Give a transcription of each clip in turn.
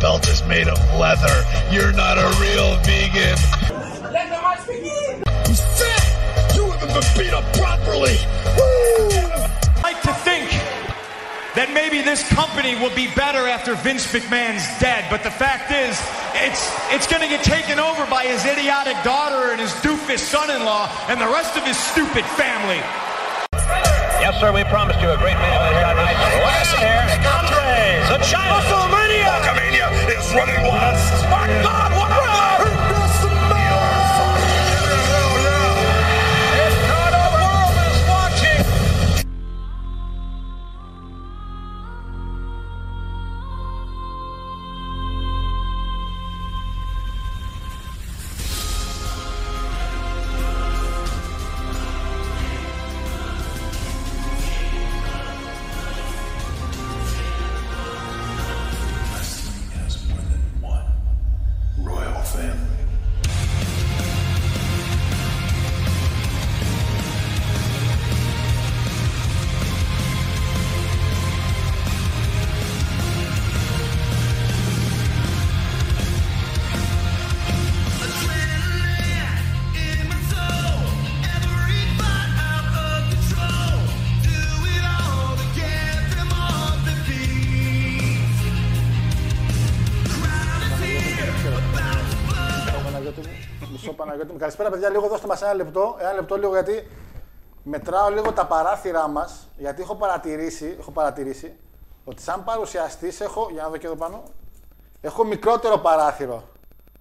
belt is made of leather. You're not a real vegan. Let the match begin! I'm sick! You haven't been beat up properly! Woo! like to think that maybe this company will be better after Vince McMahon's dead, but the fact is, it's it's going to get taken over by his idiotic daughter and his doofus son-in-law and the rest of his stupid family. Yes, sir, we promised you a great match tonight. Listen here, Andres, the China. WrestleMania! Is running wild! My God, what a Καλησπέρα, παιδιά. Λίγο δώστε μας ένα λεπτό. Ένα λεπτό λίγο γιατί μετράω λίγο τα παράθυρά μας. Γιατί έχω παρατηρήσει, έχω παρατηρήσει ότι σαν παρουσιαστής έχω. Για να δω και εδώ πάνω. Έχω μικρότερο παράθυρο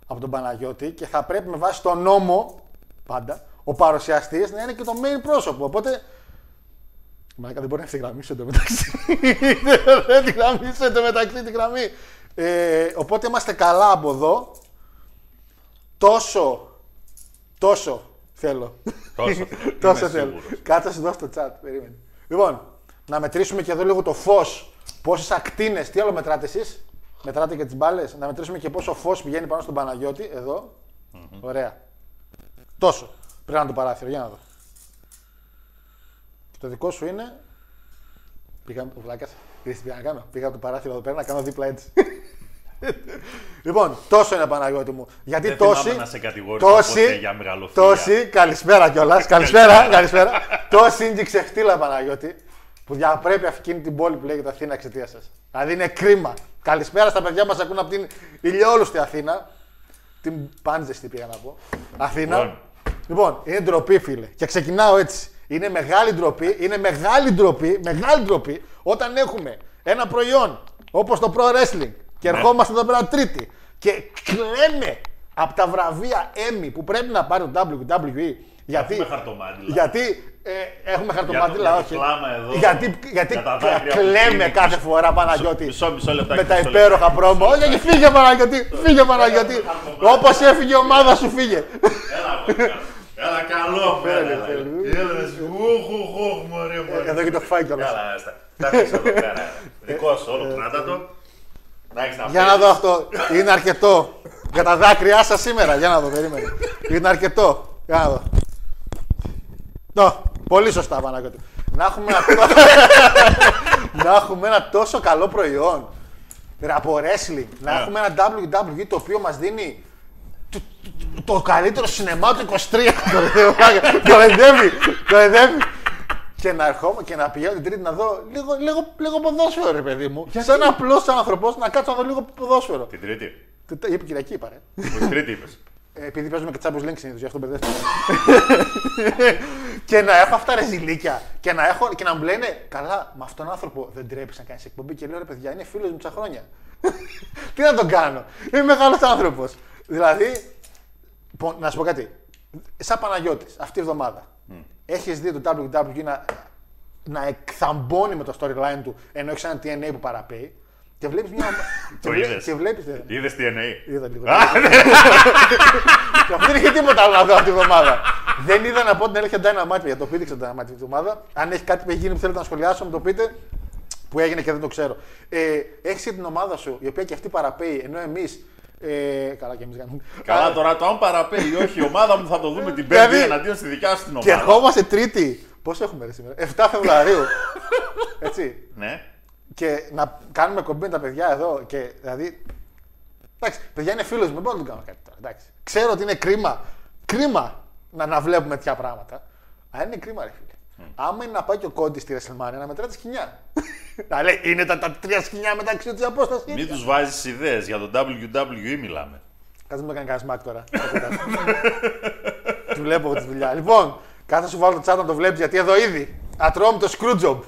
από τον Παναγιώτη και θα πρέπει με βάση τον νόμο πάντα ο παρουσιαστής να είναι και το main πρόσωπο. Οπότε. Μαλάκα δεν μπορεί να ευθυγραμμίσει εντωμεταξύ. δεν τη γραμμίσει εντωμεταξύ τη γραμμή. Ε, οπότε είμαστε καλά από εδώ. Τόσο, τόσο θέλω. Τόσο, τόσο είμαι θέλω. σίγουρος. Κάτσε να σου δώσω το chat. Περίμενε. Λοιπόν, να μετρήσουμε και εδώ λίγο το φως. Πόσες ακτίνες, τι άλλο μετράτε εσείς; Μετράτε και τις μπάλες. Να μετρήσουμε και πόσο φως πηγαίνει πάνω στον Παναγιώτη. Εδώ. Ωραία. Τόσο. Πρέπει να είναι το παράθυρο. Για να δω. Και το δικό σου είναι. Πήγα. Ο βλάκα. Είδες τι πήγα να κάνω. Πήγα από το παράθυρο εδώ πέρα να κάνω δίπλα έτσι. Λοιπόν, τόσο είναι Παναγιώτη μου. Γιατί Δεν τόσοι. θυμάμαι να σε κατηγόρησα τόσοι, ποτέ για μεγαλοφιλία. τόσοι, καλησπέρα κιόλας. καλησπέρα, καλησπέρα. τόσοι είναι και ξεχτύλα Παναγιώτη που διαπρέπει εκείνη την πόλη που λέγεται Αθήνα εξαιτίας σας. Δηλαδή είναι κρίμα. Καλησπέρα στα παιδιά μας ακούν από την ηλιόλουστη Αθήνα. Την πάντζεστη πήγα να πω. Αθήνα. Λοιπόν. Λοιπόν, είναι ντροπή, φίλε. Και ξεκινάω έτσι. Είναι μεγάλη ντροπή, είναι μεγάλη ντροπή, μεγάλη ντροπή όταν έχουμε ένα προϊόν όπως το Pro Wrestling και Ναι. ερχόμαστε εδώ πέρα τρίτη και κλαίμε από τα βραβεία Emmy που πρέπει να πάρει το WWE. Γιατί, Έχουμε χαρτομάτιλα. γιατί ε, έχουμε χαρτομάτιλα, για το όχι. κλάμα εδώ, γιατί γιατί για τα δάκρυα που κλαίμε κλείνει. κάθε φορά Παναγιώτη. Μισό- μισό λεπτάκι, Με τα μισό υπέροχα λεπτάκι. πρόμο. Όχι, φύγε Παναγιώτη, φύγε Παναγιώτη. Όπως έφυγε η ομάδα σου, φύγε. Έλα, μωρέ, Έλα, καλό Φέρε, πέρα. φέρε. Έλα, εσύ. Ουχ, ουχ, ουχ, μωρέ, μωρέ. Εδώ και το φάει κιόλας. Έλα, στα- τα αφήσω εδώ πέρα. Δικό σου, όλο κράτα το. Να έχεις να Για να παίζεις. δω αυτό. Είναι αρκετό. Για τα δάκρυά σα σήμερα. Για να δω, περίμενε. Είναι αρκετό. Για να δω. Νο, πολύ σωστά, Παναγιώτη. Να έχουμε ένα, να έχουμε ένα τόσο καλό προϊόν. Ρε, από wrestling. Να Ναι. έχουμε ένα WWE το οποίο μας δίνει το, το- το καλύτερο σινεμά του 23. Κοροϊδεύει, κοροϊδεύει, κοροϊδεύει. Και να ερχόμαι και να πηγαίνω την Τρίτη να δω λίγο, λίγο, λίγο ποδόσφαιρο, ρε παιδί μου. Σαν απλός άνθρωπο να κάτσω να δω λίγο ποδόσφαιρο. Την τρίτη. Τι- τι Είπε Κυριακή, είπα, ρε. Την τρίτη είπες. Ε, Επειδή παίζουμε και Champions League συνήθως, γι' αυτό μπερδεύτηκα. και να έχω αυτά ρεζιλίκια και να, έχω, και να μου λένε Καλά, με αυτόν τον άνθρωπο δεν τρέπει να κάνεις εκπομπή. Και λέω ρε παιδιά, είναι φίλος μου τόσα χρόνια. Τι να τον κάνω. Είναι μεγάλος άνθρωπος. Δηλαδή, πο- να σου πω κάτι. Σαν Παναγιώτης, αυτή η εβδομάδα έχεις δει το WWE να, να εκθαμπώνει με το storyline του ενώ έχεις ένα TNA που παραπέει. Και βλέπεις μια. Το και βλέ- είδες. Και βλέπεις. Είδες DNA. Είδα λίγο. Και αυτό δεν είχε τίποτα άλλο να δω αυτή τη βδομάδα. δεν είδα να πω την αλήθεια Dynamite, για το πήδηξα το Dynamite αυτή τη βδομάδα. Αν έχει κάτι που έχει γίνει που θέλετε να σχολιάσω, μου το πείτε. Που έγινε και δεν το ξέρω. Ε, έχεις την ομάδα σου, η οποία και αυτή παραπέει, ενώ εμείς. Ε, καλά και εμείς κάνουμε. Καλά τώρα, το αν παραπέει ή όχι η ομάδα μου θα το δούμε την Δηλαδή- Πέμπτη εναντίον στη δικιά σου την Και ομάδα. ερχόμαστε Τρίτη. Πώς έχουμε ρε σήμερα, 7 Φεβρουαρίου. Έτσι. Ναι. Και να κάνουμε κομπή με τα παιδιά εδώ. Και δηλαδή Εντάξει, παιδιά είναι φίλος μου, δεν μπορώ να του κάνω κάτι τώρα. Εντάξει. Ξέρω ότι είναι κρίμα. Κρίμα να, να βλέπουμε τέτοια πράγματα. Αλλά είναι κρίμα, ρε φίλε. Άμα είναι να πάει και ο κόντι στη WrestleMania να μετρά τη σκηνιά. να λέει, είναι τα, τα τρία σκηνιά μεταξύ τη απόσταση. Μην τους βάζεις ιδέες για το WWE μιλάμε. Κάτσε με κάνει κανένα σμακ τώρα. Του βλέπω τη δουλειά. Λοιπόν, κάθε σου βάλω το chat να το βλέπεις γιατί εδώ ήδη. Ατρώμε το screwjob.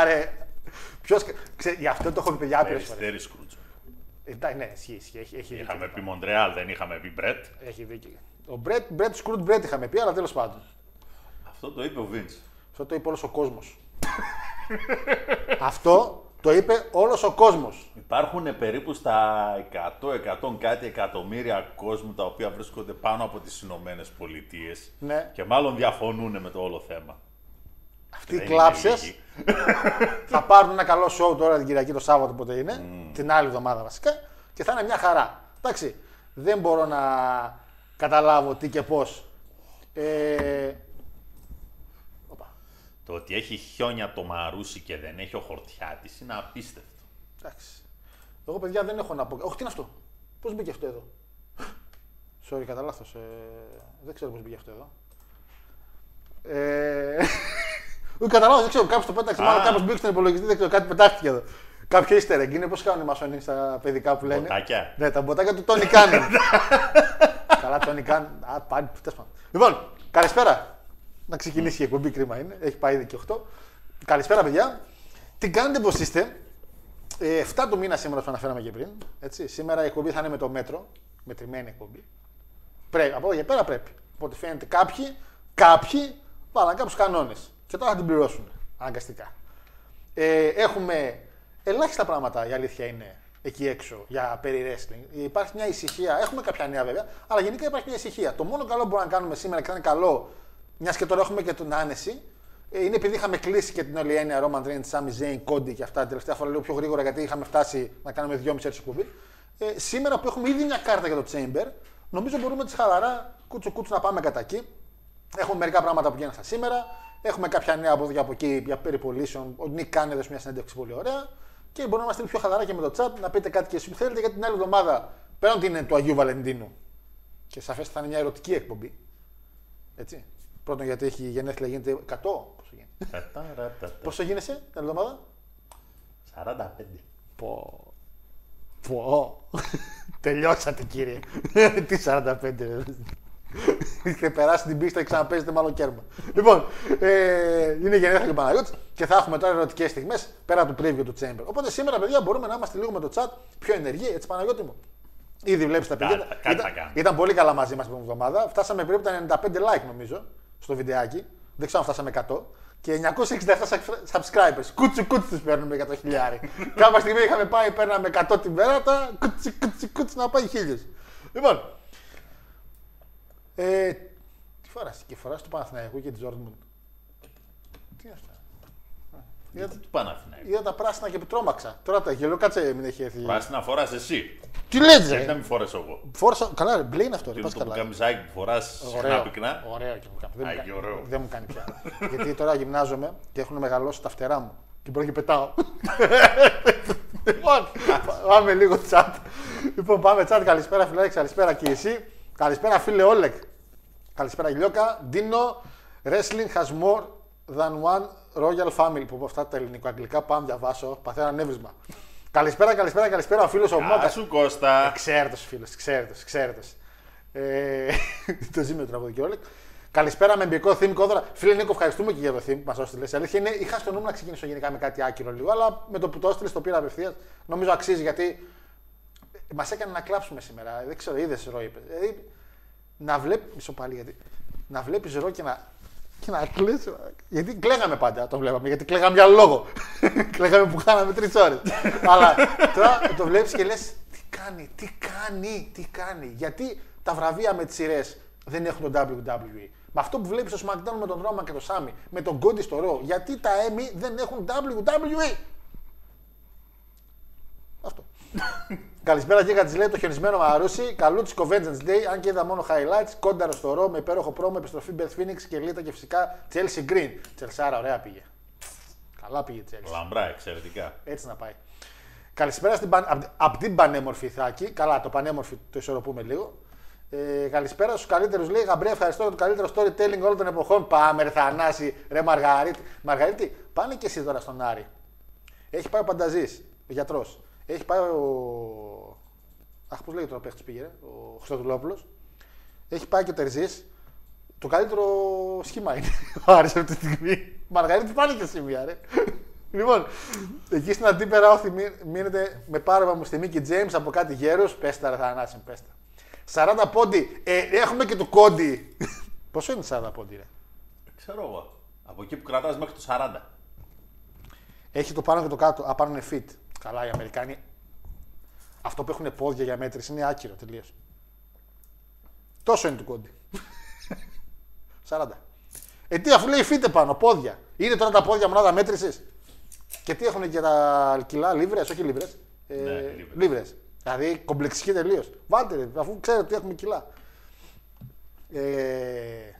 Άρε. Ποιος. Γι' αυτό το έχω πει παιδιά άπειρες φορές. Περιστέρη Σκρούτζο. Εντάξει, ναι, ισχύει, ισχύει. Έχει, έχει δίκιο. Είχαμε πει Μοντρεάλ, δεν είχαμε πει Μπρετ. Έχει δίκιο. Ο Μπρετ, Μπρετ Σκρούτ Μπρετ είχαμε πει, αλλά τέλος πάντων. Αυτό το είπε ο Βίντ. Αυτό το είπε όλος ο κόσμος. αυτό το είπε όλος ο κόσμος. Υπάρχουν περίπου στα 100-100 κάτι εκατομμύρια κόσμου τα οποία βρίσκονται πάνω από τις Ηνωμένες Πολιτείες Ναι. και μάλλον διαφωνούν με το όλο θέμα. Αυτοί οι Δεν είναι κλάψες λίγοι. θα πάρουν ένα καλό show τώρα την Κυριακή το Σάββατο πότε είναι, την άλλη εβδομάδα βασικά, και θα είναι μια χαρά. Εντάξει, δεν μπορώ να καταλάβω τι και πώς. Ε, οπα, Το ότι έχει χιόνια το μαρούσι και δεν έχει ο χορτιάτης είναι απίστευτο. εντάξει. Εγώ παιδιά δεν έχω να πω. Όχι, τι είναι αυτό; Πώς μπήκε αυτό εδώ; Sorry, κατά λάθος. Ε, δεν ξέρω πώς μπήκε αυτό εδώ. Ε, όχι, καταλάβω, δεν ξέρω. Κάποιος το πέταξε. Μάλλον κάποιος μπήκε στον υπολογιστή. Δεν ξέρω, κάτι πετάχτηκε εδώ. Κάποιο easter egg είναι. Πώς κάνουν οι μασονοί στα παιδικά που λένε; Μποτάκια. Ναι, τα μποτάκια του Τόνι Κάνεν. Καλά, Τόνι Κάνεν. Α, πάλι, τέλος πάντων. Λοιπόν, καλησπέρα. Να ξεκινήσει η εκπομπή, κρίμα είναι. Έχει πάει ήδη και 8. Καλησπέρα, παιδιά. Τι κάνετε, πώ είστε. Ε, 7 του μήνα σήμερα, που αναφέραμε και πριν. Έτσι. Σήμερα η εκπομπή θα είναι με το μέτρο. Μετρημένη εκπομπή. Πρέπει, από εδώ και πέρα πρέπει. Οπότε φαίνεται κάποιοι, κάποιοι βάλαν κάποιους κανόνες. Και τώρα θα την πληρώσουν. Αναγκαστικά. Ε, έχουμε ελάχιστα πράγματα, η αλήθεια είναι, εκεί έξω για περί wrestling. Υπάρχει μια ησυχία. Έχουμε κάποια νέα βέβαια, αλλά γενικά υπάρχει μια ησυχία. Το μόνο καλό που μπορούμε να κάνουμε σήμερα και θα είναι καλό, μιας και τώρα έχουμε και την άνεση, ε, είναι επειδή είχαμε κλείσει και την όλη έννοια Roman Reigns, Sami Zayn, Cody και αυτά. Τελευταία φορά λίγο πιο γρήγορα γιατί είχαμε φτάσει να κάνουμε δυόμιση έτσι κουμπί. Ε, σήμερα που έχουμε ήδη μια κάρτα για το Chamber, νομίζω μπορούμε τη χαλαρά κούτσου κούτσου να πάμε κατά εκεί. Έχουμε μερικά πράγματα που γίνανε σήμερα. Έχουμε κάποια νέα από εδώ και από εκεί για περιπολίσεων. Ο Νίκ κάνει έδωσε μια συνέντευξη πολύ ωραία. Και μπορούμε να είμαστε πιο χαλαρά και με το chat να πείτε κάτι και εσείς που θέλετε γιατί την άλλη εβδομάδα πέραν ότι είναι του Αγίου Βαλεντίνου. Και σαφέστα θα είναι μια ερωτική εκπομπή. Έτσι. Πρώτον γιατί έχει γενέθλια γίνεται 100. Πόσο γίνεται. Πόσο γίνεσαι την άλλη εβδομάδα. 45. Πω. Πω. Τελειώσατε κύριε. Τι 45 ρε. Έχετε περάσει την πίστα και ξαναπέζετε μάλλον κέρμα. λοιπόν, ε, είναι γενέθλια του Παναγιώτης και θα έχουμε τώρα ερωτικές στιγμές πέρα του preview του Chamber. Οπότε σήμερα, παιδιά, μπορούμε να είμαστε λίγο με το chat πιο ενεργοί, έτσι Παναγιώτη μου; Ήδη βλέπεις τα παιδιά. Κάτι- κάτι Ήταν, θα κάνουμε. ήταν πολύ καλά μαζί μας την εβδομάδα. Φτάσαμε περίπου τα 95 like νομίζω στο βιντεάκι. Δεν ξέρω αν φτάσαμε 100. Και 967 subscribers. Κούτσου κούτσου τους παίρνουμε για το χιλιάρι. Κάποια στιγμή είχαμε πάει, παίρναμε 100 την πέρα, τώρα κούτσου κούτσου κούτσου να πάει χίλιους. Λοιπόν, ε, τι φοράς, και φοράς του Παναθηναϊκού και της Dortmund. Τι είναι αυτά. Είδα, Γιατί του Παναθηναϊκού. είδα τα πράσινα και τρόμαξα. Τώρα τα γελό, κάτσε μην έχει έρθει. Πράσινα να φοράς εσύ. Τι λες Γιατί να ρε. μην φορέσω εγώ; Φόρσα, καλά ρε, μπλε είναι αυτό, ρε, Τι πας είναι το καλά. καμιζάκι που φοράς συχνά πυκνά. Ωραίο και μου κάνει. Δεν, μου Α, κάνει- και ωραίο. δεν μου κάνει πια. Γιατί τώρα γυμνάζομαι και έχουν μεγαλώσει τα φτερά μου. Και μπορώ και πετάω. λοιπόν, πάμε λίγο chat. Λοιπόν, πάμε chat. Καλησπέρα, φιλάρεξ. Καλησπέρα και εσύ. Καλησπέρα, φίλε Όλεκ. Καλησπέρα, Γιλιόκα. Ντίνο, wrestling has more than one royal family. Που από αυτά τα ελληνικοαγγλικά πάμε διαβάσω. Παθαίνω ανέβρισμα. καλησπέρα, καλησπέρα, καλησπέρα. Ο φίλος ο Γεια Μόκα. σου Κώστα. Ξέρετε, φίλος, ξέρετε, ξέρετε. Ε, το ζει με το τραγούδι και όλοι. Καλησπέρα με εμπειρικό theme κόδωρα. Φίλε Νίκο, ευχαριστούμε και για το theme που μας έστειλες. Η αλήθεια είναι, είχα στο νου μου να ξεκινήσω γενικά με κάτι άκυρο λίγο, αλλά με το που το έστειλες το πήρα απευθείας. Νομίζω αξίζει γιατί μας έκανε να κλάψουμε σήμερα. Δεν ξέρω, είδες ρο, είπες. Δηλαδή, να βλέπεις. Μισό πάλι γιατί. Να βλέπεις ρο και να. Και να κλαις, Γιατί κλαίγαμε πάντα, το βλέπαμε. Γιατί κλαίγαμε για άλλο λόγο. κλαίγαμε που χάναμε τρεις ώρες. Αλλά τώρα το βλέπεις και λες, τι κάνει, τι κάνει, τι κάνει. Γιατί τα βραβεία με τις σειρές δεν έχουν το WWE. Με αυτό που βλέπεις στο SmackDown με τον Roman και τον Σάμι, με τον Cody στο Raw, γιατί τα Emmy δεν έχουν WWE. Αυτό. Καλησπέρα Γίγα της λέει το χιονισμένο Μαρούσι. Καλού της Convention Day, αν και είδα μόνο highlights. Κόνταρο στο ρο με υπέροχο πρόμο, επιστροφή Beth Phoenix και Λίτα και φυσικά Chelsea Green. Τσελσάρα, ωραία πήγε. Καλά πήγε η Chelsea. Λαμπρά, εξαιρετικά. Έτσι να πάει. Καλησπέρα στην παν... απ' απ' την πανέμορφη Θάκη. Καλά, το πανέμορφη το ισορροπούμε λίγο. Ε, καλησπέρα στους καλύτερους. Λέει Γαμπρέ, ευχαριστώ για το καλύτερο storytelling όλων των εποχών. Πάμε, ρε Θανάση, ρε Μαργαρίτη. Μαργαρίτη, πάνε και εσύ τώρα στον Άρη. Έχει πάει ο Πανταζής, ο γιατρός. Έχει πάει ο. Αχ, πώς λέγεται ο παίχτης πήγε, ρε, ο Χρυστοδουλόπουλο. Έχει πάει και ο Τερζής. Το καλύτερο σχήμα είναι ο Άρης αυτή τη στιγμή. Μαργαρίτης, πάνε και εσύ μία, ρε. Λοιπόν, εκεί στην αντίπερα όθη μεί- μείνετε με πάρευα μου στη Μίκη Τζέιμς από κάτι γέρος. Πες τα ρε Θανάση μου, πες τα. 40 πόντι. Ε, έχουμε και το κόντι. Πόσο είναι 40 πόντι, ρε; Ξέρω εγώ. Από εκεί που κρατάς μέχρι το 40. Έχει το πάνω και το κάτω. Α, πάνω είναι fit. Καλά, οι Αμερικάνοι. Αυτό που έχουν πόδια για μέτρηση είναι άκυρο τελείως. Τόσο είναι το κόντι. 40. Ε, τι αφού λέει fit πάνω, πόδια. Είναι τώρα τα πόδια μονάδα μέτρησης. Και τι έχουν και τα κιλά, λίβρες, όχι λίβρες. Ε, Ναι, λίβρες. λίβρες. Δηλαδή κομπλεξική τελείως. Βάλτε, ρε, αφού ξέρετε ότι έχουμε κιλά. Ε,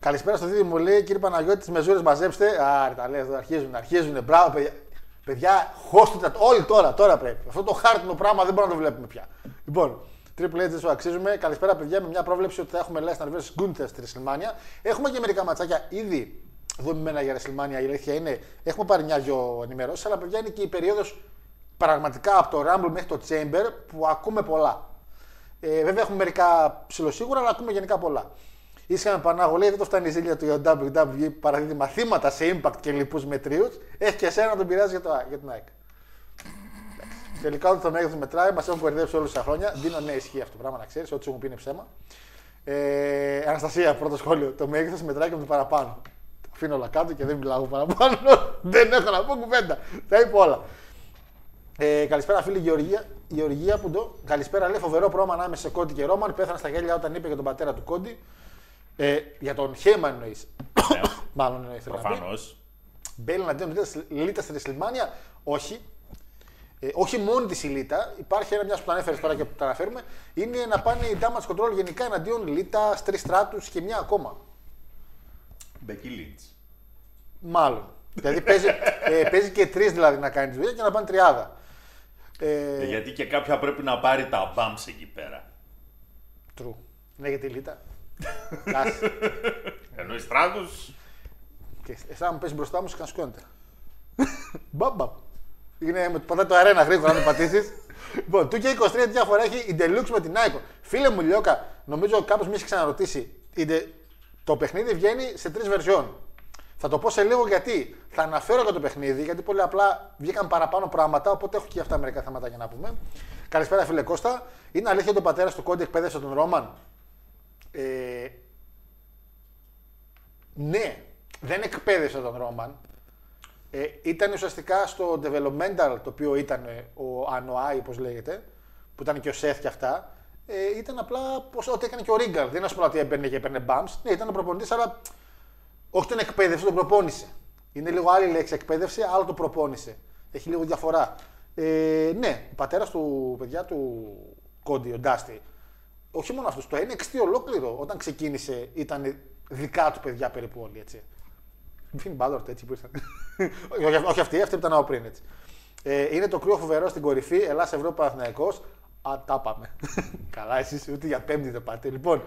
Καλησπέρα στο δίδυμο μου λέει κύριε Παναγιώτη, τις μεζούρες μαζέψτε. Α, ρε, τα λέει εδώ, αρχίζουν, αρχίζουν. Μπράβο, παιδιά. Παιδιά, χώστε τα όλοι τώρα, τώρα πρέπει. Αυτό το χάρτινο πράγμα δεν μπορούμε να το βλέπουμε πια. Λοιπόν, Triple H δεν σου αξίζουμε. Καλησπέρα, παιδιά, με μια πρόβλεψη ότι θα έχουμε Lesnar vs Gunther στη WrestleMania. Έχουμε και μερικά ματσάκια ήδη δομημένα για WrestleMania. Η αλήθεια είναι, έχουμε πάρει μια-δυο ενημερώσεις, αλλά παιδιά είναι και η περίοδος πραγματικά από το Rumble μέχρι το Chamber που ακούμε πολλά. Ε, βέβαια έχουμε μερικά ψηλοσίγουρα, αλλά ακούμε γενικά πολλά. Ήσχαμε Πανάγο, λέει δεν το φτάνει η ζήλια του για το WWE, παραδίδει μαθήματα σε impact και λοιπούς μετρίου. Έχει και εσένα να τον πειράζει για, το, για την ΑΕΚ. Εντάξει. Τελικά ό,τι το μέγεθο μετράει, μας έχουν κορυδέψει όλους τα χρόνια. Δίνω ναι, ισχύει αυτό το πράγμα να ξέρεις, ό,τι σου μου πει είναι ψέμα. Ε, Αναστασία, πρώτο σχόλιο. Το μέγεθος μετράει και με το παραπάνω. Τα αφήνω όλα κάτω και δεν μιλάω παραπάνω. δεν έχω να πω κουβέντα. Τα είπα όλα. Ε, καλησπέρα, φίλη Γεωργία. Γεωργία που το. Καλησπέρα, λέει φοβερό πρόμα ανάμεσα σε Κόντι και Ρόμαν. Πέθανε στα γέλια όταν είπε για τον πατέρα του Κόντι. Ε, για τον Χέιμαν εννοείς. Μάλλον εννοείς. θέλω να πει. Προφανώς. Μπέλ εναντίον Λίτα στη Ρεσλιμάνια. Όχι. Ε, όχι μόνη της η Λίτα. Υπάρχει ένα μιας που το ανέφερες τώρα και που το αναφέρουμε. Είναι να πάνε η Damage Control γενικά εναντίον Λίτα, τρει στράτους και μια ακόμα. Μπεκί Λίντς. Μάλλον. δηλαδή παίζει, ε, παίζει και τρεις δηλαδή να κάνει τη δουλειά και να πάνε τριάδα. Ε, Γιατί και κάποια πρέπει να πάρει τα bumps εκεί πέρα. True. Ναι, γιατί η Λίτα. Άσε. Ενώ οι στράτους. και εσά μου πέσει μπροστά μου, και σκόνεται. Μπαμπαμ. Είναι με το πατάει το αρένα γρήγορα να το πατήσεις. λοιπόν, του και 23 τι διαφορά έχει η Deluxe με την Icon. Φίλε μου, Λιώκα, νομίζω κάποιος με έχει ξαναρωτήσει. Η De- Το παιχνίδι βγαίνει σε τρεις βερσιόν. Θα το πω σε λίγο γιατί. Θα αναφέρω για το παιχνίδι, γιατί πολύ απλά βγήκαν παραπάνω πράγματα, οπότε έχω και αυτά μερικά θέματα για να πούμε. Καλησπέρα, φίλε Κώστα. Είναι αλήθεια ότι ο πατέρας του Κόντι εκπαίδευσε τον Ρόμαν; Ε, ναι, δεν εκπαίδευσε τον Ρόμαν. Ε, ήταν ουσιαστικά στο developmental το οποίο ήταν ε, ο Ανοάη, όπως λέγεται, που ήταν και ο Σεφ και αυτά. Ε, ήταν απλά πως, ό,τι έκανε και ο Ρίγκαρ. Δεν είναι πούμε ότι έμπαινε και έπαιρνε bumps. Ναι, ήταν ο προπονητής, αλλά όχι τον εκπαίδευσε, τον προπόνησε. Είναι λίγο άλλη λέξη εκπαίδευση, άλλο το προπόνησε. Έχει λίγο διαφορά. Ε, ναι, ο πατέρας του παιδιά του Κόντι, ο Ντάστη, όχι μόνο αυτός, το NXT ολόκληρο όταν ξεκίνησε ήταν δικά του παιδιά περίπου όλοι έτσι. Φιν Μπάλορτ έτσι που ήρθαν. όχι, όχι αυτοί, αυτοί ήταν από πριν έτσι. Ε, είναι το κρύο φοβερό στην κορυφή, Ελλάς Ευρώπη Παναθηναϊκός. Α, τα πάμε. Καλά, εσείς ούτε για πέμπτη δεν πάτε. Λοιπόν,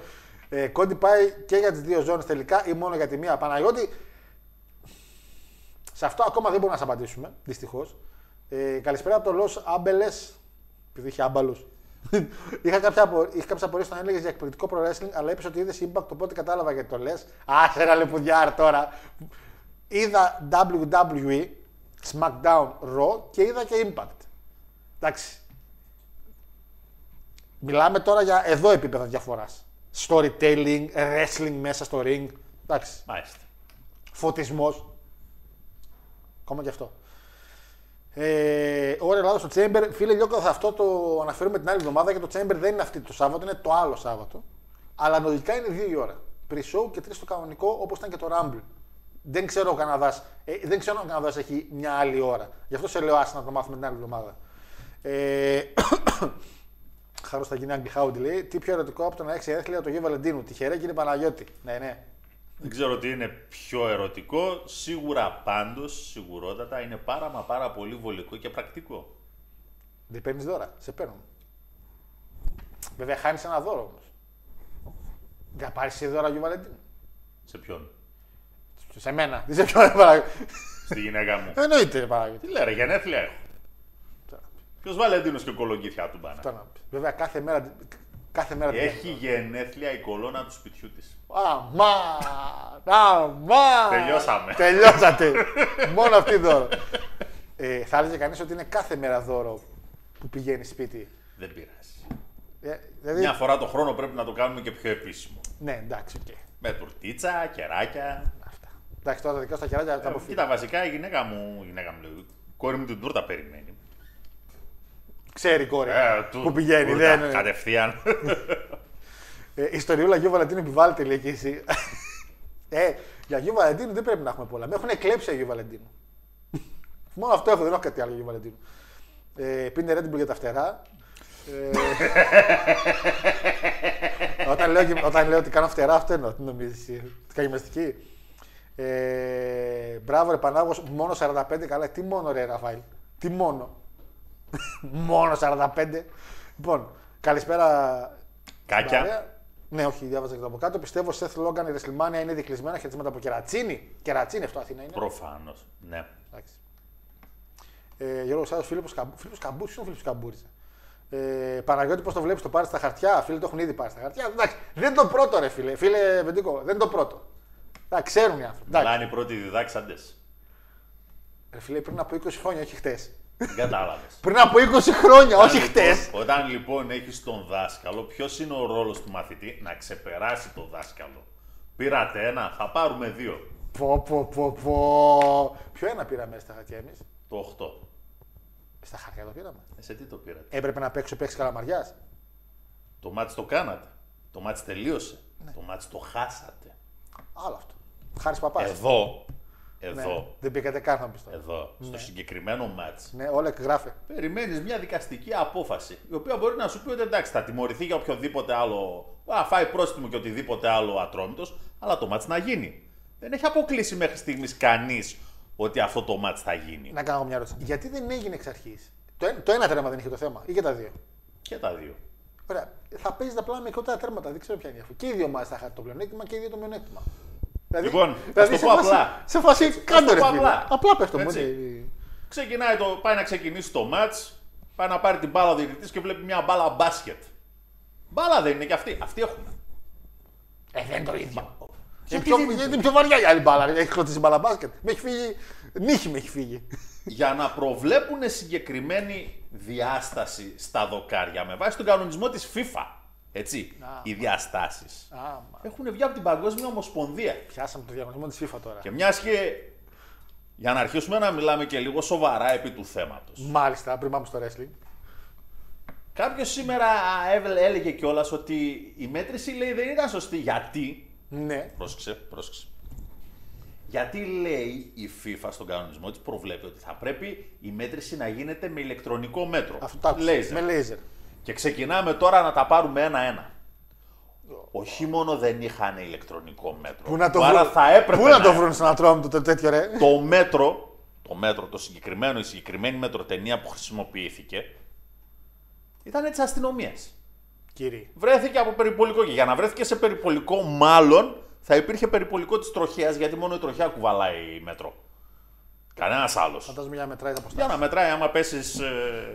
ε, Κόντι πάει και για τις δύο ζώνες τελικά ή μόνο για τη μία. Παναγιώτη, σε αυτό ακόμα δεν μπορούμε να σας απαντήσουμε, δυστυχώς. Ε, καλησπέρα από το Los Άμπελες. Επειδή είχε άμπαλου. Είχα κάποια, απο... είχα κάποιες απορίες όταν έλεγες για εκπληκτικό pro wrestling, αλλά είπες ότι είδες impact, οπότε κατάλαβα γιατί το λες. Άσε ένα λεπουδιάρ τώρα. Είδα WWE, SmackDown, Raw και είδα και Impact. Εντάξει. Μιλάμε τώρα για εδώ επίπεδα διαφοράς. Storytelling, wrestling μέσα στο ring. Εντάξει. Μάλιστα. Φωτισμός. Ακόμα και αυτό. Ε, ώρα Ελλάδα στο Chamber. Φίλε Λιώκα, θα αυτό το αναφέρουμε την άλλη εβδομάδα και το Chamber δεν είναι αυτή το Σάββατο, είναι το άλλο Σάββατο. Αλλά λογικά είναι δύο η ώρα. Pre-show και τρεις το κανονικό όπως ήταν και το Rumble. Δεν ξέρω ο Καναδάς ε, δεν ξέρω αν ο Καναδάς έχει μια άλλη ώρα. Γι' αυτό σε λέω άσε να το μάθουμε την άλλη εβδομάδα. Ε, Χάρος θα γίνει Άγγι Χάουντι λέει. Τι πιο ερωτικό από το να έχει έθλια το Γιο Βαλεντίνου. Τυχερέ κύριε Παναγιώτη. Ναι, ναι. Δεν ξέρω τι είναι πιο ερωτικό. Σίγουρα πάντως, σιγουρότατα, είναι πάρα μα πάρα πολύ βολικό και πρακτικό. Δεν παίρνεις δώρα, σε παίρνουν. Βέβαια, χάνεις ένα δώρο όμως. Δεν θα πάρεις εσύ δώρα Αγίου Βαλεντίνου. Σε ποιον; Σε μένα. Δεν σε ποιον παράγει. Στη γυναίκα μου. Εννοείται παράγει. Τι λέει, ρε, γενέθλια έχω. Ποιος Βαλεντίνος και κολοκύθια του μπάνα. Αυτό να πεις. Βέβαια, κάθε μέρα. Κάθε μέρα την Έχει γενέθλια η κολόνα του σπιτιού της. Αμάν! Αμάν! Τελειώσαμε. Τελειώσατε. Μόνο αυτή δώρο. Ε, θα έλεγε κανείς ότι είναι κάθε μέρα δώρο που πηγαίνει σπίτι. Δεν πειράζει. Ε, δηλαδή, Μια φορά το χρόνο πρέπει να το κάνουμε και πιο επίσημο. Ναι, εντάξει, οκ. Με τουρτίτσα, κεράκια. Αυτά. Εντάξει, τώρα τα δικά σου τα κεράκια τα Ε, αποφύγει. Κοίτα, βασικά η γυναίκα μου, η γυναίκα μου λέει, η κόρη μου την τούρτα περιμένει. Ξέρει η κόρη Ε, του- που πηγαίνει. τούρτα, Δεν, Κατευθείαν. ε, ιστοριούλα Αγίου Βαλεντίνου επιβάλλεται, λέει και εσύ. ε, για Αγίου Βαλεντίνου δεν πρέπει να έχουμε πολλά. Με έχουν εκλέψει Αγίου Βαλεντίνου. Μόνο αυτό έχω, δεν έχω κάτι άλλο για Αγίου Βαλεντίνου. Ε, πίνει Red Bull για τα φτερά. Ε, όταν, λέω, και- όταν λέω ότι κάνω φτερά, αυτό εννοώ. Τι νομίζεις εσύ, τι κάνει μαστική. Ε, μπράβο ρε Πανάγος, μόνο 45, καλά. Τι μόνο ρε Ραφάιλ, τι μόνο. Μόνο 45. Λοιπόν, καλησπέρα. Κάκια. Βαρέα. Ναι, όχι, διάβαζα και το από κάτω. Πιστεύω Σεθ Λόγκαν η Ρεσλιμάνια είναι δικλεισμένα χαιρετίσματα από κερατσίνη. Κερατσίνη αυτό Αθήνα είναι. Προφανώς. Ναι. Εντάξει. Ε, Γιώργος Σάδο, Φίλιππος Καμπού. Φίλιππος Καμπούρης, είναι ο Φίλιππος Καμπούρης. Ε, Παναγιώτη, πώς το βλέπεις, το πάρεις στα χαρτιά; Φίλοι το έχουν ήδη πάρει στα χαρτιά. Εντάξει, δεν είναι το πρώτο, ρε φίλε. Φίλε Βεντικό, δεν είναι το πρώτο. Εντάξει, ξέρουν οι άνθρωποι. Εντάξει. Μιλάνε οι πρώτοι διδάξαντες. Ρε φίλε, πριν από 20 χρόνια, όχι χτες. Δεν κατάλαβες. Πριν από 20 χρόνια, όχι χτες. Όταν λοιπόν έχεις τον δάσκαλο, ποιος είναι ο ρόλος του μαθητή να ξεπεράσει τον δάσκαλο; Πήρατε ένα, θα πάρουμε δύο. Πω, πω, πω, πω. Ποιο ένα πήραμε στα χαρτιά εμείς; Το 8. Στα χαρτιά το πήραμε. Ε, σε τι το πήρατε; Έπρεπε να παίξω παίξεις καλαμαριάς. Το μάτς το κάνατε. Το μάτς τελείωσε. Ναι. Το μάτς το χάσατε. Άλλο αυτό. Χάρης παπάς. Εδώ, Ναι, εδώ, Δεν πήγατε καν να πει τώρα. εδώ, στο συγκεκριμένο μάτς, Ναι, όλα γράφε. περιμένεις μια δικαστική απόφαση, η οποία μπορεί να σου πει ότι εντάξει θα τιμωρηθεί για οποιοδήποτε άλλο, α, φάει πρόστιμο και οτιδήποτε άλλο ατρόμητος, αλλά το μάτς να γίνει. Δεν έχει αποκλείσει μέχρι στιγμής κανείς ότι αυτό το μάτς θα γίνει. Να κάνω εγώ μια ερώτηση. Γιατί δεν έγινε εξ αρχής; Το, ένα- το ένα τέρμα δεν είχε το θέμα ή και τα δύο; Και τα δύο. Ωραία. Θα παίζεις απλά με μικρότερα τέρματα. Δεν ξέρω ποια είναι η διαφορά. Και οι δύο ομάδε θα είχαν το πλεονέκτημα και οι δύο το μειονέκτημα. Δηλαδή, Λοιπόν, ας το σε πω φάση- απλά. Σε φάση κάτω το ρε πω φίλε. απλά. Απλά πες το Έτσι. μόνο. Ξεκινάει το, πάει να ξεκινήσει το μάτς, πάει να πάρει την μπάλα ο διαιτητής και βλέπει μια μπάλα μπάσκετ. Μπάλα δεν είναι και αυτή. Αυτοί έχουν. Ε, δεν είναι το ίδιο. Γιατί Είναι πιο, δεν είναι είναι πιο βαριά η άλλη μπάλα. Έχει κλωτήσει μπάλα μπάσκετ. Με έχει φύγει. Νύχη με έχει φύγει. για να προβλέπουν συγκεκριμένη διάσταση στα δοκάρια με βάση τον κανονισμό της FIFA. Έτσι, οι διαστάσεις. Άμα. Έχουν βγει από την Παγκόσμια Ομοσπονδία. Πιάσαμε το διαγωνισμό της FIFA τώρα. Και μιας και για να αρχίσουμε να μιλάμε και λίγο σοβαρά επί του θέματος. Μάλιστα, πριν πάμε στο wrestling. Κάποιος σήμερα έβελε- έλεγε κιόλας ότι η μέτρηση λέει δεν ήταν σωστή. Γιατί; Ναι. Πρόσεξε, πρόσεξε. Γιατί λέει η FIFA στον κανονισμό της προβλέπει ότι θα πρέπει η μέτρηση να γίνεται με ηλεκτρονικό μέτρο. Αυτό το άκουσα. Laser. Με λέιζερ. Και ξεκινάμε τώρα να τα πάρουμε ένα-ένα. Όχι μόνο δεν είχαν ηλεκτρονικό μέτρο. Πού να το άρα βρουν. θα έπρεπε Πού να το βρουν στον ατρόμητο το τέτοιο ρε; το μέτρο, το μέτρο, το συγκεκριμένο, η συγκεκριμένη μετροτενία που χρησιμοποιήθηκε ήταν τη αστυνομίας. Κύριε. Βρέθηκε από περιπολικό και για να βρέθηκε σε περιπολικό, μάλλον θα υπήρχε περιπολικό της τροχέας γιατί μόνο η τροχέα κουβαλάει μέτρο. Κανένας άλλος. Φαντάζομαι για να μετράει τα Για αποστάσεις. να μετράει, άμα πέσεις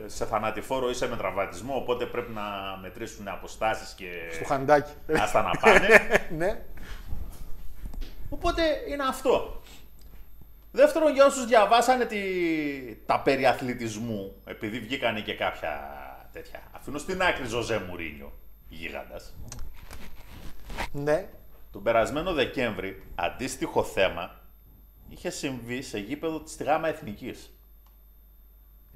σε θανατηφόρο ή σε με τραυματισμό, οπότε πρέπει να μετρήσουν αποστάσεις και. Στο χαντάκι. Άστα να πάνε. ναι. Οπότε είναι αυτό. Δεύτερον, για όσους διαβάσανε τη... τα περί αθλητισμού, επειδή βγήκανε και κάποια τέτοια. Αφήνω στην άκρη Ζωζέ Μουρίνιο, γίγαντας. Ναι. Τον περασμένο Δεκέμβρη, αντίστοιχο θέμα είχε συμβεί σε γήπεδο της ΓΑΜΑ Εθνικής.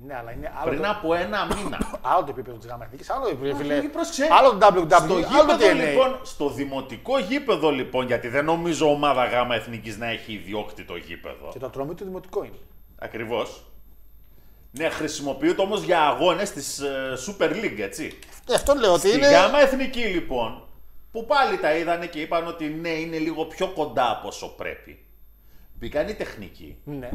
Ναι, αλλά είναι άλλο, Πριν το, από ένα μήνα. άλλο το επίπεδο της γάμα εθνικής. Άλλο το επίπεδο. Όχι, πρόσεξε. Άλλο το WWE. Στο άλλο το γήπεδο TNA. λοιπόν, στο δημοτικό γήπεδο λοιπόν, γιατί δεν νομίζω ομάδα ΓΑΜΑ Εθνικής να έχει ιδιόκτητο γήπεδο. Και το ατρόμητο του δημοτικό είναι. Ακριβώς. Ναι, χρησιμοποιείται όμως για αγώνες της Super League, έτσι. Ε, αυτό λέω ότι Στη είναι. γάμα εθνική λοιπόν, που πάλι τα είδανε και είπαν ότι ναι, είναι λίγο πιο κοντά από όσο πρέπει. Μπήκαν οι τεχνικοί, Ναι.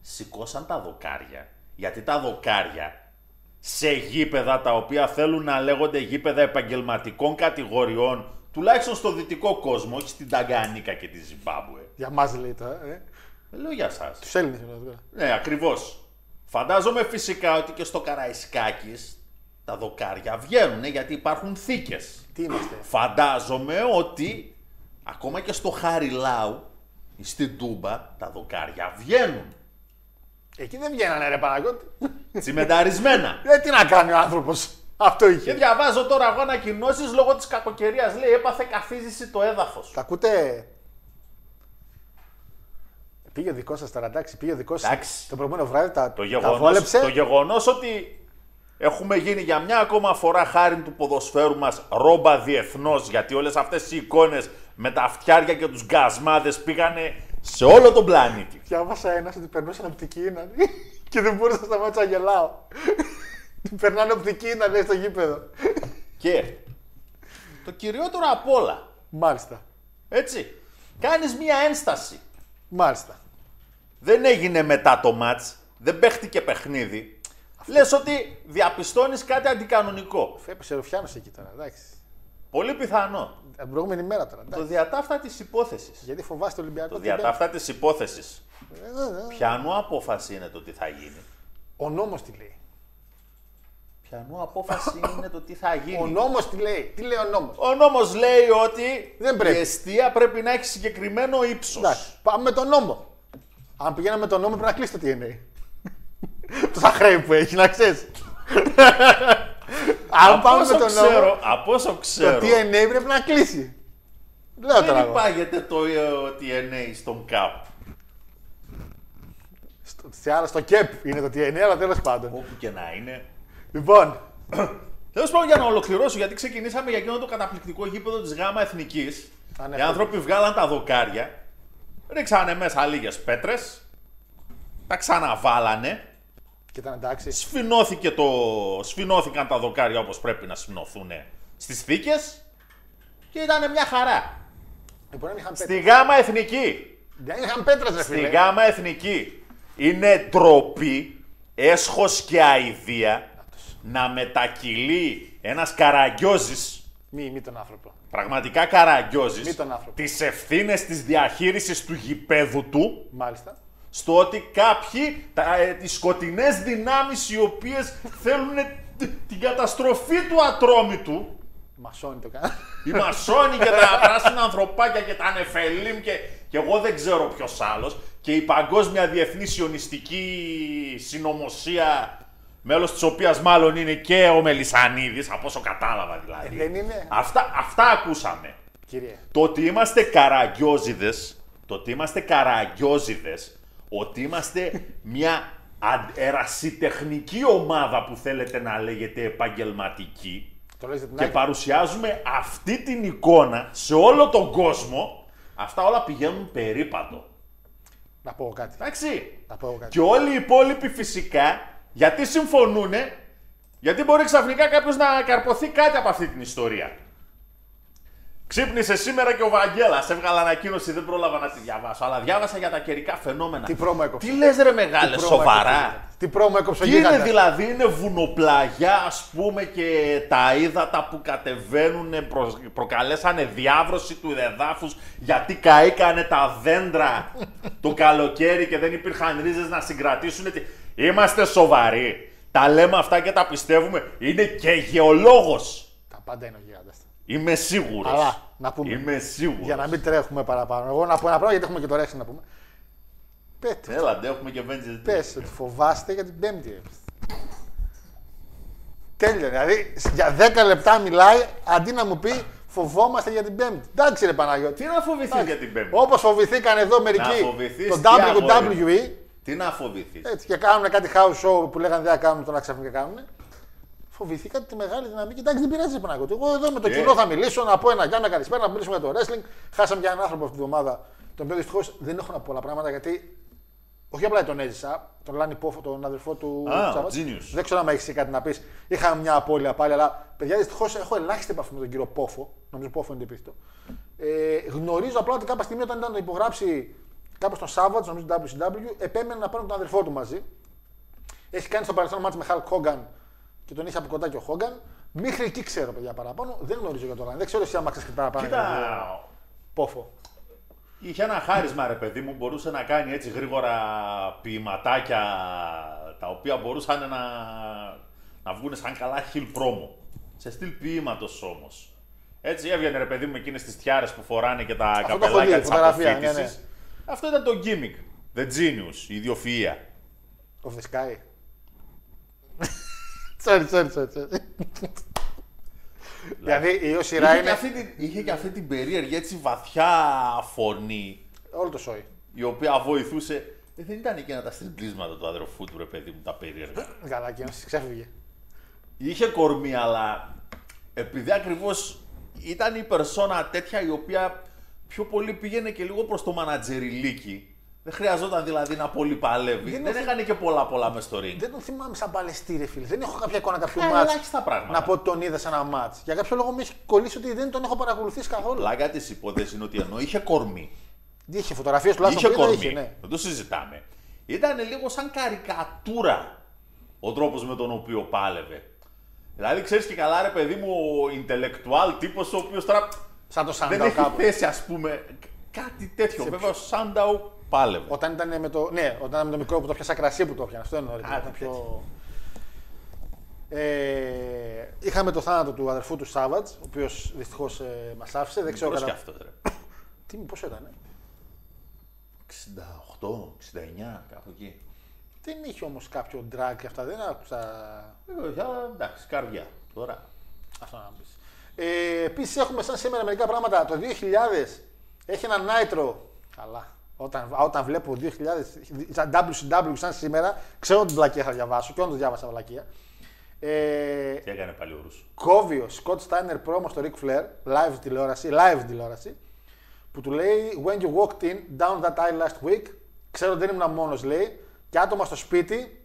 σηκώσαν τα δοκάρια. Γιατί τα δοκάρια σε γήπεδα τα οποία θέλουν να λέγονται γήπεδα επαγγελματικών κατηγοριών, τουλάχιστον στο δυτικό κόσμο, όχι στην Ταγκανίκα και τη Ζιμπάμπουε. Για μας λέει τώρα. Ε. Δεν λέω για σας. Τους Έλληνες εννοώ τώρα. Ναι, ακριβώς. Φαντάζομαι φυσικά ότι και στο Καραϊσκάκης τα δοκάρια βγαίνουν γιατί υπάρχουν θήκες. Τι είμαστε. Φαντάζομαι ότι ακόμα και στο Χαριλάου ή στην Τούμπα τα δοκάρια βγαίνουν. Εκεί δεν βγαίνανε ρε Παναγιώτη. Τσιμενταρισμένα. Ε, τι να κάνει ο άνθρωπος. Αυτό Και είχε. διαβάζω τώρα εγώ ανακοινώσεις λόγω της κακοκαιρίας. Λέει έπαθε καθίζηση το έδαφος. Τα ακούτε; Πήγε ο δικός σας τώρα, εντάξει. Πήγε ο δικός σας. Εντάξει. Το προηγούμενο βράδυ τα, Το τα γεγονός, βόλεψε. το γεγονός ότι έχουμε γίνει για μια ακόμα φορά χάρη του ποδοσφαίρου μας ρόμπα διεθνώς γιατί όλες αυτές οι εικόνες με τα αυτιάρια και τους γκασμάδες πήγανε σε όλο τον πλανήτη. Διάβασα ένας ότι περνούσαν οπτική ίνα και δεν μπορούσα να σταματήσω να γελάω. Περνάνε οπτική ίνα, λέει στο γήπεδο. Και το κυριότερο απ' όλα, Μάλιστα. έτσι, κάνεις μια ένσταση. Μάλιστα. Δεν έγινε μετά το μάτς, δεν παίχτηκε παιχνίδι. Λες ότι διαπιστώνεις κάτι αντικανονικό. Φέπεσε Ρουφιάνος εκεί τώρα, εντάξει. Πολύ πιθανό. Την προηγούμενη μέρα τώρα. Το Εντάξει. διατάφτα της υπόθεσης. Γιατί φοβάστε το Ολυμπιακό. Το τι μπαίνει. διατάφτα της υπόθεσης. Ε, ε, ε. Πιανού απόφαση είναι το τι θα γίνει. Ο νόμος τι λέει; Πιανού απόφαση είναι το τι θα Ο γίνει. νόμος τι λέει; Τι λέει ο νόμος; Ο νόμος λέει ότι Δεν πρέπει. η αιστεία πρέπει να έχει συγκεκριμένο ύψος. Εντάξει, πάμε με τον νόμο. Αν πηγαίναμε με τον νόμο πρέπει να κλείσει το TNA. Τόσα χρέη που έχει, να ξέρεις. Αν Από πάμε όσο με τον ξέρω, νόμο, από όσο το ξέρω, TNA πρέπει να κλείσει. Λέω τώρα δεν εγώ. υπάγεται το ε, TNA στον ΚΑΠ. Στο, σε άλλα, στο ΚΕΠ είναι το TNA, αλλά τέλος πάντων. Όπου και να είναι. Λοιπόν, Τέλος πάντων, για να ολοκληρώσω, γιατί ξεκινήσαμε για εκείνο το καταπληκτικό γήπεδο της ΓΑΜΑ Εθνικής. Α, ναι, Οι άνθρωποι βγάλαν τα δοκάρια, ρίξανε μέσα λίγες πέτρες, τα ξαναβάλανε, και ήταν εντάξει. σφινώθηκε το... σφινώθηκαν τα δοκάρια όπως πρέπει να σφινωθούν στις θήκες και ήταν μια χαρά. Λοιπόν, δεν είχαν πέτρε. Στη γάμα εθνική, Δεν είχαν πέτρες, ρε στη φίλε. γάμα εθνική είναι ντροπή, έσχος και αηδία να μετακυλεί ένας καραγκιόζης, Μη, μη τον άνθρωπο. πραγματικά καραγκιόζης, Μη τον άνθρωπο. τις ευθύνες της διαχείρισης του γηπέδου του Μάλιστα. Στο ότι κάποιοι, τα, ε, τις σκοτεινές δυνάμεις οι οποίες θέλουν τ- την καταστροφή του ατρόμητου, Μασόνι το κάνα. οι μασόνοι και τα πράσινα ανθρωπάκια και τα νεφελίμ και, και εγώ δεν ξέρω ποιος άλλος και η παγκόσμια διεθνή σιωνιστική συνωμοσία μέλος της οποίας μάλλον είναι και ο Μελισανίδης, από όσο κατάλαβα δηλαδή. Ε, δεν είναι. Αυτά, αυτά ακούσαμε. Κύριε. Το ότι είμαστε καραγκιόζιδες, το ότι είμαστε καραγκιόζιδες, ότι είμαστε μια αν- ερασιτεχνική ομάδα που θέλετε να λέγεται επαγγελματική Το λες για την και Άκη. παρουσιάζουμε αυτή την εικόνα σε όλο τον κόσμο, αυτά όλα πηγαίνουν περίπατο. Να πω εγώ κάτι. Εντάξει. Να πω εγώ κάτι. Και όλοι οι υπόλοιποι φυσικά, γιατί συμφωνούν, γιατί μπορεί ξαφνικά κάποιος να καρποθεί κάτι από αυτή την ιστορία. Ξύπνησε σήμερα και ο Βαγγέλας. Έβγαλα ανακοίνωση, δεν πρόλαβα να τη διαβάσω. Αλλά διάβασα για τα καιρικά φαινόμενα. Τι πρόμο έκοψε. Τι λες, ρε μεγάλε, Τι πρόμο σοβαρά. έκοψε. Τι πρόμο έκοψε ο Τι είναι γίγαντας. δηλαδή, είναι βουνοπλαγιά ας πούμε και τα ύδατα που κατεβαίνουν προ, προκαλέσανε διάβρωση του εδάφους γιατί καήκανε τα δέντρα το καλοκαίρι και δεν υπήρχαν ρίζες να συγκρατήσουν. Τι- Είμαστε σοβαροί. Τα λέμε αυτά και τα πιστεύουμε. Είναι και γεωλόγος. Τα πάντα είναι ο γίγαντας. Είμαι σίγουρος. Αλλά, να πούμε. Είμαι σίγουρος. Για να μην τρέχουμε παραπάνω. Εγώ να πω ένα πράγμα γιατί έχουμε και το ρέξι να πούμε. Πέτε. Έλα, ντε, έχουμε και Avengers. Πες ότι φοβάστε για την Πέμπτη. ρε. Τέλειο. Δηλαδή για 10 λεπτά μιλάει αντί να μου πει φοβόμαστε για την Πέμπτη. Εντάξει ρε Παναγιώτη. Τι να φοβηθείς για την Πέμπτη; Όπως φοβηθήκαν εδώ μερικοί φοβηθείς το τι, αγόρι WWE Τι να φοβηθείς; έτσι, και κάνουν κάτι house show που λέγανε δεν θα κάνουν, τώρα ξαφνικά κάνουν. Φοβηθήκατε τη μεγάλη δυναμική. Εντάξει, δεν πειράζει, ρε Παναγιώτη. Εγώ εδώ με το Και- κοινό θα μιλήσω, να πω ένα γεια, μια καλησπέρα, να μιλήσουμε για το wrestling. Χάσαμε για έναν άνθρωπο αυτή τη βδομάδα, τον οποίο δυστυχώς δεν έχω να πω πολλά πράγματα γιατί Όχι απλά τον έζησα, τον Λάνι Πόφο, τον αδερφό του Α, Τσάβατ. genius. Δεν ξέρω αν έχεις εσύ κάτι να πεις. Είχαμε μια απώλεια πάλι, αλλά παιδιά δυστυχώς έχω ελάχιστη επαφή με τον κύριο Πόφο. Νομίζω Πόφο είναι το επίθετο. Ε, γνωρίζω απλά ότι κάποια στιγμή όταν ήταν να υπογράψει κάπου στον Σάββατ, νομίζω WCW, επέμενε να πάρουν τον αδερφό του μαζί. Έχει κάνει στο παρελθόν μάτς με Χαλκ Χόγκαν και τον είχε από κοντά και ο Χόγκαν. Μέχρι εκεί ξέρω παιδιά παραπάνω. Δεν γνωρίζω για τον Λάνι. Δεν ξέρω εσύ άμα ξέρεις και παραπάνω. για τον Κοίτα, Πόφο. είχε ένα χάρισμα ρε παιδί μου, μπορούσε να κάνει έτσι γρήγορα ποιηματάκια τα οποία μπορούσαν να, να βγουν σαν καλά χιλ πρόμο. Σε στυλ ποιήματος όμως. Έτσι έβγαινε ρε παιδί μου εκείνες τις τιάρες που φοράνε και τα Αυτό το έχω καπελάκια δει, της φωτογραφία, ναι, αποφύτησης. Αυτό ήταν το gimmick. The genius, η ιδιοφυΐα. Of the sky. Sorry, sorry, sorry. sorry. δηλαδή η Ιωσήρα Είχε και, είναι αυτή την, είχε και αυτή την περίεργη έτσι βαθιά φωνή όλο το σόι. η οποία βοηθούσε. Ε, δεν ήταν εκείνα τα στριμπλίσματα του αδερφού του ρε παιδί μου, τα περίεργα. Καλά, και ξέφυγε. Είχε κορμί, αλλά επειδή ακριβώς ήταν η περσόνα τέτοια η οποία πιο πολύ πήγαινε και λίγο προς το μανατζεριλίκι. Δεν χρειαζόταν δηλαδή να πολύ παλεύει. Δεν Δεν, είναι- έκανε και πολλά πολλά μες στο ring. Δεν τον θυμάμαι σαν παλαιστή, ρε φίλε. Δεν έχω κάποια εικόνα κάποιου Ε, μάτς ελάχιστα πράγματα. να πω ότι τον είδα σε ένα μάτς. Για κάποιο λόγο με έχει κολλήσει ότι δεν τον έχω παρακολουθήσει καθόλου. Πλάκα της υπόθεσης είναι ότι ενώ είχε κορμί, Είχε φωτογραφίες τουλάχιστον είχε που είδα, κορμί. είχε, ναι. Δεν το συζητάμε. Ήταν λίγο σαν καρικατούρα ο τρόπος με τον οποίο πάλευε. Δηλαδή, ξέρεις και καλά, ρε παιδί μου, ο intellectual τύπος, ο οποίος τώρα Σαν το δεν Σάνταου έχει κάπου. θέση, ας πούμε, κάτι τέτοιο. Βέβαια, ο Σάνταου πάλευε. Όταν ήταν με το, ναι, όταν ήταν με το μικρό που το πιάσα κρασί που το πιάνα. Αυτό εννοώ. ρε, Κάτι ήταν πιο... Ε, είχαμε το θάνατο του αδερφού του Σάββατς, ο οποίος δυστυχώς ε, μας άφησε. Δεν ξέρω Μικρός κι κατά... αυτός, ρε. Τι, πόσο ήταν. ε; 68, 69, κάπου εκεί. Δεν είχε όμως κάποιο drag και αυτά. Δεν άκουσα Ε, όχι, αλλά εντάξει, καρδιά. Τώρα. αυτό να πεις. Ε, Επίσης έχουμε σαν σήμερα μερικά πράγματα. Το 2000 έχει ένα Nitro. Καλά. Όταν, όταν βλέπω 2000 σαν WCW σαν σήμερα, ξέρω την πλακία θα διαβάσω και όντως διάβασα βλακία. Ε, Τι έκανε πάλι ο Ρούσος; κόβει ο Scott Steiner πρόμο στο Ric Flair, live τηλεόραση, live τηλεόραση, που του λέει When you walked in down that aisle last week, ξέρω ότι δεν ήμουν μόνος, λέει, και άτομα στο σπίτι,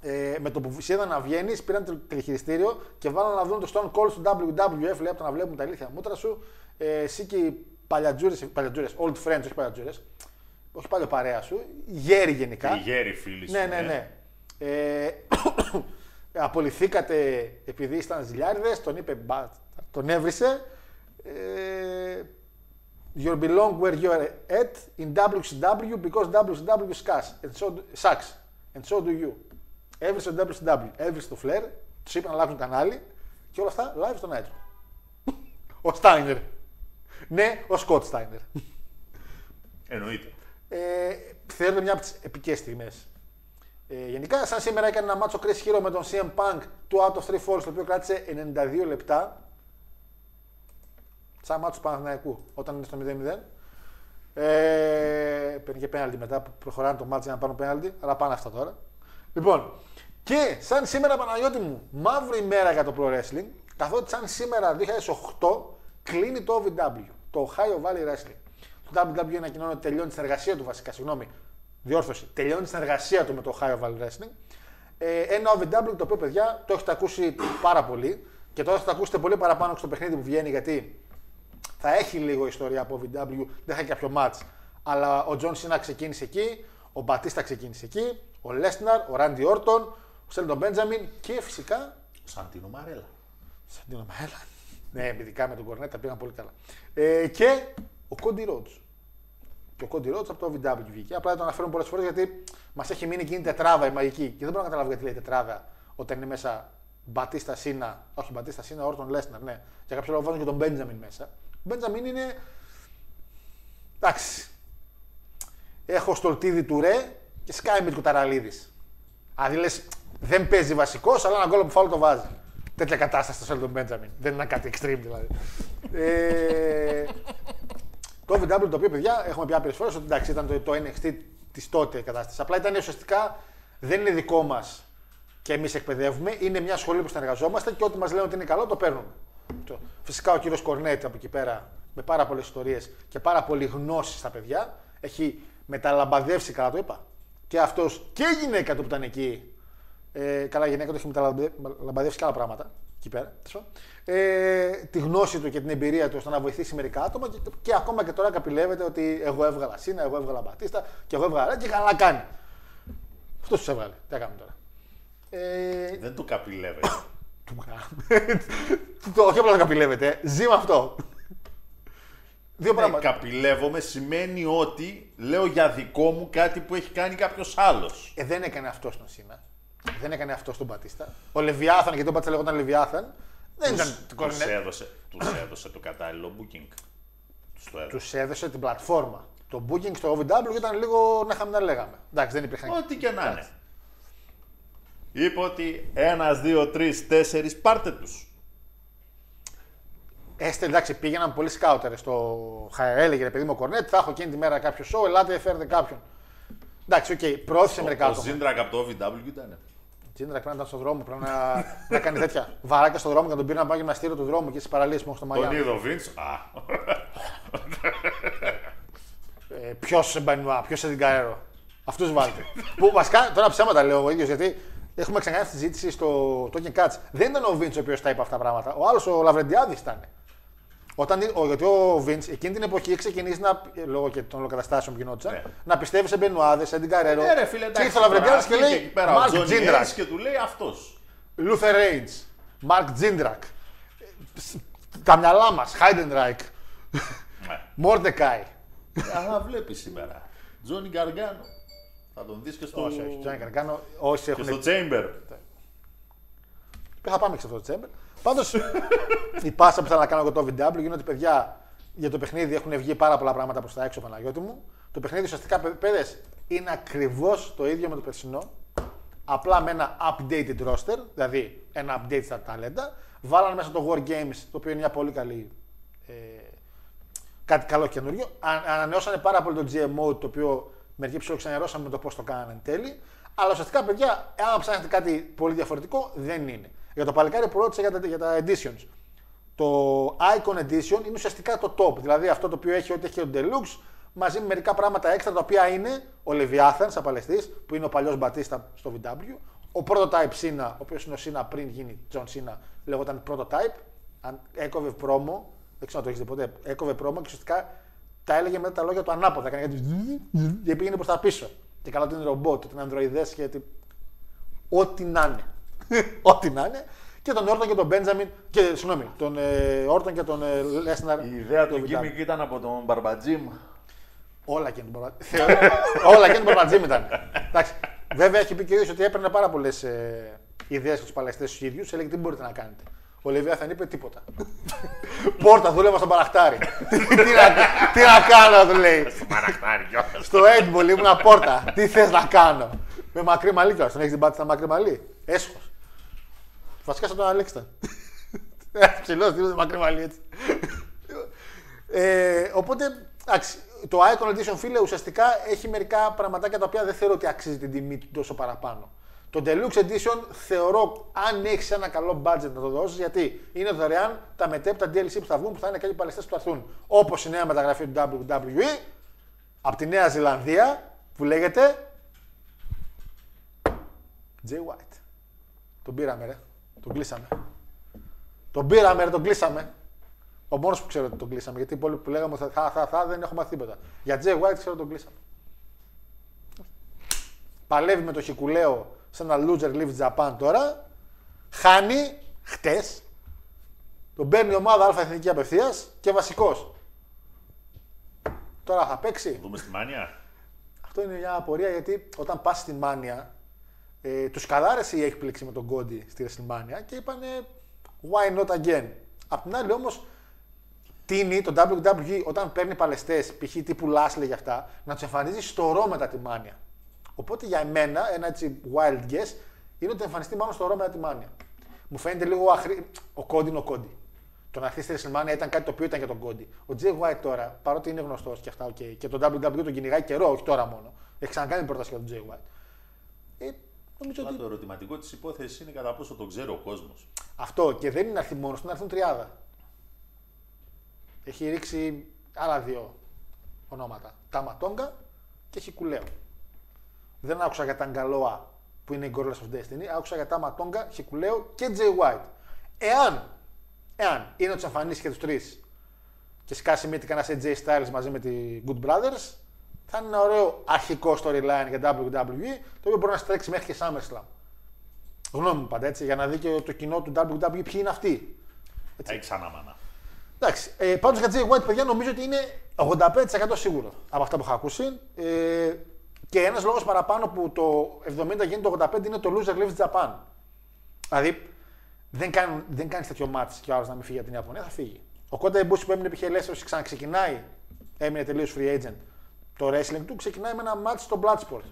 ε, με το που σε είδαν να βγαίνεις, πήραν το τηλεχειριστήριο και βάλαν να δουν το Stone Cold στο WWF, λέει από το να βλέπουν τα ηλίθια μούτρα σου. Ε, εσύ και οι παλιατζούρες, παλιατζούρες, old friends, όχι παλιατζούρες, όχι παλιό παρέα σου, γέροι γενικά. Οι γέροι φίλοι σου. Ναι, ναι, ναι. Ε, απολυθήκατε επειδή ήσταν ζηλιάριδες, τον είπε, «Μπα», τον έβρισε. Ε, you belong where you are at in WCW because WCW sucks and so, sucks and so do you. Έβρισε το WCW, έβρισε το Flair, τους είπε να αλλάξουν κανάλι και όλα αυτά live στο Nitro. Ο Steiner. Ναι, ο Scott Steiner. Εννοείται. Ε, θεωρείται μια από τις επικές στιγμές. Ε, γενικά, σαν σήμερα έκανε ένα μάτσο Chris Hero με τον CM Punk του Out of 3 Falls, το οποίο κράτησε 92 λεπτά. Σαν μάτσο του Παναθηναϊκού, όταν είναι στο 0-0. Ε, παίρνει και πέναλτι μετά που προχωράνε το μάτσο για να πάρουν πέναλτι, αλλά πάνε αυτά τώρα. Λοιπόν, και σαν σήμερα Παναγιώτη μου, μαύρη ημέρα για το Pro Wrestling, καθότι σαν σήμερα 2008 κλείνει το OVW, το Ohio Valley Wrestling. Το WWE ανακοινώνει ότι τελειώνει τη συνεργασία του βασικά, συγγνώμη, διόρθωση, τελειώνει τη συνεργασία του με το Ohio Valley Wrestling. Ε, ένα OVW το οποίο παιδιά το έχετε ακούσει πάρα πολύ και τώρα θα το ακούσετε πολύ παραπάνω και στο παιχνίδι που βγαίνει γιατί θα έχει λίγο ιστορία από OVW, δεν θα έχει κάποιο match. Αλλά ο Τζον Σίνα ξεκίνησε εκεί, ο Μπατίστα ξεκίνησε εκεί, ο Λέσναρ, ο Ράντι Όρτον, ο Σέλντον Μπέντζαμιν και φυσικά Σαντίνο Μαρέλα. Σαντίνο Μαέλα. Ναι, ειδικά με τον Κορνέτα πήγαν πολύ καλά. Ε, και ο Κόντι Ρότζ. Και ο Κόντι Ρότζ από το OVW βγήκε. Απλά το αναφέρουμε πολλές φορές γιατί μας έχει μείνει εκείνη η τετράδα η μαγική. Και δεν μπορώ να καταλάβω γιατί λέει τετράδα όταν είναι μέσα Μπατίστα Σίνα. Όχι Μπατίστα Σίνα, Όρτον Λέσναρ, ναι. Για κάποιο λόγο βάζουν και τον Μπέντζαμιν μέσα. Ο Μπέντζαμιν είναι. Εντάξει. Έχω στολτίδι του ρε και σκάει με κουταραλίδης. Δηλαδή λες, δεν παίζει βασικός, αλλά ένα γκολ που φάουλ το βάζει. Τέτοια κατάσταση στο Σέλτον Μπέντζαμιν. Δεν είναι κάτι extreme δηλαδή. ε, το OVW το οποίο παιδιά έχουμε πει άπειρες φορές ότι εντάξει ήταν το, το NXT της τότε κατάσταση. Απλά ήταν ουσιαστικά δεν είναι δικό μας και εμείς εκπαιδεύουμε. Είναι μια σχολή που συνεργαζόμαστε και ό,τι μας λένε ότι είναι καλό το παίρνουμε. Το- Φυσικά ο κύριος Κορνέτη από εκεί πέρα με πάρα πολλές ιστορίες και πάρα πολύ γνώση στα παιδιά έχει μεταλαμπαδεύσει, καλά το είπα. και αυτός και η γυναίκα του που ήταν εκεί. Ε, καλά, η γυναίκα του έχει μεταλαμπαδεύσει και άλλα πράγματα εκεί πέρα. τέλος πάντων. Ε, τη γνώση του και την εμπειρία του ώστε να βοηθήσει μερικά άτομα και, και ακόμα και τώρα καπηλεύεται ότι εγώ έβγαλα Σίνα, εγώ έβγαλα Μπατίστα και εγώ έβγαλα και καλά κάνει. Αυτός τους έβγαλε. Τι έκαμε τώρα. Ε, Δεν του καπηλεύεται. το, όχι απλά να καπηλεύεται, ζει με αυτό. Δύο Ναι, πράγματα. καπηλεύομαι σημαίνει ότι λέω για δικό μου κάτι που έχει κάνει κάποιος άλλος. Ε, δεν έκανε αυτός στον Σίνα. Δεν έκανε αυτό στον Μπατίστα. Ο Λεβιάθαν, γιατί ο Μπατίστα λεγόταν Λεβιάθαν, δεν ήταν. Τους έδωσε, τους έδωσε το κατάλληλο booking. Τους το έδωσε. Τους έδωσε την πλατφόρμα. Το booking στο OVW ήταν λίγο να είχαμε να λέγαμε. Εντάξει, δεν υπήρχαν. Ό,τι και να είναι. Είπε ότι ένας, δύο, τρεις, τέσσερις, πάρτε τους. Έστε, εντάξει, πήγαιναν πολλοί σκάουτερ στο. Χα- Έλεγε ρε παιδί μου ο Κορνέτ, θα έχω εκείνη τη μέρα κάποιο show, ελάτε, φέρετε κάποιον. Εντάξει, οκ, πρόθεσε μερικά Ο άτομα. Ζήντρακ από το OVW ήταν. Τζίντρα πρέπει να ήταν στον δρόμο, πρέπει να, να κάνει τέτοια. Βαράκια στον δρόμο και να τον πήρε να πάει γυμναστήριο του δρόμου και στι παραλίες μου στο Τον Μαγιάννη. είδε ο Βίντς. Α, Ε, ποιος σε μπανιουά, ποιος σε Διγκαέρο. Αυτούς βάλτε. που βασικά τώρα ψέματα λέω εγώ ίδιος γιατί έχουμε ξανακάνει αυτή τη συζήτηση στο Talking Cuts. Δεν ήταν ο Βίντς ο οποίος τα είπε αυτά τα πράγματα. Ο άλλος ο Λαβρεντιάδης ήταν. Όταν, ο, γιατί ο Βίντ εκείνη την εποχή είχε ξεκινήσει να, λόγω και των καταστάσεων που γινόντουσαν, Ναι. να πιστεύει σε Μπενουάδες, σε Διγκαέρο. ναι, ρε φίλε, και εντάξει. ήρθε ο Λαβρεντιάδη και τώρα, λέει εκεί πέρα ο Μαρκ Τζόνι Τζίντρακ, Έις και του λέει αυτός. Λούθερ Ρέιντς, Μαρκ Τζίντρακ. Τα μυαλά μα, Χάιντεν Ράικ, Μόρντεκάι. Αλλά βλέπεις σήμερα. Τζόνι Γκαργάνο. Θα τον δεις και στο, Όχι, όχι, Τζόνι Καρκάνο, όσοι και έχουν στο Chamber. Θα πάμε και σε αυτό το τσέμπερ. Πάντως, η πάσα που θέλω να κάνω εγώ το VW είναι ότι παιδιά για το παιχνίδι έχουν βγει πάρα πολλά πράγματα προς τα έξω, Παναγιώτη μου. Το παιχνίδι ουσιαστικά, παιδε, είναι ακριβώς το ίδιο με το περσινό. Απλά με ένα updated roster, δηλαδή ένα update στα ταλέντα. Βάλανε μέσα το War Games, το οποίο είναι μια πολύ καλή. Ε, κάτι καλό καινούριο. Α, ανανεώσανε πάρα πολύ το GMO, το οποίο μερικοί ψιλοξενερώσαμε με το πώς το κάνανε εν τέλει. Αλλά ουσιαστικά, παιδιά, αν ψάχνετε κάτι πολύ διαφορετικό, δεν είναι. Για το παλικάρι που ρώτησε για τα, για τα editions. Το Icon Edition είναι ουσιαστικά το top. Δηλαδή αυτό το οποίο έχει ό,τι έχει ο Deluxe μαζί με μερικά πράγματα έξτρα τα οποία είναι ο Leviathan σαν παλαιστής, που είναι ο παλιός Μπατίστα στο VW. Ο prototype Sina, ο οποίος είναι ο Sina πριν γίνει John Sina, λεγόταν prototype. Αν έκοβε πρόμο, δεν ξέρω αν το έχεις δει ποτέ, έκοβε πρόμο και ουσιαστικά τα έλεγε μετά τα λόγια του ανάποδα. Έκανε κάτι και πήγαινε προς τα πίσω. Και καλά ότι είναι ρομπότ, ότι είναι ανδροειδές και ότι Ό,τι να είναι. Ό,τι να είναι. Και τον Όρτον και τον Μπέντζαμιν. Και, συγγνώμη, τον ε, Όρτον και τον ε, Λέσναρ. Η ιδέα το του VW. gimmick ήταν από τον Μπαρμπατζίμ. Όλα και τον Μπαρμπατζήμ. Όλα και τον Μπαρμπατζήμ ήταν. Εντάξει. Βέβαια έχει πει και ο ίδιος ότι έπαιρνε πάρα πολλές ε, ιδέες από τους παλαιστέ του ίδιους. Έλεγε τι μπορείτε να κάνετε. Ο Λεβιάς θα είπε τίποτα. Πόρτα, δούλευα στον παραχτάρι. τι, τι, να, τι να κάνω, του λέει. Μαραχτάρι κιόλας. Στο Έντμπολ ήμουν πόρτα. Τι θες να κάνω. Με μακρύ μαλλί κιόλας. Τον έχεις την πάτη στα μακρύ μαλλί. Έσχος. Βασικά σαν τον Αλέξτα. Ψηλός, τι είναι μακρύ μαλλί έτσι. ε, οπότε, εντάξει, το Icon Edition φίλε ουσιαστικά έχει μερικά πραγματάκια τα οποία δεν θεωρώ ότι αξίζει την τιμή του τόσο παραπάνω. Το Deluxe Edition θεωρώ, αν έχεις ένα καλό budget να το δώσεις, γιατί είναι δωρεάν τα μετέπειτα DLC που θα βγουν που θα είναι και οι παλαιστές που θα έρθουν. Όπως η νέα μεταγραφή του WWE από τη Νέα Ζηλανδία που λέγεται Jay White. Τον πήραμε, ρε. Τον κλείσαμε. Τον πήραμε, ρε, τον κλείσαμε. Ο μόνος που ξέρω ότι τον κλείσαμε. Γιατί οι υπόλοιποι που λέγαμε θα, θα, θα, θα δεν έχω μάθει τίποτα. Για Jay White ξέρω ότι τον κλείσαμε. Παλεύει με το Χικουλέο σε ένα loser live Japan τώρα. Χάνει χτες. Τον παίρνει η ομάδα Α Εθνική Απευθείας και βασικός. Τώρα θα παίξει. Δούμε στη μάνια. Αυτό είναι μια απορία γιατί όταν πας στη Μάνια, ε, τους καλάρεσε η έκπληξη με τον Κόντι στη WrestleMania και είπανε why not again; Απ' την άλλη όμως, τίνει το WWE όταν παίρνει παλαιστές, π.χ. τύπου Λάσλε για αυτά, να τους εμφανίζει στο ρο μετά τη Μάνια. Οπότε για εμένα, ένα έτσι wild guess, είναι ότι θα εμφανιστεί μάλλον στο ρο μετά τη Μάνια. Μου φαίνεται λίγο αχρή... Ο Κόντι είναι ο Κόντι. Το να έρθει στη WrestleMania ήταν κάτι το οποίο ήταν για τον Κόντι. Ο Jay White τώρα, παρότι είναι γνωστός και αυτά, okay, και το WWE τον κυνηγάει καιρό, όχι τώρα μόνο. Έχει ξανακάνει πρόταση για τον Jay White. Ε, νομίζω Αλλά ότι το ερωτηματικό της υπόθεσης είναι κατά πόσο το ξέρει ο κόσμος. αυτό και δεν είναι να έρθει μόνο του, να έρθουν τριάδα. Έχει ρίξει άλλα δύο ονόματα. Ταματόγκα και Χικουλέο. Δεν άκουσα για τα Αγκαλόα που είναι οι Gorillas of Destiny. Άκουσα για τα Ματόγκα, Χικουλέο και Jay White. Εάν, εάν είναι ότι του εμφανίσει και τους τρεις και σκάσει μύτη κανένα AJ Styles μαζί με τη Good Brothers, θα είναι ένα ωραίο αρχικό storyline για WWE το οποίο μπορεί να στρέξει μέχρι και SummerSlam. Γνώμη μου πάντα έτσι, για να δει και το κοινό του WWE ποιοι είναι αυτοί. Έχει ξανά μάνα. Εντάξει. Ε, Πάντως για Jay White, παιδιά, νομίζω ότι είναι 85% σίγουρο από αυτά που έχω ακούσει. Ε, και ένας λόγος παραπάνω που το 70 γίνεται το 85 είναι το loser leaves Japan. Δηλαδή δεν κάνει, δεν κάνεις τέτοιο μάτι και ο άλλος να μην φύγει από την Ιαπωνία, θα φύγει. Ο Κόντα Εμπούση που έμεινε επί ελεύθερος και ξαναξεκινάει, έμεινε τελείως free agent. Το wrestling του ξεκινάει με ένα μάτι στο Bloodsport.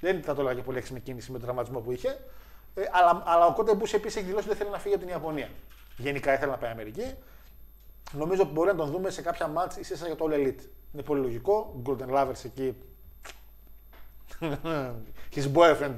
Δεν θα το έλεγα και πολύ έξυπνη κίνηση με τον τραυματισμό που είχε. Ε, αλλά, αλλά ο Κόντα Εμπούση επίσης έχει δηλώσει ότι δεν θέλει να φύγει από την Ιαπωνία. Γενικά ήθελε να πάει Αμερική. Νομίζω ότι μπορεί να τον δούμε σε κάποια μάτς ίσα για το All Elite. Είναι πολύ λογικό. Golden Lovers εκεί. His boyfriend.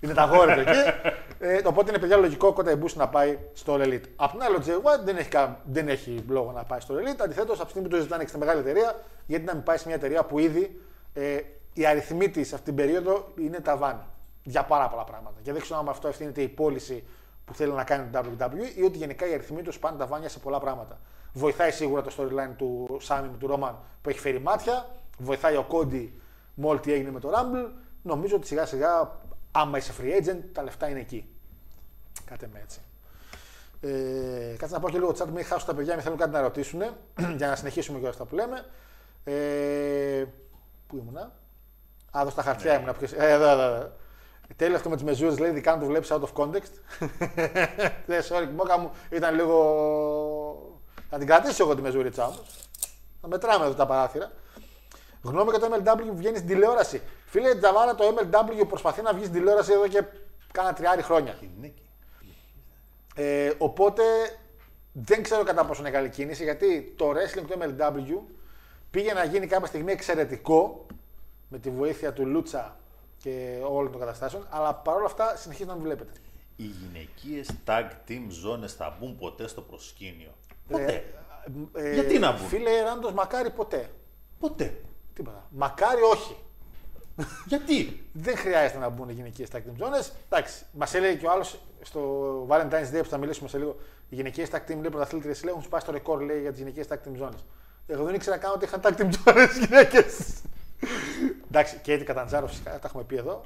Είναι τα γόρια του εκεί. Ε, οπότε είναι παιδιά λογικό ο Kota Ibushi να πάει στο All Elite. Απ' την άλλη, ο Jay White δεν έχει, κα- δεν έχει λόγο να πάει στο All Elite. Αντιθέτως, από τη στιγμή που το ζητάνε και στη μεγάλη εταιρεία, γιατί να μην πάει σε μια εταιρεία που ήδη ε, οι αριθμοί της αυτή την περίοδο είναι ταβάνι. Για πάρα πολλά πράγματα. Και δεν ξέρω αν με αυτό ευθύνεται η πώληση που θέλει να κάνει το WWE ή ότι γενικά οι αριθμοί τους πάνε τα βάνια σε πολλά πράγματα. Βοηθάει σίγουρα το storyline του Σάμι με του Ρόμαν που έχει φέρει μάτια. Βοηθάει ο Κόντι με όλη τι έγινε με το Rumble. Νομίζω ότι σιγά σιγά, άμα είσαι free agent, τα λεφτά είναι εκεί. Κάτε με έτσι. Ε, κάτσε να πω και λίγο chat, μην χάσω τα παιδιά, μην θέλουν κάτι να ρωτήσουν για να συνεχίσουμε και όλα αυτά που λέμε. Ε, πού ήμουνα; Α, εδώ στα χαρτιά Ναι. ήμουνα. Ποιος, ε, εδώ, εδώ, εδώ. Τέλειο αυτό με τις μεζούρες λέει, ειδικά να το βλέπεις out of context. Ναι, sorry, μόκα μου ήταν λίγο. Θα την κρατήσω εγώ τη μεζούριτσα όμως. Να μετράμε εδώ τα παράθυρα. Γνώμη για το MLW που βγαίνει στην τηλεόραση. Φίλε Τζαβάρα, το MLW προσπαθεί να βγει στην τηλεόραση εδώ και κάνα τριάρι χρόνια. Ε, οπότε δεν ξέρω κατά πόσο είναι καλή κίνηση γιατί το wrestling του MLW πήγε να γίνει κάποια στιγμή εξαιρετικό με τη βοήθεια του Λούτσα και όλων των καταστάσεων, αλλά παρόλα αυτά συνεχίζει να μην βλέπετε. Οι γυναικείες tag team ζώνες θα μπουν ποτέ στο προσκήνιο; Ποτέ. Ε, Γιατί να μπουν; Φίλε Ράντος, μακάρι ποτέ. Ποτέ. Τίποτα. Μακάρι όχι. Γιατί; Δεν χρειάζεται να μπουν γυναικείες tag team zones. Εντάξει, μας έλεγε και ο άλλος στο Valentine's Day που θα μιλήσουμε σε λίγο. Οι γυναικείες tag team λέει πρωταθλήτριες λέει, έχουν σπάσει το ρεκόρ λέει, για τις γυναικείες tag team zones. Εγώ δεν ήξερα καν ότι είχαν tag team zones γυναίκες. Εντάξει, και έτσι Καταντζάρο φυσικά, τα έχουμε πει εδώ.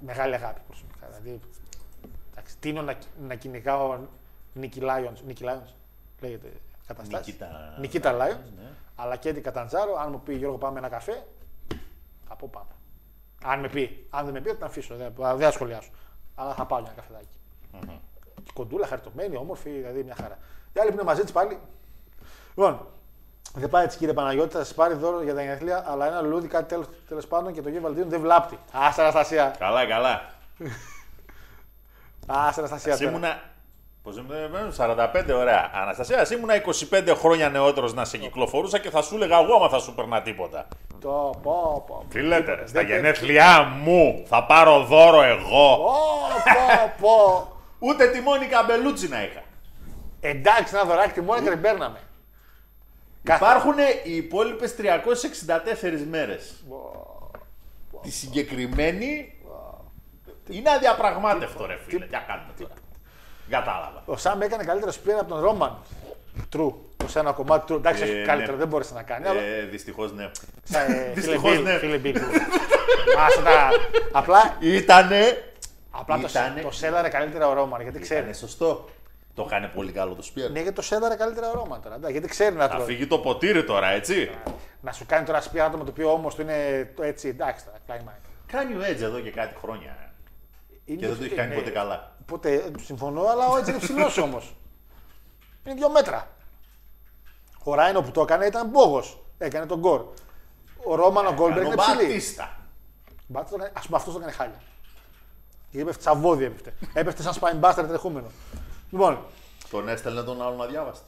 Μεγάλη αγάπη προσωπικά. Δηλαδή, εντάξει, τίνω να, να κυνηγάω Νίκη Lions, Νίκη Lions λέγεται καταστάση. Νικήτα Νικήτα Lions, Lions. ναι. Αλλά και την Καταντζάρο, αν μου πει Γιώργο πάμε ένα καφέ, θα πω πάμε. Αν με πει. Αν δεν με πει, θα την αφήσω. Δεν, δεν θα σχολιάσω. Αλλά θα πάω για ένα καφεδάκι. Και Κοντούλα, χαριτωμένη, όμορφη, δηλαδή μια χαρά. Οι άλλοι που είναι μαζί της πάλι. Λοιπόν, δεν πάει έτσι κύριε Παναγιώτη, θα σας πάρει δώρο για τα γενέθλια, αλλά ένα λουλούδι κάτι τέλος τέλος πάντων και το γιο Βαλτίνου δεν βλάπτει. Άσε Αναστασία. Καλά, καλά. Άσε Αναστασία. Ας τώρα. ήμουνα. Πώς ήμουν, 45, ωραία. Αναστασία, ας ήμουνα 25 χρόνια νεότερος να σε κυκλοφορούσα και θα σου έλεγα εγώ άμα θα σου περνά τίποτα. Το πω, πω. Τι λέτε, Δεν στα τε- γενέθλιά μου θα πάρω δώρο εγώ. Πω, πω, πω. Ούτε τη Μόνικα Μπελούτσι να είχα. Εντάξει, ένα δωράκι τη μόνο και την παίρναμε. Κάθε- Υπάρχουν οι υπόλοιπες 364 μέρες. Τη συγκεκριμένη είναι αδιαπραγμάτευτο, ρε φίλε. Τι να κάνουμε τώρα. Κατάλαβα. Ο Σάμ έκανε καλύτερο σπίτι από τον Ρόμαν. True. Ω ένα κομμάτι true. Εντάξει, Ε, καλύτερο ναι. δεν μπόρεσε να κάνει. αλλά- Ε, Δυστυχώς ναι. Σα- ε, Φίλε δυστυχώς, Μπιλ, ναι. φίλε Μπιλ. Άσε τα- Απλά, Ήτανε. απλά το, Ήτανε- το σέδαρε καλύτερα ο Ρόμαν. Γιατί ξέρει. Ήτανε σωστό. Το έκανε πολύ καλό το σπίτι. Ναι, γιατί το σέδαρε καλύτερα ο Ρόμαν τώρα. εντάξει, Γιατί ξέρει να Θα τρώει. φύγει το ποτήρι τώρα, έτσι. Να σου κάνει τώρα σπίτι άτομο το οποίο όμως του είναι το έτσι. Εντάξει, τώρα, κλάι μάι. Κάνει ο Edge εδώ και κάτι χρόνια. Είναι- Και δεν το έχει κάνει ναι, ποτέ καλά. Ποτέ, ε, συμφωνώ, αλλά ο έτσι είναι ψηλός όμως. Είναι δύο μέτρα. Ο Ράινο που το έκανε ήταν μπόγος. Έκανε τον γκορ. Ο Ρόμαν ο Γκόλμπεργκ Κάνω είναι ψηλή. Μπατίστα. Μπάτς το έκανε- Ας πούμε αυτός το έκανε χάλια. Γιατί έπεφτε τσαβόδι έπεφτε. Έπεφτε σαν σπαϊμπάστερ τρεχούμενο. Λοιπόν, Τον έστελνε τον άλλον αδιάβαστο.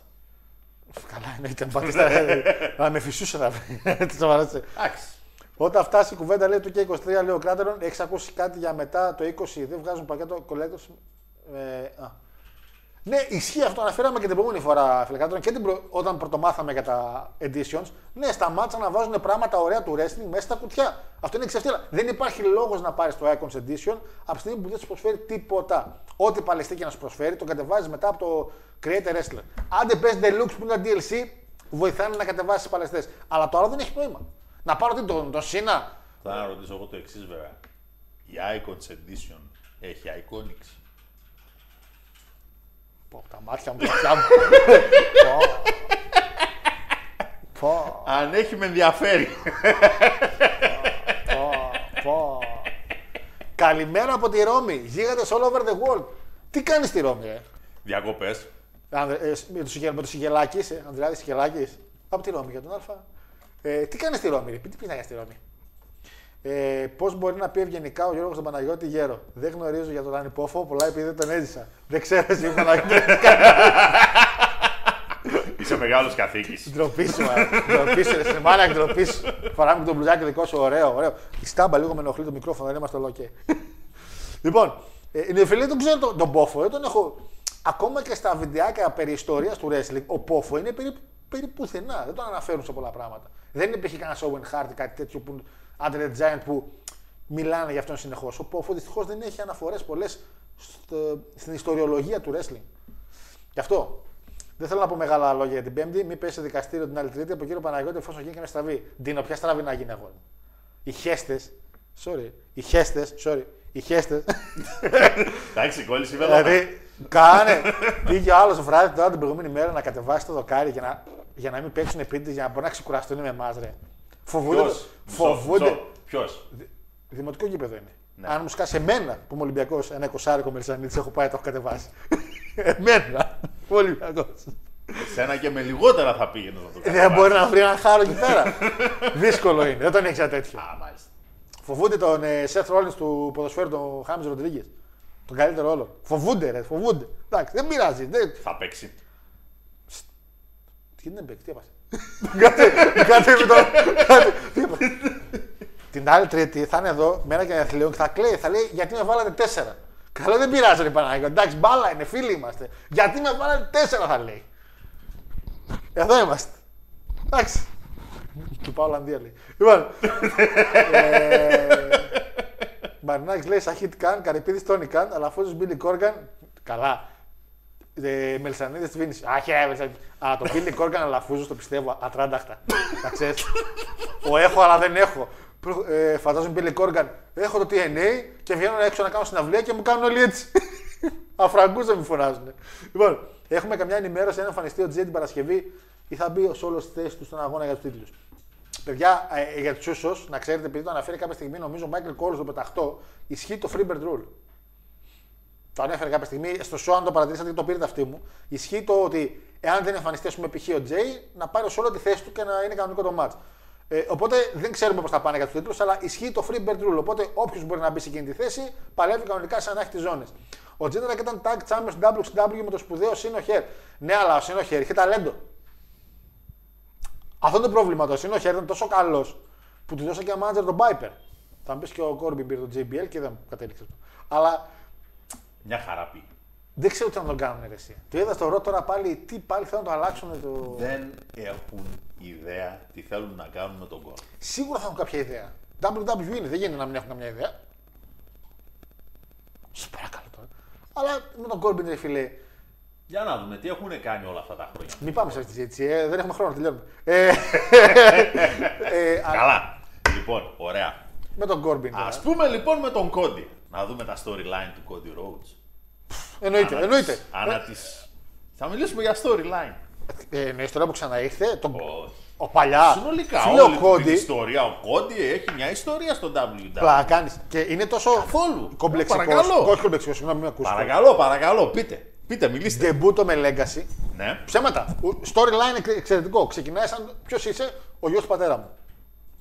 καλά εννοείται. Μπατίστα. Να με φυσούσε να βρει. Τι σοβαρά. Εντάξει. Όταν φτάσει η κουβέντα λέει του και 23 λέει ο Κράτερον, έχεις ακούσει κάτι για μετά το 20, δεν βγάζουν πακέτο collectors. Ε, α. Ναι, ισχύει αυτό. Αναφέραμε και την προηγούμενη φορά, Φιλεκάτρον, και την προ... όταν πρωτομάθαμε για τα editions. Ναι, στα μάτσα να βάζουν πράγματα ωραία του wrestling μέσα στα κουτιά. Αυτό είναι ξεφτύλα. Δεν υπάρχει λόγος να πάρεις το Icons Edition από τη στιγμή που δεν σου προσφέρει τίποτα. Ό,τι παλαιστεί και να σου προσφέρει, το κατεβάζεις μετά από το Creator Wrestler. Άντε πες Deluxe που είναι DLC, βοηθάνε να κατεβάσεις παλαιστές. Αλλά το άλλο δεν έχει νόημα. Να πάρω τι, τον, τον Σίνα; Θα να ρωτήσω εγώ το εξής βέβαια. Η Icons Edition έχει Iconics. Πω, τα μάτια μου, τα αυτιά μου. Πω. Πω. Αν έχει με ενδιαφέρει. Πω, πω. Καλημέρα από τη Ρώμη. Γίγαντες all over the world. Τι κάνεις στη Ρώμη, ε; Διακοπές. Άνδρε, ε, με το, Σιγε- με το Σιγελάκης, ε, Ανδρεάδης Σιγελάκης. Από τη Ρώμη για τον Α. Ε, τι κάνει στη Ρώμη, ρε. τι πει στη Ρώμη; Ε, Πώς μπορεί να πει ευγενικά ο Γιώργος τον Παναγιώτη Γέρο; Δεν γνωρίζω για τον Ανυπόφο, πολλά επειδή δεν τον έζησα. Δεν ξέρω εσύ Παναγιώτη. Είσαι μεγάλος καθήκης. Ντροπή σου, ε. ντροπή σου, ρε, σε μάνα ντροπή σου. Φοράμε και τον μπλουζάκι δικό σου, ωραίο, ωραίο. Η στάμπα λίγο με ενοχλεί το μικρόφωνο, δεν είμαστε ολόκε. λοιπόν, ε, νεοφιλή τον ξέρω τον, τον Πόφο, δεν τον έχω. Ακόμα και στα βιντεάκια περί ιστορίας του wrestling, ο Πόφο είναι περί, περί πουθενά. Δεν τον αναφέρουν σε πολλά πράγματα. Δεν υπήρχε κανένα Owen Hart ή κάτι τέτοιο που. Under the Giant που μιλάνε για αυτόν συνεχώς. Ο Πόφο δυστυχώς δεν έχει αναφορές πολλές στην ιστοριολογία του wrestling. Γι' αυτό δεν θέλω να πω μεγάλα λόγια για την Πέμπτη. Μην πέσει σε δικαστήριο την άλλη Τρίτη από κύριο Παναγιώτης εφόσον γίνει κανένα στραβή. Ντίνο, ποια στραβή να γίνει αγόρι. μου. Οι χέστες. Sorry. Οι χέστες. Sorry. Οι χέστες. Εντάξει, κόλληση βέβαια. δηλαδή, κάνε. Πήγε ο άλλος βράδυ τώρα την προηγούμενη μέρα να κατεβάσει το δοκάρι για να, για να μην παίξουν επίτηδες για να μπορούν να ξεκουραστούν με εμάς, ρε. Φοβούνται. Ποιος; Φοβούνται. Ποιος; Δημοτικό γήπεδο είναι. Ναι. Αν μου σκάσει εμένα που είμαι Ολυμπιακός, ένα εικοσάρικο μελισανίτη, έχω πάει, το έχω κατεβάσει. εμένα. Που Ολυμπιακός. Σένα και με λιγότερα θα πήγαινε να το κάνει. Δεν μπορεί να βρει ένα χάρο εκεί πέρα. Δύσκολο είναι. Δεν τον έχεις ένα τέτοιο. Α, μάλιστα. Φοβούνται τον ε, Seth Rollins του ποδοσφαίρου, τον Χάμις Ροντρίγκες. Τον καλύτερο όλο. Φοβούνται, ρε, φοβούνται. Εντάξει, δεν πειράζει. Δεν... Θα παίξει. Τι δεν παίξει, τι έπασε. Κάτι κάτι με το. κάτι- τι έπασε. Την άλλη Τρίτη θα είναι εδώ με ένα και αθλείο και θα κλαίει. Θα λέει γιατί με βάλατε τέσσερα. Καλό δεν πειράζει, ρε Παναγιώτη. Εντάξει, μπάλα είναι, φίλοι είμαστε. Γιατί με βάλατε τέσσερα θα λέει. Εδώ είμαστε. Εντάξει. Του πάω Ολλανδία λέει. Λοιπόν. ε, Μαρινάκη λέει Σαχίτ Καν, Καρυπίδης Τόνι Καν, Αλαφούζος Μπίλι Κόργαν. Καλά. Ε, Μελισανίδη τη Βίνηση. Αχ, ε, Μελισανίδης. Α, το Μπίλι Κόργαν Αλαφούζο το πιστεύω ατράνταχτα. Να ξέρεις. Ο έχω, αλλά δεν έχω. Προ- Ε, φαντάζομαι Μπίλι Κόργαν. Έχω το TNA και βγαίνω έξω να κάνω συναυλία και μου κάνουν όλοι έτσι. Αφραγκού δεν μου φωνάζουν. Λοιπόν, έχουμε καμιά ενημέρωση αν εμφανιστεί ο Τζέι την Παρασκευή ή θα μπει ο όλο στη θέση του στον αγώνα για τους τίτλους. Παιδιά, ε, για τους Ούσο, να ξέρετε, επειδή το αναφέρει κάποια στιγμή, νομίζω ο Μάικλ Κόλ στο πεταχτό, ισχύει το Freebird Rule. Το ανέφερε κάποια στιγμή, στο show, αν το παρατηρήσατε και το πήρετε αυτή μου. Ισχύει το ότι εάν δεν εμφανιστεί, ας πούμε, π.χ. ο Τζέι, να πάρει όλο τη θέση του και να είναι κανονικό το match. Ε, οπότε δεν ξέρουμε πώς θα πάνε για τους τίτλους, αλλά ισχύει το Freebird rule. Οπότε όποιος μπορεί να μπει σε εκείνη τη θέση, παλεύει κανονικά σαν να έχει τις ζώνες. Ο Τζέντρακ ήταν tag champion στην WCW με το σπουδαίο Σον Ο'Χερ. Ναι, αλλά ο Σον Ο'Χερ είχε ταλέντο. Αυτό είναι το πρόβλημα. Το Σον Ο'Χερ ήταν τόσο καλός που του δώσα και ένα manager τον Piper. Θα μου πεις και ο Κόρμπιν πήρε το JBL και δεν μου κατέληξε αυτό. Αλλά Μια χαρά πήγε. δεν ξέρω τι να τον κάνουν ρε, εσύ. Το είδα στο Raw τώρα πάλι, τι πάλι θέλουν να το αλλάξουν. Το... Δεν έχουν ιδέα τι θέλουν να κάνουν με τον κόσμο. Σίγουρα θα έχουν κάποια ιδέα. WWE είναι, δεν γίνεται να μην έχουν καμιά ιδέα. Σας παρακαλώ τώρα. Αλλά με τον Κόρμπιν, ρε φίλε, Για να δούμε τι έχουν κάνει όλα αυτά τα χρόνια. μην πάμε σε αυτή τη συζήτηση. Ε, δεν έχουμε χρόνο, τελειώνουμε. Ε, ε, α, Καλά. Λοιπόν, ωραία. με τον Κόρμπιν. τώρα. Α πούμε λοιπόν με τον Κόντι. Να δούμε τα storyline του Κόντι Rhodes. Εννοείται, Ανά εννοείται. τις- Ανά τις... Θα μιλήσουμε για storyline. Ε, με ιστορία που ξαναήρθε, τον... Όχι. ο παλιά. Συνολικά, φίλε, όλη ο την Κόντι. ιστορία. Ο Κόντι έχει μια ιστορία στο WWE. Πλάκα κάνεις. Και είναι τόσο Καθόλου. κομπλεξικός. Παρακαλώ. Όχι κομπλεξικός, συγγνώμη, μην με ακούσει. Παρακαλώ, παρακαλώ, πείτε. Πείτε, μιλήστε. Ντεμπούτο με legacy. Ναι. Ψέματα. Ο- Storyline εξ- εξαιρετικό. Ξεκινάει σαν ποιος είσαι, ο γιος του πατέρα μου.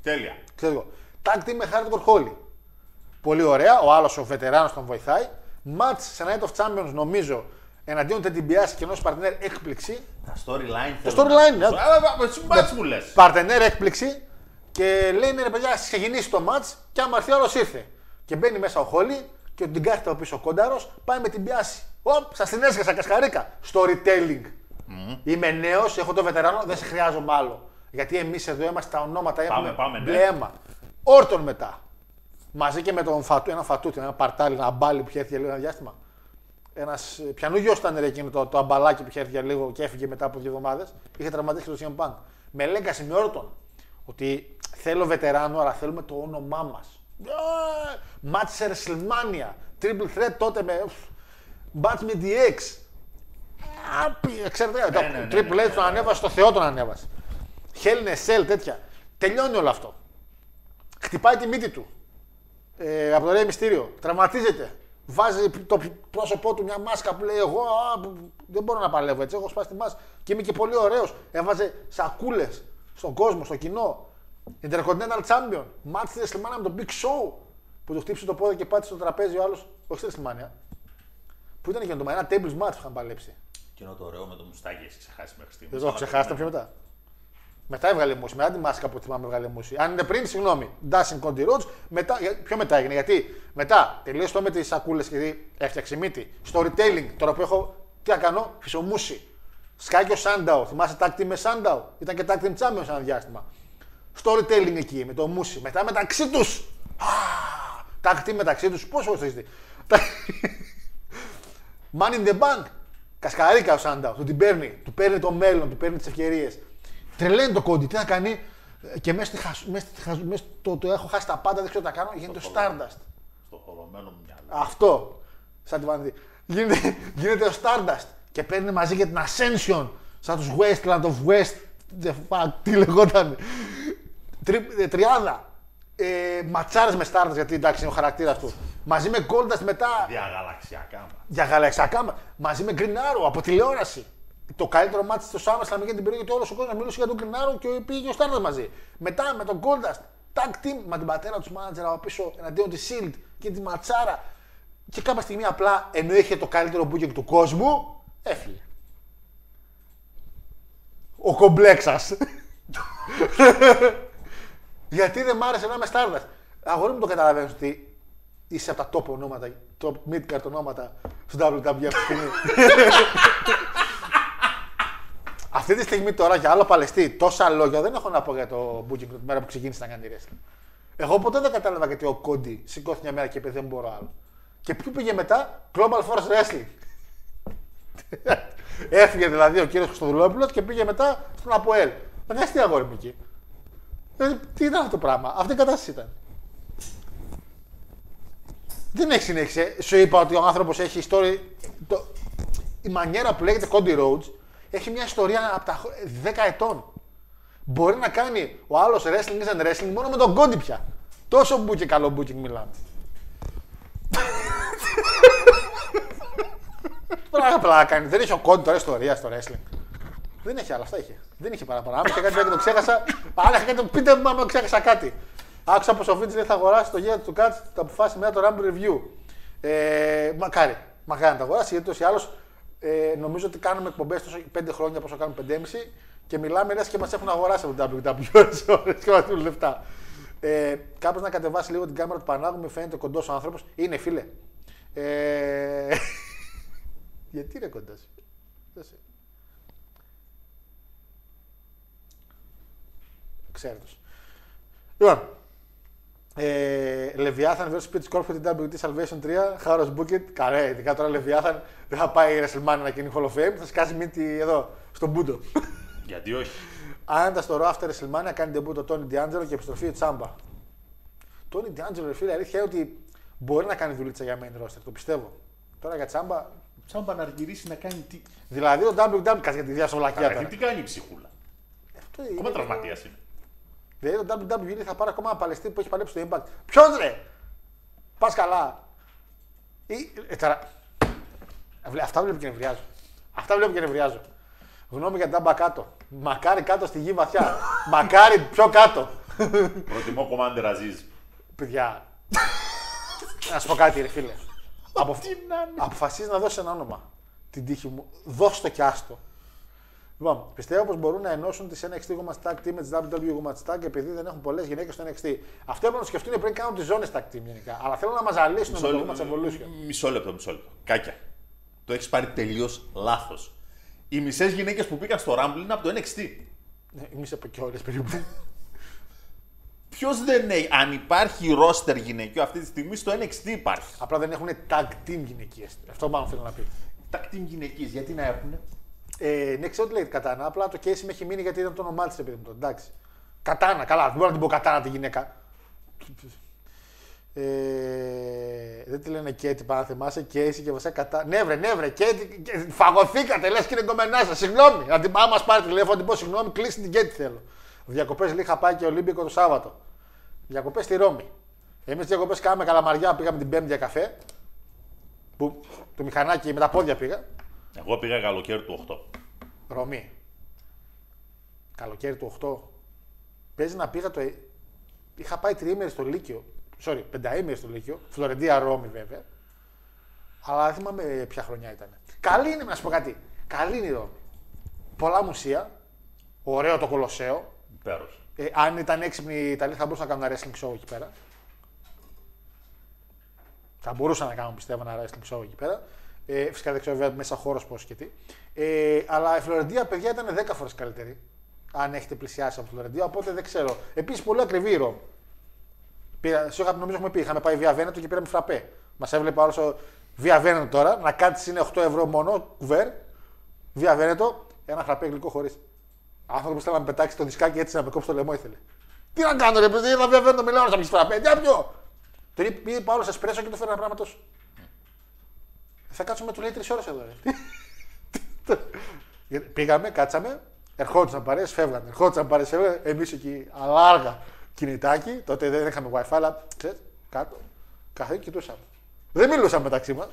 Τέλεια. Εξαιρετικό. Tag team με Hardcore Holly. Πολύ ωραία. Ο άλλος ο βετεράνος τον βοηθάει. Match σε Night of Champions νομίζω εναντίον Teddy Biasi και ενός παρτενέρ έκπληξη. Τα storyline Το θέλω storyline, να- ναι. Αλλά εσύ μπάτς μου λες. Παρτενέρ έκπληξη και λέει ναι, ρε παιδιά, ας ξεκινήσει το match και άμα έρθει ο άλλος ήρθε. Και μπαίνει μέσα ο Χόλι και την κάθεται από πίσω ο κόνταρος, πάει με την πιάση. Οπ, σας την έσχασα, κασκαρίκα. Storytelling. Είμαι νέος, έχω το βετεράνο, δεν σε χρειάζομαι άλλο. Γιατί εμείς εδώ είμαστε τα ονόματα, έχουμε πάμε, ναι. μπλε αίμα. Όρτον μετά. Μαζί και με τον Φατού, ένα Φατούτι, ένα παρτάλι, ένα μπάλι που είχε έρθει για λίγο ένα διάστημα. Ένας πιανού γιο ήταν ρε, εκείνο το, το αμπαλάκι που είχε έρθει για λίγο και έφυγε μετά από δύο εβδομάδες. Είχε τραυματίσει το CM Punk. Με λέγκαση με Όρτον. Ότι θέλω βετεράνο, αλλά θέλουμε το όνομά μας. Μάτς σε WrestleMania. Triple threat τότε με. Μπάτς με DX. Άπι, ξέρετε, το ναι, ναι, Triple ναι, H τον ανέβασε, το Θεό τον ανέβασε. Hell in a Cell, τέτοια. Τελειώνει όλο αυτό. Χτυπάει τη μύτη του. Ε, από το Ρέι Μυστήριο. Τραυματίζεται. Βάζει το πρόσωπό του μια μάσκα που λέει: Εγώ α, δεν μπορώ να παλεύω έτσι. Έχω σπάσει τη μάσκα και είμαι και πολύ ωραίος. Έβαζε σακούλες στον κόσμο, στο κοινό. Intercontinental Champion. Μάτσε στη WrestleMania με τον Big Show που του χτύπησε το πόδι και πάτησε στο τραπέζι ο άλλος. Όχι στη WrestleMania. Που ήταν και το ένα tables match που είχαν παλέψει. Εκείνο το ωραίο με το μουστάκι έχει ξεχάσει μέχρι στιγμής. Δεν το έχω ξεχάσει, ήταν πιο μετά. Μετά έβγαλε μουσική, μετά τη μάσκα που θυμάμαι έβγαλε μουσική. Αν είναι πριν, συγγνώμη. Dashing Conti Rhodes, μετά, για- πιο μετά έγινε. Γιατί μετά τελείωσε το με τις σακούλες και έφτιαξε μύτη. Storytelling, τώρα που έχω, τι να κάνω, φυσομούση. Σκάει και ο Σάνταο, θυμάσαι tag team με Σάνταο; Ήταν και tag team champion σε ένα διάστημα. Storytelling εκεί με το μουσι. Μετά μεταξύ τους. Tag team μεταξύ τους, πόσο το έχεις δει. Man in the bank. Κασκαρίκα ο Σάνταο. Του την παίρνει. Του παίρνει το μέλλον, του παίρνει τις ευκαιρίες. Τρελαίνει το κόντι. Τι να κάνει. ε, Και μέσα, στη χασ... μέσα, στη χασ... μέσα στο το έχω χάσει τα πάντα, δεν ξέρω τι να κάνω. Γίνεται ο Stardust. Στο χωρωμένο μου μυαλό. Αυτό. Σαν τη Βανδί. Γίνεται, γίνεται ο Stardust. Και παίρνει μαζί και την Ascension. Σαν τους Westland of West. The fuck, τι λεγόταν. Τρι, ε, τριάδα. Ε, Ματσάρες με Stardust γιατί εντάξει είναι ο χαρακτήρας του. Μαζί με Goldust μετά Διαγαλαξιακά μας. για γαλαξιακά μα- μαζί με Green Arrow από τηλεόραση. Το καλύτερο μάτι στο SummerSlam για την περίοδο γιατί όλος ο κόσμος μιλούσε για τον Green Arrow και πήγε ο Stardust μαζί. Μετά με τον Goldust, tag team με την πατέρα τους manager από πίσω εναντίον της Shield και της ματσάρα. Και κάποια στιγμή απλά ενώ είχε το καλύτερο booking του κόσμου, έφυγε. Ο κομπλέξας. Γιατί δεν μ' άρεσε να είμαι Stardust. Αγόρι μου το καταλαβαίνεις ότι είσαι από τα top ονόματα, top mid-card ονόματα στο WWE αυτή τη στιγμή. Αυτή τη στιγμή τώρα για άλλο παλαιστή, τόσα λόγια δεν έχω να πω για το booking του τη μέρα που ξεκίνησε να κάνει wrestling. Εγώ ποτέ δεν κατάλαβα γιατί ο Κόντι σηκώθηκε μια μέρα και είπε δεν μπορώ άλλο. Και ποιο πήγε μετά, Global Force Wrestling. Έφυγε δηλαδή ο κύριος Χρυστοδουλόπουλο και πήγε μετά στον Αποέλ. Δεν τι αγόρι μου εκεί. Ε, τι ήταν αυτό το πράγμα; Αυτή η κατάσταση ήταν. Δεν έχει συνέχιση. Σου είπα ότι ο άνθρωπος έχει ιστορία. Το... Η μανιέρα που λέγεται Cody Rhodes έχει μια ιστορία από τα 10 ετών. Μπορεί να κάνει ο άλλος wrestling isn't wrestling μόνο με τον Cody πια. Τόσο μπου και καλό booking μιλάμε. Πράγμα πλάκα κάνει. Δεν έχει ο Cody τώρα ιστορία στο wrestling. Δεν έχει άλλα, αυτά είχε. Δεν είχε παραπάνω. Αν είχε κάτι και το ξέχασα. Αν είχε κάτι, πείτε μου άμα ξέχασα κάτι. Άκουσα πως ο Βίντζ λέει θα αγοράσει το γέρο του Κάτς, το αποφάσισε μετά το Rumble Review. Ε, μακάρι. Μακάρι να το αγοράσει γιατί τόσο ή άλλως ε, νομίζω ότι κάνουμε εκπομπές τόσο 5 χρόνια πόσο κάνουμε 5,5 και μιλάμε λες και μας έχουν αγοράσει από το WWE ώρες ώρες και μας δίνουν λεφτά. Ε, Κάπως να κατεβάσει λίγο την κάμερα του Πανάγου, μου φαίνεται κοντός άνθρωπος. Είναι φίλε. Ε, γιατί είναι κοντά σου. Δώσε. Ξέρετος. Λοιπόν, ε, Leviathan vs. Pitch Corp για την WT Salvation 3, Χάρος Bucket. Καρέ, ειδικά τώρα Leviathan δεν θα πάει η WrestleMania να γίνει Hall of Fame, θα σκάσει μύτη εδώ, στον Μπούντο. Γιατί όχι; Άντα στο Raw after WrestleMania κάνει ντεμπού το Tony D'Angelo και επιστροφή η Τσάμπα. Tony D'Angelo, ρε φίλε, η αλήθεια είναι ότι μπορεί να κάνει δουλίτσα για main roster, το πιστεύω. Τώρα για Τσάμπα, Τσάμπα να αργυρίσει να κάνει τι. δηλαδή το WWE κάτσε για τη διασωλακία Καλά, τώρα. τι κάνει η ψυχούλα; Αυτό Ακόμα είναι- τραυματίας είναι. Δηλαδή το WWE θα πάρει ακόμα ένα παλαιστή που έχει παλέψει στο Impact. Ποιος ρε! Πας καλά. Ή, ε, τώρα, βλέ- αυτά βλέπω και νευριάζω. Αυτά βλέπω και νευριάζω. Γνώμη για την τάμπα κάτω. Μακάρι κάτω στη γη βαθιά. Μακάρι πιο κάτω. Προτιμώ Commander Aziz. Παιδιά. να σου πω κάτι, ρε φίλε. Απο... Αποφασίζεις να δώσεις ένα όνομα. Την τύχη μου. Δώσ' το κι άστο. Λοιπόν, πιστεύω πως μπορούν να ενώσουν τις NXT Women's Tag Team με τις WWE Women's Tag επειδή δεν έχουν πολλές γυναίκες στο NXT. Αυτό έπρεπε να το σκεφτούν πριν κάνουν τις ζώνες Tag Team γενικά. Αλλά θέλω να μα ζαλίσουν με το Women's Evolution. Μισό λεπτό, μισό λεπτό. Κάκια. Το έχεις πάρει τελείως λάθος. Οι μισές γυναίκες που πήγαν στο Rumble είναι από το NXT. Ναι, Εμείς από και όλες περίπου. Ποιος δεν έχει. Αν υπάρχει ρόστερ γυναικείο αυτή τη στιγμή στο NXT υπάρχει. Απλά δεν έχουν tag team γυναικείες. Αυτό μάλλον θέλω να πει. Τα team γυναικείες, γιατί να έχουν. Ε, ναι, ξέρω τι λέει κατάνα. Απλά το case με έχει μείνει γιατί ήταν το όνομά της, παιδί μου. τώρα, Εντάξει. Κατάνα, καλά. Δεν μπορώ να την πω κατάνα τη γυναίκα. Ε, δεν τη λένε Κέτι, πάνω να θυμάσαι. Κέισι και βασικά κατά. Ναι, βρε, ναι, βρε, Κέτι. και- Φαγωθήκατε, λες και είναι κομμενά σα. Συγγνώμη. Αν την άμα μα πάρει τηλέφωνο, να την πω συγγνώμη, κλείσει την Κέτι θέλω. Διακοπές είχα πάει και Ολύμπικο το Σάββατο. Διακοπές στη Ρώμη. Εμείς διακοπές κάναμε καλαμαριά, πήγαμε την Πέμπτη για καφέ. Που το μηχανάκι με τα πόδια πήγα. Εγώ πήγα καλοκαίρι του 8. Ρωμή. Καλοκαίρι του 8. Παίζει να πήγα το. ε- Είχα πάει τριήμερη στο Λύκειο. Sorry, πενταήμερη στο Λύκειο. Φλωρεντία Ρώμη βέβαια. Αλλά δεν θυμάμαι ποια χρονιά ήταν. Καλή είναι, να σου πω κάτι. Καλή είναι η Ρώμη. Πολλά μουσεία. Ωραίο το Κολοσσέο. Υπέροχο. Ε, αν ήταν έξυπνοι οι Ιταλοί θα μπορούσαν να κάνουν ένα wrestling show εκεί πέρα. Θα μπορούσαν να κάνουν πιστεύω ένα wrestling show εκεί πέρα. Ε, φυσικά δεν ξέρω βέβαια μέσα χώρος πώς και τι. Ε, αλλά η Φλωρεντία, παιδιά, ήταν 10 φορές καλύτερη. Αν έχετε πλησιάσει από τη Φλωρεντία, οπότε δεν ξέρω. Επίσης, πολύ ακριβή η Ρώμη. Πήγα, σου είχα, νομίζω έχουμε πει, είχαμε πάει Βία Βένετο και πήραμε φραπέ. Μας έβλεπε άλλος Βία Βένετο τώρα, να κάτσει είναι 8 ευρώ μόνο, κουβέρ. Βία Βένετο, ένα φραπέ γλυκό χωρίς. Άνθρωπος θέλει να με πετάξει το δισκάκι έτσι να με κόψει το λαιμό ήθελε. Τι να κάνω, ρε παιδί, να βέβαια το μιλάω να πει φραπέ. Τι να πιω. Τον είπε πήγε Παύλο εσπρέσο και του φέρει ένα πράγμα τόσο. Θα κάτσουμε του λέει τρεις ώρες εδώ. Ρε. Γιατί Πήγαμε, κάτσαμε, ερχόντουσαν παρέ, φεύγανε. Ερχόντουσαν παρέ, φεύγανε. Εμείς εκεί, αλάργα κινητάκι. Τότε δεν είχαμε WiFi, αλλά ξέρεις, κάτω. Καθένα κοιτούσαμε. Δεν μιλούσαμε μεταξύ μας.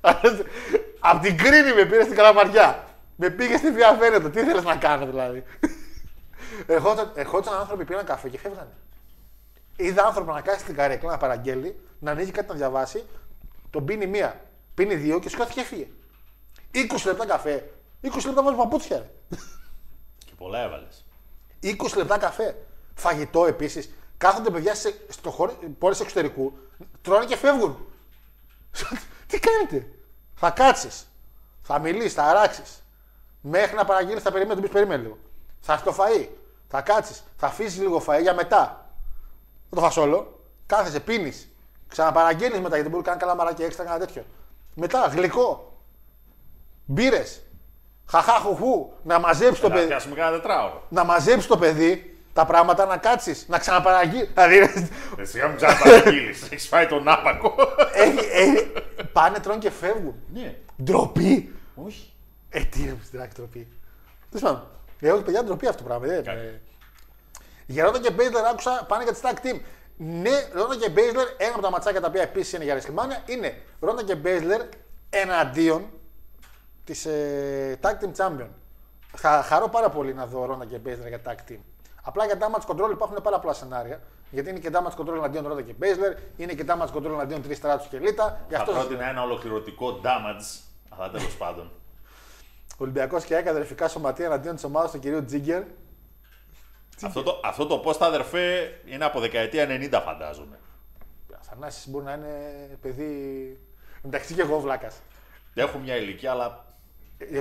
Απ' την κρίνη με πήρε στην καλαμαριά. Με πήγε στη Βία Βένετο. Τι θέλεις να κάνω δηλαδή; Ερχόταν, ερχόντουσαν άνθρωποι πήραν καφέ και φεύγανε. Είδα άνθρωπο να κάθεται στην καρέκλα να παραγγέλει, να ανοίγει κάτι να διαβάσει, τον πίνει μία, πίνει δύο και σηκώθηκε και έφυγε. 20 λεπτά καφέ. 20 λεπτά βάζει παπούτσια. Ρε. Και πολλά έβαλες. 20 λεπτά καφέ. Φαγητό επίσης. Κάθονται παιδιά σε, στο χώρο, πόλεις εξωτερικού, τρώνε και φεύγουν. Τι κάνετε; Θα κάτσεις. Θα μιλήσεις, θα αράξεις. Μέχρι να παραγγείλεις, θα περιμένεις, του πεις περίμενε λίγο. Θα έρθει το φαΐ. Θα κάτσεις. Θα αφήσεις λίγο φαΐ για μετά. Δεν το φας όλο. Κάθεσαι, πίνεις. Ξαναπαραγγέλνεις μετά γιατί μπορεί να κάνει καλά μαράκι έξτρα, κανένα τέτοιο. Μετά γλυκό. Μπύρες. Χαχά χουχού. Να μαζέψει το Να παιδί πιάσουμε κανένα τετράωρο. να μαζέψει το παιδί τα πράγματα, να κάτσεις, να ξαναπαραγγείλει. Δηλαδή, Εσύ μου ξαναπαραγγείλεις. Έχεις φάει τον άπακο. έχει, έχει, πάνε, τρώνε και φεύγουν. Ναι. Ντροπή. Όχι. Ε, τι είναι στην άκρη ντροπή. Τέλος πάντων. Ε, όχι, παιδιά, ντροπή αυτό το πράγμα. Δεν, Κάτι. ε. Για Ρόντα και Μπέιζλερ άκουσα πάνε για τη tag team. Ναι, Ρόντα και Μπέιζλερ, ένα από τα ματσάκια τα οποία επίσης είναι για WrestleMania είναι Ρόντα και Μπέιζλερ εναντίον της ε, tag team champion. Θα χαρώ πάρα πολύ να δω Ρόντα και Μπέιζλερ για tag team. Απλά για damage control υπάρχουν πάρα πολλά σενάρια. Γιατί είναι και damage control εναντίον Ρόντα και Μπέιζλερ, είναι και damage control εναντίον Τρεις Στράτους και Λίτα. Γι' Θα αυτό σας πρότεινα λέω. ένα ολοκληρωτικό damage. Αλλά τέλος πάντων. Ολυμπιακός και ΑΕΚ αδερφικά σωματεία εναντίον της ομάδας του κυρίου Τζίγκερ. Αυτό, το, αυτό το πώ τα αδερφέ είναι από δεκαετία 90 φαντάζομαι. Αθανάσης μπορεί να είναι παιδί. Εντάξει και εγώ βλάκας. Έχω μια ηλικία, αλλά Έχει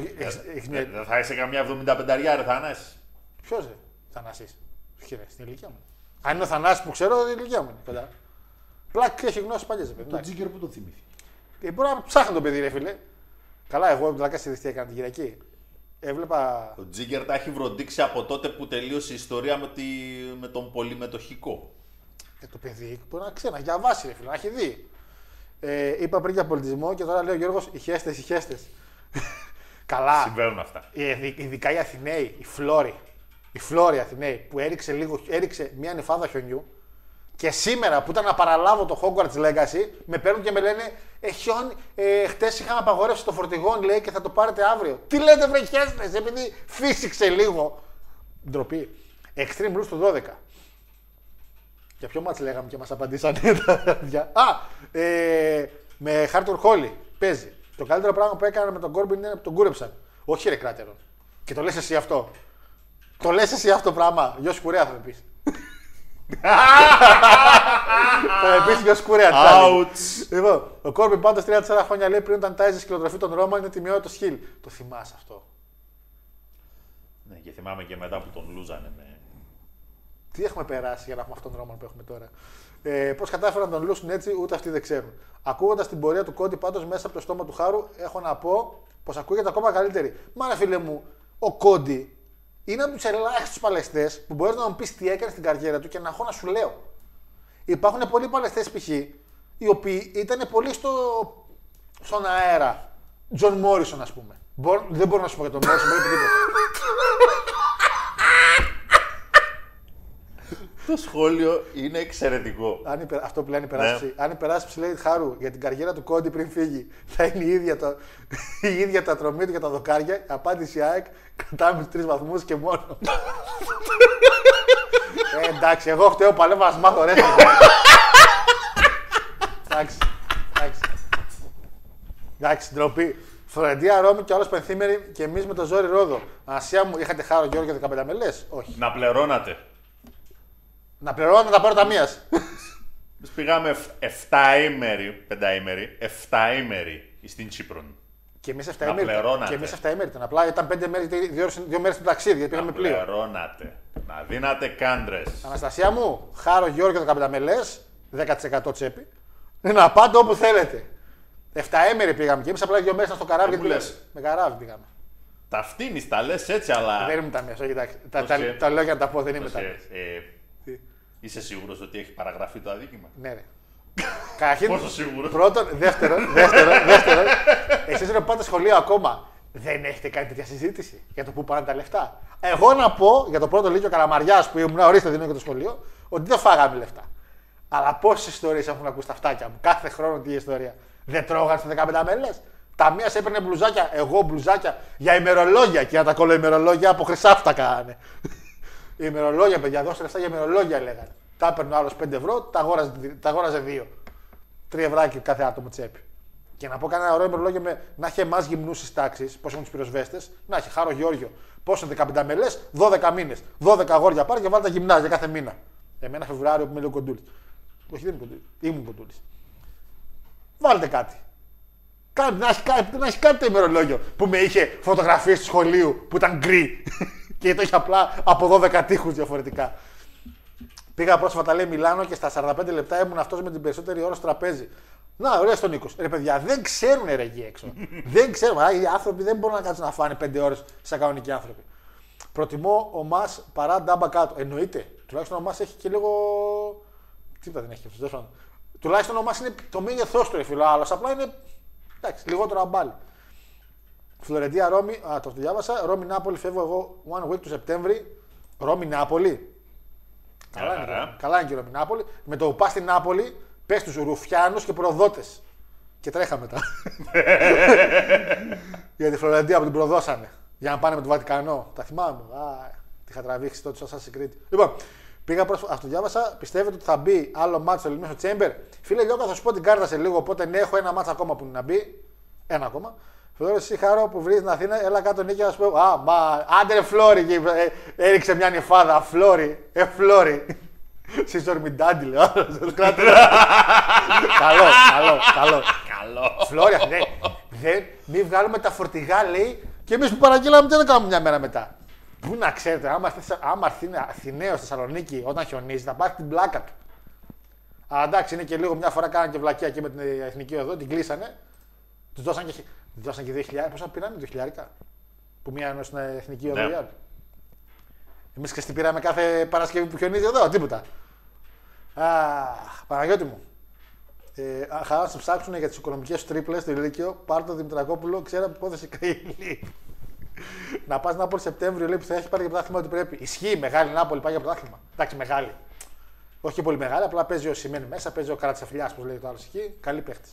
ε, μια. δεν θα είσαι καμιά 75 ρε Θανάσης. Ποιος ρε, Θανάσης. Όχι ρε, στην ηλικία μου. Αν είναι ο Θανάσης που ξέρω, η ηλικία μου είναι κοντά. Πλάκ έχει γνώση παλιές. Το τζίγκερ που το θυμήθηκε. Ε, μπορεί να ψάχνει το παιδί, ρε φίλε. Καλά, εγώ πλάκα στη τι έκανα την Κυριακή. Έβλεπα. Ο Τζίγκερ τα έχει βροντίξει από τότε που τελείωσε η ιστορία με, τη, με τον πολυμετοχικό. Ε, το παιδί μπορεί να ξέρει, να διαβάσει, ρε φίλε, να έχει δει. Ε, είπα πριν για πολιτισμό και τώρα λέει ο Γιώργος, οι χέστες, οι χέστες. Καλά. Συμβαίνουν αυτά. Ε, ειδι- Ειδικά οι Αθηναίοι, οι Φλόροι. Οι Φλόροι Αθηναίοι που έριξε, λίγο, έριξε μια νεφάδα χιονιού και σήμερα που ήταν να παραλάβω το Hogwarts Legacy, με παίρνουν και με λένε ε, χιόνι, ε, χτες είχαμε απαγορεύσει το φορτηγόν λέει και θα το πάρετε αύριο. Τι λέτε βρε χέστες, επειδή φύσηξε λίγο. Ντροπή. Extreme Rules το 12. Για ποιο μάτς λέγαμε και μας απαντήσανε τα παιδιά. Α, ε, με Hardcore Holly παίζει. Το καλύτερο πράγμα που έκανα με τον Κόρμπιν είναι που τον κούρεψαν. Όχι ρε κράτερο. Και το λες εσύ αυτό. Το λες εσύ αυτό το πράγμα. Γιώργο Κουρέα θα με πεις. Το επίσημο σκουρέα τσάλι. Ouch. Λοιπόν, ο Κόρμπιν πάντως 3-4 χρόνια λέει πριν ήταν τάιζες σκυλοτροφή των Ρώμα είναι τιμιότητα σχήλ. Το θυμάσαι αυτό; Ναι, και θυμάμαι και μετά που τον λούζανε με. Τι έχουμε περάσει για να έχουμε αυτόν τον Ρώμα που έχουμε τώρα; Ε, Πώς κατάφεραν να τον λούσουν έτσι, ούτε αυτοί δεν ξέρουν. Ακούγοντας την πορεία του Κόντι πάντως μέσα από το στόμα του Χάρου, έχω να πω πως ακούγεται ακόμα καλύτερη. Μα ρε φίλε μου, ο Κόντι είναι από τους ελάχιστους παλαιστές που μπορείς να μου πεις τι έκανες στην καριέρα του και να έχω να σου λέω. Υπάρχουν πολλοί παλαιστές π.χ. οι οποίοι ήταν πολύ στο, στον αέρα. Τζον Μόρισον, ας πούμε. Μπορώ- δεν μπορώ να σου πω για τον Μόρισον, μπορεί οτιδήποτε. Το σχόλιο είναι εξαιρετικό. Αν υπε- αυτό που λένε υπεράσπιση. Ναι. Αν υπεράσπιση λέει χάρου για την καριέρα του Κόντι πριν φύγει, θα είναι η ίδια, το, η ίδια τα τρομή του για τα δοκάρια. Η Απάντηση ΑΕΚ, κατάμεση τρεις βαθμούς και μόνο. ε, εντάξει, εγώ φταίω παλεύω να σου μάθω ρε. εντάξει, εντάξει. Εντάξει, ντροπή. Φλωρεντία Ρώμη και άλλος πενθήμερη και εμείς με το ζόρι Ρόδο. Ασία μου, είχατε χάρο Γιώργο 15 μελέ. Όχι. Να πληρώνατε. Να πληρώνω να τα πάρω ταμεία. Εμείς πήγαμε 7 ημέρη, 5 ημέρη, 7 ημέρη στην Τσίπρον. Και εμείς 7 Να ημέρε. πληρώνατε. Και εμείς 7 ημέρε ήταν. Απλά ήταν 5 μέρε, 2 μέρες στο ταξίδι, γιατί πήγαμε Να πλοίο. πληρώνατε. Να δίνατε κάντρες. Αναστασία μου, χάρο Γιώργο 15 μελέ, 10% τσέπη. Να πάτε όπου θέλετε. 7 έμερε πήγαμε και εμείς απλά δύο μέρες στο καράβι. Δεν γιατί μου λες, λες. Με καράβι πήγαμε. Τα φτύνει, τα λες έτσι, αλλά. Δεν ήμουν ταμείο, όχι εντάξει. Τα, Πώς τα, και; τα λέω για να τα πω, δεν είμαι Πώς, ταμείο. Ε, ε, Είσαι σίγουρος ότι έχει παραγραφεί το αδίκημα; Ναι, ρε. Καταρχήν, Πόσο σίγουρος; Πρώτον, δεύτερον, δεύτερον, δεύτερον εσείς δεν πάτε σχολείο ακόμα. Δεν έχετε κάνει τέτοια συζήτηση για το πού πάνε τα λεφτά. Εγώ να πω για το πρώτο Λύκειο Καλαμαριάς που ήμουν, ορίστε δίνω και το σχολείο, ότι δεν φάγαμε λεφτά. Αλλά πόσες ιστορίες έχουν ακούσει τα αυτάκια μου. Κάθε χρόνο τι ιστορία. Δεν τρώγανε στα 15 μέλες. Τα μία σε έπαιρνε μπλουζάκια, εγώ μπλουζάκια για ημερολόγια και να τα κόλλω ημερολόγια από χρυσάφτα κάνανε. Ημερολόγια, παιδιά, δώστε λεφτά για ημερολόγια λέγανε. Τα έπαιρνε ο άλλος 5 ευρώ, τα αγόραζε, τα αγόραζε 2. 3 ευράκι κάθε άτομο τσέπη. Και να πω κανένα ωραίο ημερολόγιο με να έχει εμάς γυμνούς τη τάξη, πώ έχουν τους πυροσβέστες, να έχει χάρο Γεώργιο. Πόσο 15 μελές, 12 μήνες. 12 αγόρια πάρει και βάλει τα γυμνά για κάθε μήνα. Εμένα Φεβρουάριο που είμαι λίγο κοντούλης. Όχι, δεν είμαι κοντούλης. Ήμουν κοντούλης. Βάλτε κάτι. Κάτι, να έχει κάτι, να έχει κάτι το ημερολόγιο που με είχε φωτογραφίε του σχολείου που ήταν γκρι και το είχε απλά από 12 τείχους διαφορετικά. Πήγα πρόσφατα, λέει Μιλάνο και στα 45 λεπτά ήμουν αυτός με την περισσότερη ώρα στο τραπέζι. Να, ωραία στον Νίκος. Ρε παιδιά, δεν ξέρουν ρε εκεί έξω. δεν ξέρουν. Α, Οι άνθρωποι δεν μπορούν να κάτσουν να φάνε 5 ώρες σαν κανονικοί άνθρωποι. Προτιμώ ο Μα παρά ντάμπα κάτω. Εννοείται. Τουλάχιστον ο Μα έχει και λίγο. Τίποτα δεν έχει αυτός. τέλος πάντων. Τουλάχιστον ο Μα είναι το μέγεθός του, ρε φίλο. Άλλος απλά είναι. Εντάξει, λιγότερο αμπάλι. Φλωρεντία Ρώμη, α, το διάβασα. Ρώμη Νάπολη, φεύγω εγώ one week του Σεπτέμβρη. Ρώμη Νάπολη. Καλά είναι, χαρά. και- καλά είναι και η Ρώμη Νάπολη. Με το που πας στην Νάπολη, πες τους Ρουφιάνους και προδότες. Και τρέχα μετά. Για τη Φλωρεντία που την προδώσανε. Για να πάνε με το Βατικανό. Τα θυμάμαι. Α, τη είχα τραβήξει τότε στο Assassin's Creed. Λοιπόν, πήγα πρόσφατα. Αυτό διάβασα. Πιστεύετε ότι θα μπει άλλο μάτσο στο Elimination Chamber; Φίλε Λιώκας, θα σου πω την κάρτα σε λίγο. Οπότε ναι, έχω ένα μάτσο ακόμα που είναι να μπει. Ένα ακόμα. Φλόρι, εσύ χαρό που βρεις στην Αθήνα, έλα κάτω νίκη να σου πω. Α, μα, άντε ρε Φλόρι, και, ε, έριξε μια νυφάδα. Φλόρι, ε, Φλόρι. Σίσορ Μιντάντι, λέω. άλλος, κράτη. καλός, καλός, καλός. Καλός. Φλόρια, δεν, δεν, μην βγάλουμε τα φορτηγά, λέει, και εμείς που παραγγείλαμε τι να κάνουμε μια μέρα μετά. Πού να ξέρετε, άμα, έρθει- άμα έρθει Αθηναίος στη Θεσσαλονίκη όταν χιονίζει, θα πάρει την πλάκα του. Αλλά εντάξει, είναι και λίγο μια φορά κάνανε και βλακία και με την εθνική οδό, την κλείσανε. Τους δώσαν και, τους δώσαν και 2.000, πόσα πήραν, 2.000. Που μία ενός στην εθνική οδό Ναι. η άλλη. Εμείς και στην πήραμε κάθε Παρασκευή που χιονίζει εδώ, τίποτα. Αχ, Παναγιώτη μου. Ε, α, χαρά να σε ψάξουν για τις οικονομικές τρίπλες στο Ηλίκιο. Πάρ το Δημητρακόπουλο, ξέρω από υπόθεση Κρίλη. να πας Νάπολη Σεπτέμβριο λέει που θα έχει πάρει για πρωτάθλημα ό,τι πρέπει. Ισχύει, μεγάλη Νάπολη πάει για πρωτάθλημα. Εντάξει, μεγάλη. Όχι και πολύ μεγάλη, απλά παίζει ο Σιμένη μέσα, παίζει ο Καρατσαφιλιά, όπως λέει το άλλο εκεί. Καλή παίχτη.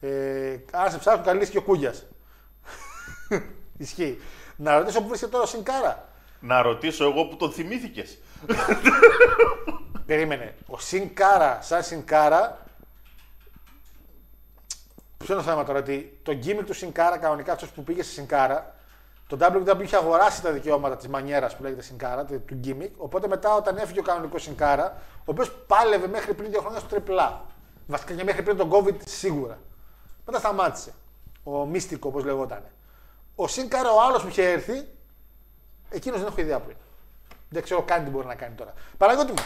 Ε, αν σε ψάχνουν, καλή και ο Κούγιας. Ισχύει. Να ρωτήσω που βρίσκεται τώρα ο Σινκάρα. Να ρωτήσω εγώ που τον θυμήθηκες. Περίμενε. Ο Σινκάρα, σαν Σινκάρα. Ποιο είναι το θέμα τώρα, ότι το gimmick του Σινκάρα, κανονικά αυτός που πήγε στη Σινκάρα, Το WWE είχε αγοράσει τα δικαιώματα της μανιέρας που λέγεται Σινκάρα, του του gimmick. Οπότε μετά, όταν έφυγε ο κανονικός Σινκάρα, ο οποίος πάλευε μέχρι πριν δύο χρόνια στο Triple A. Βασικά και μέχρι πριν τον COVID σίγουρα. Μετά σταμάτησε. Ο μύστικο, όπως λεγόταν. Ο Σινκάρα, ο άλλος που είχε έρθει, εκείνος δεν έχω ιδέα που είναι. Δεν ξέρω καν τι μπορεί να κάνει τώρα. Παραγωγή μου,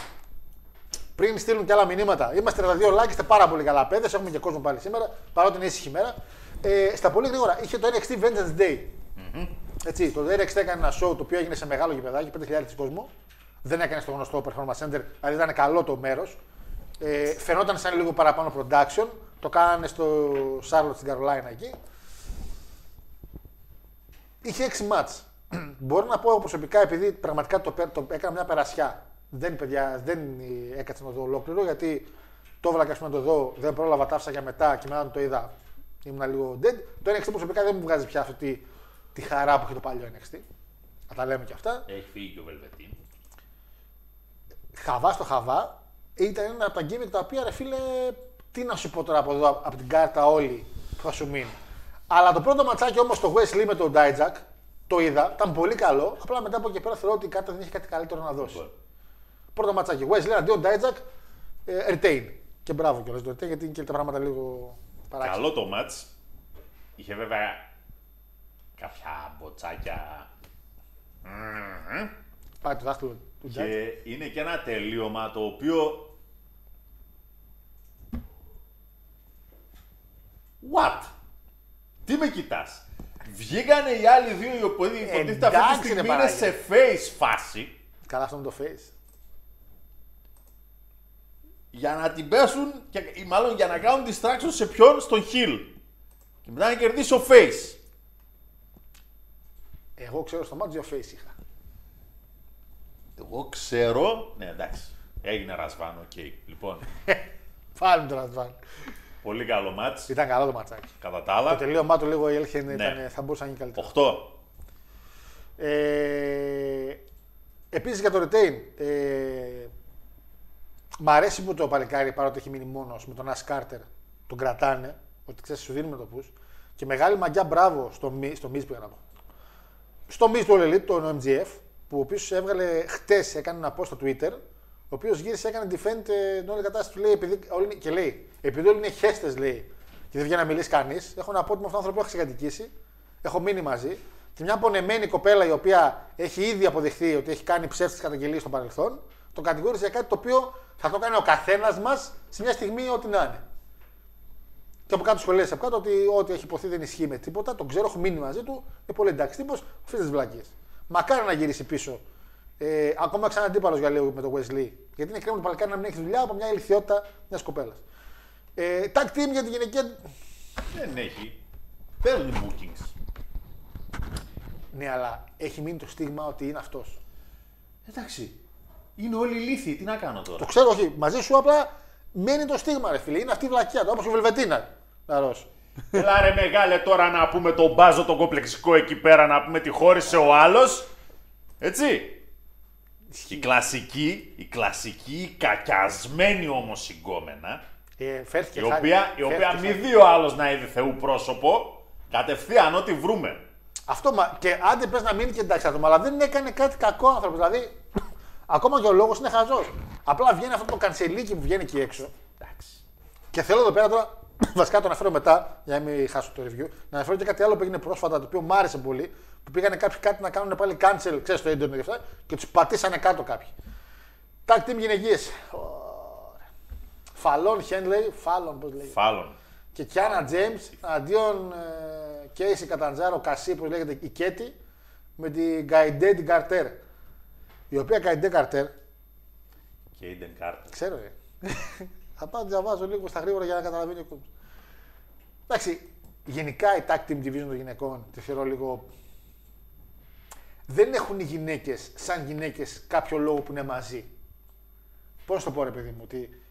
πριν στείλουν και άλλα μηνύματα, είμαστε 32 like, είστε πάρα πολύ καλά παιδες. Έχουμε και κόσμο πάλι σήμερα, παρότι είναι ήσυχη μέρα. Ε, στα πολύ γρήγορα, είχε το NXT Vengeance Day. Έτσι, το NXT έκανε ένα show το οποίο έγινε σε μεγάλο γηπεδάκι, 5.000 κόσμο. Δεν έκανε στο γνωστό Performance Center, δηλαδή ήταν καλό το μέρος. Ε, φαινόταν σαν λίγο παραπάνω production. Το κάνανε στο Charlotte στην Carolina εκεί. Είχε 6 μάτς. Μπορώ να πω προσωπικά, επειδή πραγματικά το, πέ- το έκανα μια περασιά. Δεν, παιδιά, δεν ε, έκατσα να το δω ολόκληρο, γιατί το έβλακα ας πούμε, να το δω, δεν πρόλαβα, τα άφησα για μετά και μετά το είδα. Ήμουν λίγο dead. Το NXT προσωπικά δεν μου βγάζει πια αυτή τη, τη χαρά που είχε το παλιό NXT. Να τα λέμε και αυτά. Έχει φύγει και ο Βελβετίν. Χαβά στο χαβά ήταν ένα από τα gimmick τα οποία ρε φίλε, τι να σου πω τώρα από εδώ, από την κάρτα όλη που θα σου μείνει. Αλλά το πρώτο ματσάκι όμως το Wesley με τον Dijak το είδα, ήταν πολύ καλό. Απλά μετά από εκεί πέρα θεωρώ ότι η κάρτα δεν είχε κάτι καλύτερο να δώσει. Πρώτο ματσάκι Wesley αντίον Dijak ε, retain. Και μπράβο κιόλας το retain γιατί είναι και τα πράγματα λίγο παράξενα. Καλό το μάτς. Είχε βέβαια κάποια μποτσάκια. Μμμ. Πάει το δάχτυλο του Dijak. Και είναι και ένα τελείωμα το οποίο. What? Τι με κοιτάς; Βγήκανε οι άλλοι δύο οι οποίοι υποτίθεται αυτή εντάξει, τη ρε στιγμή είναι Παναγία. σε face φάση Καλά αυτό με το face. για να την πέσουν και ή μάλλον για να κάνουν distraction σε ποιον, στον Hill. Και μετά να κερδίσει ο face. Εγώ ξέρω στο μάτι δύο face είχα. Εγώ ξέρω. Ναι, εντάξει. Έγινε ρασβάν, οκ. Λοιπόν, Πάλι τώρα βάλει. Πολύ καλό μάτς. Ήταν καλό το ματσάκι. Κατά τα Το άλλα, τελείωμά του λίγο η Έλχεν Ναι. ήταν, θα μπορούσε να γίνει καλύτερο. 8. Ε, Επίσης για το retain. Ε, μ' αρέσει που το παλικάρι παρότι έχει μείνει μόνος με τον Ash Carter τον κρατάνε. Ότι ξέρεις, σου δίνουμε το push. Και μεγάλη μαγιά μπράβο στο, Miz- στο Miz πήγα να πω. Στο Miz του All Elite, τον MGF, που ο οποίος έβγαλε χτες, έκανε ένα post στο Twitter, ο οποίος γύρισε, έκανε defend ε, την όλη κατάσταση του λέει, επειδή, όλοι, είναι- και λέει, επειδή όλοι είναι χέστες, λέει, και δεν βγαίνει να μιλήσει κανείς, έχω να πω ότι με αυτόν τον άνθρωπο έχω ξεκατοικήσει, έχω μείνει μαζί. Και μια πονεμένη κοπέλα η οποία έχει ήδη αποδειχθεί ότι έχει κάνει ψεύτικες καταγγελίες στο παρελθόν, τον κατηγόρησε για κάτι το οποίο θα το κάνει ο καθένας μας σε μια στιγμή ό,τι να είναι. Και από κάτω σχολέ από κάτω ότι ό,τι έχει υποθεί δεν ισχύει με τίποτα. Τον ξέρω, έχω μείνει μαζί του. Είναι πολύ εντάξει τύπος. Αφήστε τι βλακίες. Μακάρι να γυρίσει πίσω. Ε, ακόμα ξανά αντίπαλος για λίγο με τον Wesley. Γιατί είναι κρίμα το παλικάρι να μην έχει δουλειά από μια ηλικιότητα μιας κοπέλας. Ε, tag team για τη γυναικεία. Δεν έχει. Παίρνει bookings. Ναι, αλλά έχει μείνει το στίγμα ότι είναι αυτός. Εντάξει. Είναι όλοι ηλίθιοι. Τι να κάνω τώρα; Το ξέρω, όχι. Μαζί σου απλά μένει το στίγμα, ρε φίλε. Είναι αυτή η βλακιά του. Όπως η Βελβετίνα. Λαρός. Έλα ρε μεγάλε τώρα να πούμε τον μπάζο τον κομπλεξικό εκεί πέρα να πούμε τι χώρισε ο άλλος. Έτσι. Η κλασική, η κλασική, η κακιασμένη όμως συγκόμενα, Ε, φέρθηκε η χάρη. οποία, η οποία Φέρθηκε μη χάρη. δει ο άλλος να είδε Θεού πρόσωπο, κατευθείαν ό,τι βρούμε. Αυτό μα, και άντε πες να μείνει και εντάξει άτομα, αλλά δεν έκανε κάτι κακό άνθρωπος. Δηλαδή, ακόμα και ο λόγος είναι χαζός. Απλά βγαίνει αυτό το κανσελίκι που βγαίνει εκεί έξω. Εντάξει. Και θέλω εδώ πέρα τώρα, βασικά το αναφέρω μετά, για να μην χάσω το review, να αναφέρω και κάτι άλλο που έγινε πρόσφατα, το οποίο μου άρεσε πολύ. Που πήγανε κάποιοι κάτι να κάνουν πάλι cancel, ξέρεις στο ίντερνετ και αυτά, και τους πατήσανε κάτω κάποιοι. Tag team γυναικείε. Φαλόν Χένλεϊ, Φάλον πώς λέγεται. Φάλων. Και Κιάνα Τζέιμς αντίον ε, Κέισι Καταντζάρο Κασί, που λέγεται η Κέτη, με την Γκαϊντέ την Καρτέρ. Η οποία Γκαϊντέ Καρτέρ, Και Eden Carter. ξέρω ε. Θα πάω να διαβάζω λίγο στα γρήγορα για να καταλαβαίνει ο κόσμος. Εντάξει, γενικά η tag team division των γυναικών τη θεωρώ λίγο. Δεν έχουν οι γυναίκες σαν γυναίκες κάποιο λόγο που είναι μαζί. Πώς το πω, ρε παιδί μου, ότι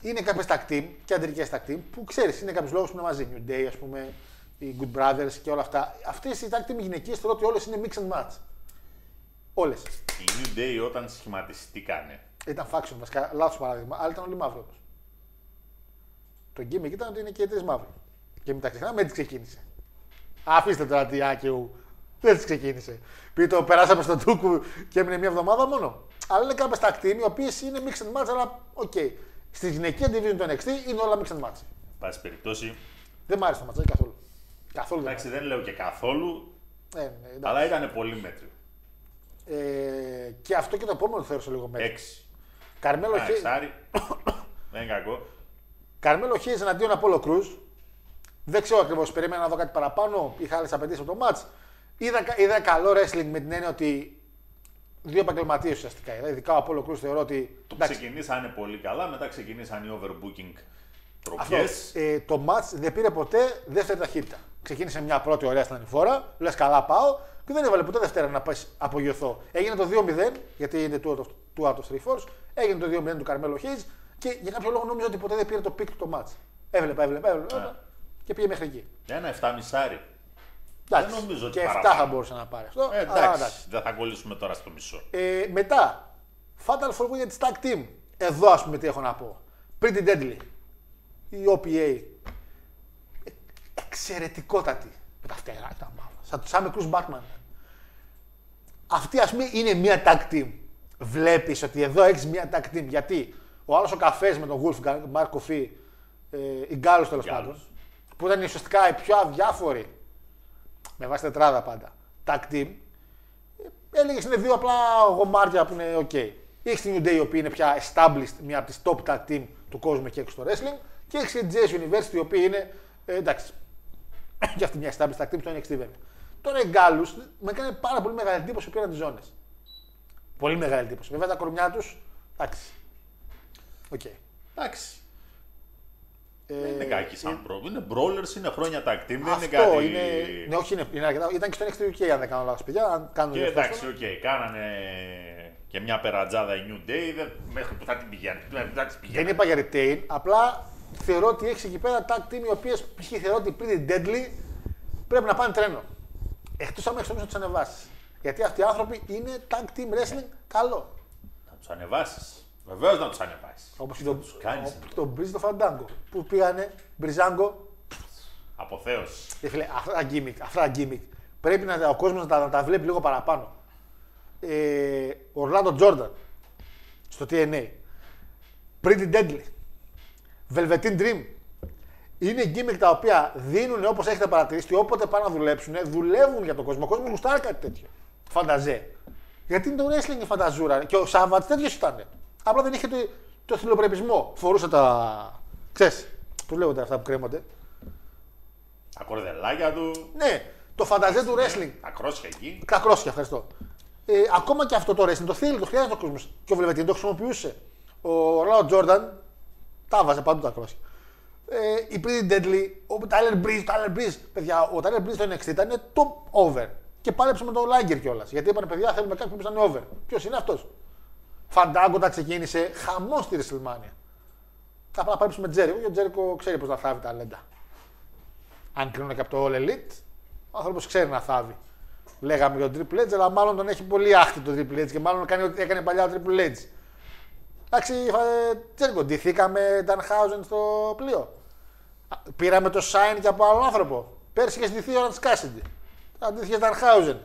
είναι κάποιες tag team και αντρικέ tag team που ξέρεις, είναι κάποιο λόγο που είναι μαζί. New Day, ας πούμε, οι Good Brothers και όλα αυτά. Αυτές οι tag team γυναικείες θεωρώ ότι όλες είναι mix and match. Όλες. Η New Day όταν σχηματιστήκανε. Ήταν faction βασικά, λάθος παράδειγμα, αλλά ήταν όλοι μαύροι όμως. Το gimmick ήταν ότι είναι και οι τρεις μαύροι. Και μην τα ξεχνάμε, έτσι ξεκίνησε. Αφήστε τώρα τι άκαιου Δεν έτσι ξεκίνησε. Πει το περάσαμε στον Τούκου και έμεινε μια εβδομάδα μόνο. Αλλά είναι κάποιες tag team οι οποίες είναι mixed match, αλλά οκ. Στη γυναικεία division του NXT είναι όλα mixed match. Πάση περιπτώσει. Δεν μ' άρεσε το ματσάκι καθόλου. Καθόλου δεν μ' Εντάξει, δεν λέω και καθόλου, άρεσε. Ε, ναι, εντάξει. αλλά ήταν πολύ μέτριο. Ε, και αυτό και το επόμενο θεώρησα λίγο μέτριο. Έξι. Καρμέλο Α, Χέις εξάρι. Δεν είναι κακό. Καρμέλο Χέις εναντίον Απόλο Κρούζ. Δεν ξέρω ακριβώς. Περίμενα να δω κάτι παραπάνω. Είχα άλλες απαιτήσεις από το match. Είδα, είδα καλό wrestling με την έννοια ότι δύο επαγγελματίες ουσιαστικά. είδα. Ειδικά ο Απόλο Κρούζ θεωρώ ότι. Το εντάξει, ξεκινήσανε πολύ καλά, μετά ξεκινήσαν οι overbooking αυτό, τροπιές. ε, το match δεν πήρε ποτέ δεύτερη ταχύτητα. Ξεκίνησε μια πρώτη ωραία στην ανηφόρα, λες καλά πάω και δεν έβαλε ποτέ δεύτερα να πάει απογειωθώ. Έγινε το 2-0, γιατί είναι του out of, two out of three falls, έγινε το 2-0 του Καρμέλο Χέιτ και για κάποιο λόγο νόμιζα ότι ποτέ δεν πήρε το peak του το match. Έβλεπα, έβλεπα, έβλεπα Α. και πήγε μέχρι εκεί. Ένα 7 μισάρι. Εντάξει, Δεν νομίζω ότι και 7 παραπάνω. θα μπορούσε να πάρει αυτό. Ε, αλλά εντάξει, δεν θα κολλήσουμε τώρα στο μισό. Ε, μετά, Fatal Four Way για τη Tag Team. Εδώ ας πούμε τι έχω να πω. Pretty Deadly. Η OPA. Ε, εξαιρετικότατη. Με τα φτερά και τα μαύρα. Σαν, σαν μικρούς Batman. Αυτή ας πούμε είναι μια tag team. Βλέπεις ότι εδώ έχεις μια tag team. Γιατί ο άλλος ο καφές με τον Wolf, Mark Coffee, ε, η Γκάλο τέλος Γκάλος. πάντων, που ήταν ουσιαστικά οι πιο αδιάφοροι, με βάση τετράδα πάντα, tag team, έλεγες είναι δύο απλά γομάρια που είναι OK. Έχεις την New Day, η οποία είναι πια established, μια από τις top tag team του κόσμου και έξω στο wrestling. Και έχεις την JS University, η οποία είναι ε, εντάξει. και αυτή μια established tag team στο NXT βέβαια. Τώρα οι Gallus με έκανε πάρα πολύ μεγάλη εντύπωση που πήραν τις ζώνες. Πολύ μεγάλη εντύπωση. Βέβαια τα κορμιά τους, εντάξει. Οκ. Εντάξει. Ε, Δεν είναι κακή σαν πρόβλημα. Είναι brawlers, είναι χρόνια tag team, δεν είναι αυτό κάτι. είναι. Ναι, όχι, είναι, είναι αρκετά. Ήταν και στο NXT UK, αν δεν κάνω λάθος, παιδιά. Αν κάνω Και διορθώσω. εντάξει, οκ, κάνανε και μια περατζάδα η New Day, δεν, μέχρι που θα την πηγαίνει. Δεν θα τις πηγαίνει. Δεν είπα για retain, απλά θεωρώ ότι έχει εκεί πέρα tag team οι οποίες π.χ. θεωρώ ότι Pretty Deadly πρέπει να πάνε τρένο. Εκτός αν μέχρι στιγμή να τους ανεβάσεις. Γιατί αυτοί οι άνθρωποι είναι tag team wrestling καλό. Να τους ανεβάσεις. Βεβαίως να τους ανεβάσεις. Όπως το, κάνεις. όπως το Breeze το Fandango. Που πήγανε Μπριζάγκο. Αποθέωση. Και φίλε, αυτά τα gimmick, αυτά τα gimmick πρέπει να, τα- ο κόσμος να, τα- να τα βλέπει λίγο παραπάνω. Ε, ο Ορλάντο Τζόρνταν στο TNA. Pretty Deadly. Velveteen Dream. Είναι gimmick τα οποία δίνουν όπως έχετε παρατηρήσει και όποτε πάνε να δουλέψουν, δουλεύουν για τον κόσμο. Ο κόσμος γουστάρει κάτι τέτοιο. Φανταζέ. Γιατί είναι το wrestling η φανταζούρα. Και ο Σάββατ τέτοιος ήταν. Απλά δεν είχε το, το θηλοπρεπισμό. Φορούσε τα. ξέρεις, πώς λέγονται αυτά που κρέμονται; Τα κορδελάκια του, Ναι, το φανταζές του wrestling. τα κρόσια εκεί. Κακρόσια, ευχαριστώ. Ε, ακόμα και αυτό το wrestling το θέλει, το χρειάζεται ο κόσμος. Και ο Βλεβετίν το χρησιμοποιούσε. Ο Ράο Τζόρνταν τα βάζε παντού τα κρόσια. Ε, η Pretty Deadly, ο Tyler Breeze, Tyler Breeze. Παιδιά, ο Tyler Breeze στο NXT ήταν top over. Και πάλεψε με τον Lager κιόλας. Γιατί είπαν, παιδιά, θέλουμε κάποιον που ήταν over. Ποιος είναι αυτός; Φαντάγκο τα ξεκίνησε χαμός στη WrestleMania. Θα πάμε να πάλεψε με Τζέρικο και ο Τζέρικο ξέρει πώς να θάβει τα λέντα. Αν κρίνουν και από το All Elite, ο άνθρωπος ξέρει να θάβει. Λέγαμε για τον Triple H, αλλά μάλλον τον έχει πολύ άχτη τον Triple H και μάλλον κάνει ό,τι έκανε παλιά ο Triple H. Εντάξει, ε, Τζέρικο, ντυθήκαμε Danhausen στο πλοίο. Α, Πήραμε το sign και από άλλον άνθρωπο. Πέρσι είχε ντυθεί ο Ραντ Κάσιντι. Αντίθετο Danhausen.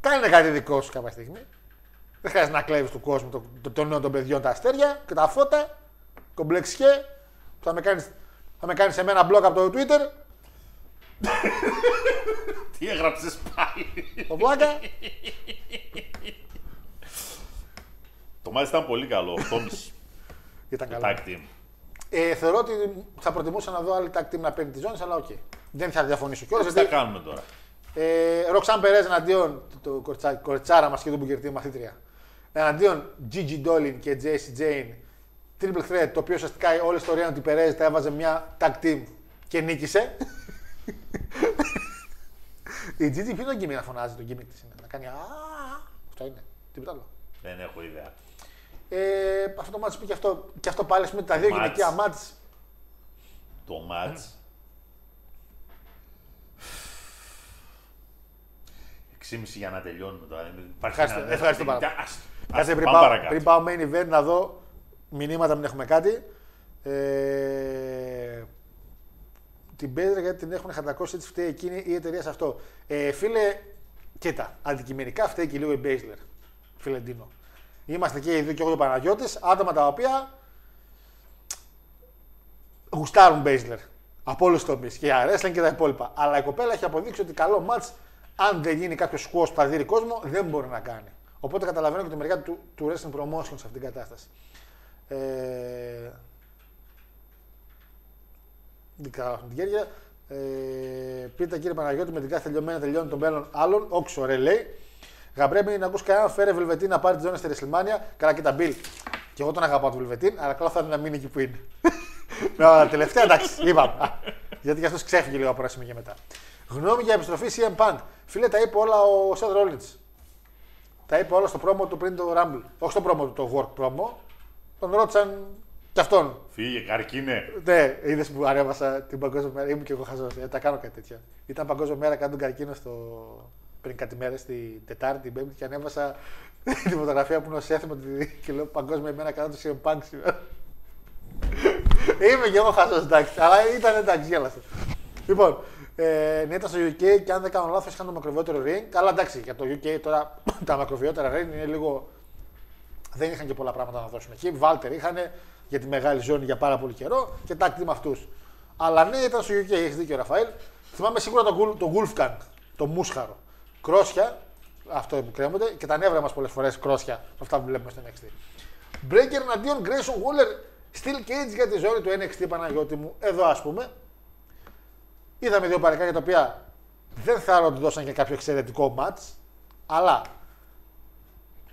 Κάνε κάτι δικό σου κάποια στιγμή. Δεν χρειάζεται να κλέβεις του κόσμου το, το, το νέο των παιδιών τα αστέρια και τα φώτα. Κομπλεξιέ. Θα με κάνεις θα με κάνεις εμένα blog από το Twitter. Τι έγραψες πάλι. Το βλάκα. Το μάτι ήταν πολύ καλό. 8,5 Ήταν το καλό. tag team. Ε, θεωρώ ότι θα προτιμούσα να δω άλλη tag team να παίρνει τη ζώνη, αλλά οκ. Δεν θα διαφωνήσω κιόλας. Τι θα κάνουμε τώρα. Ε, Roxanne Perez εναντίον το, το κορτσά, κορτσάρα μας και του Booker T μαθήτρια. Εναντίον Gigi Dolin και Jacy Jayne. Triple threat, το οποίο ουσιαστικά όλη η ιστορία είναι ότι η Perez τα έβαζε μια tag team και νίκησε. η Gigi ποιο είναι το gimmick να φωνάζει το gimmick της είναι. Να κάνει α, Αυτό είναι. Τίποτα άλλο. Δεν έχω ιδέα. Ε, αυτό το μάτι που και αυτό, και αυτό πάλι με τα δύο Μάτς. γυναικεία μάτς. Το match. 6,5 για να τελειώνουμε τώρα. Υπάρχει Ευχαριστώ, ένα- ευχαριστώ Ας- πάρα ας- Κάτσε ας πριν πάμε πάω, παρακάτω. πριν πάω main event να δω μηνύματα, μην έχουμε κάτι. Ε, την Μπέζλερ γιατί την έχουν χαντακώσει έτσι φταίει εκείνη ή η εταιρεία σε αυτό. Ε, φίλε, κοίτα, αντικειμενικά φταίει και λίγο η Μπέζλερ. Φίλε Ντίνο. Είμαστε και οι δύο και εγώ ο Παναγιώτης, άτομα τα οποία γουστάρουν Μπέζλερ. Από όλους τους τομείς. Και η Αρέσλεν και τα υπόλοιπα. Αλλά η κοπέλα έχει αποδείξει ότι καλό μάτς, αν δεν γίνει κάποιο σκουό που θα δει κόσμο, δεν μπορεί να κάνει. Οπότε καταλαβαίνω και τη μεριά του, του wrestling promotion σε αυτήν την κατάσταση. Ε, δεν καλά την κέρια. Ε, πείτε κύριε Παναγιώτη με την κάθε τελειωμένη τελειώνει τον μέλλον άλλων. Όξο ρε λέει. Γαμπρέμι να ακούς κανένα φέρε Βελβετίν να πάρει τη ζώνη στη Ρεσλιμάνια. Καλά και τα Μπιλ. Και εγώ τον αγαπάω τον Βελβετίν, αλλά καλό θα είναι να μείνει εκεί που είναι. Ναι, τελευταία εντάξει, είπαμε. Α, Γιατί και αυτός ξέφυγε λίγο από ένα σημείο και μετά. Γνώμη για επιστροφή CM Punk. Φίλε, τα είπε όλα ο Seth Rollins. Τα είπε όλα στο πρόμο του πριν το Rumble. Όχι στο πρόμο του, το work promo. Τον ρώτησαν κι αυτόν. Φύγε, καρκίνε. Ναι, είδες που ανέβασα την παγκόσμια μέρα. Ήμουν και εγώ χαζός. Ε, τα κάνω κάτι τέτοια. Ήταν παγκόσμια μέρα κάτω τον καρκίνο στο... πριν κάτι μέρες, την Τετάρτη, την Πέμπτη και ανέβασα τη φωτογραφία που είναι ω έθιμο και λέω παγκόσμια μέρα κατά του CM Punk σήμερα. Είμαι και εγώ χαζός, εντάξει. Αλλά ήταν εντάξει, γέλασε. Λοιπόν, ε, ναι, ήταν στο UK και αν δεν κάνω λάθος είχαν το μακροβιότερο ring. Καλά, εντάξει, για το UK τώρα τα μακροβιότερα ring είναι λίγο. Δεν είχαν και πολλά πράγματα να δώσουν εκεί. Βάλτερ είχαν για τη μεγάλη ζώνη για πάρα πολύ καιρό και τάκτη με αυτούς. Αλλά ναι, ήταν στο UK, έχεις δίκιο ο Ραφαήλ. Θυμάμαι σίγουρα τον Gul- τον Wolfgang, το μούσχαρο. Κρόσια, αυτό που κρέμονται και τα νεύρα μας πολλές φορές κρόσια, αυτά που βλέπουμε στο NXT. Breaker εναντίον Grayson Waller, Steel Cage για τη ζώνη του NXT Παναγιώτη μου. Εδώ ας πούμε. Είδαμε δύο παρεκάκια τα οποία δεν θεωρώ ότι δώσαν και κάποιο εξαιρετικό match, αλλά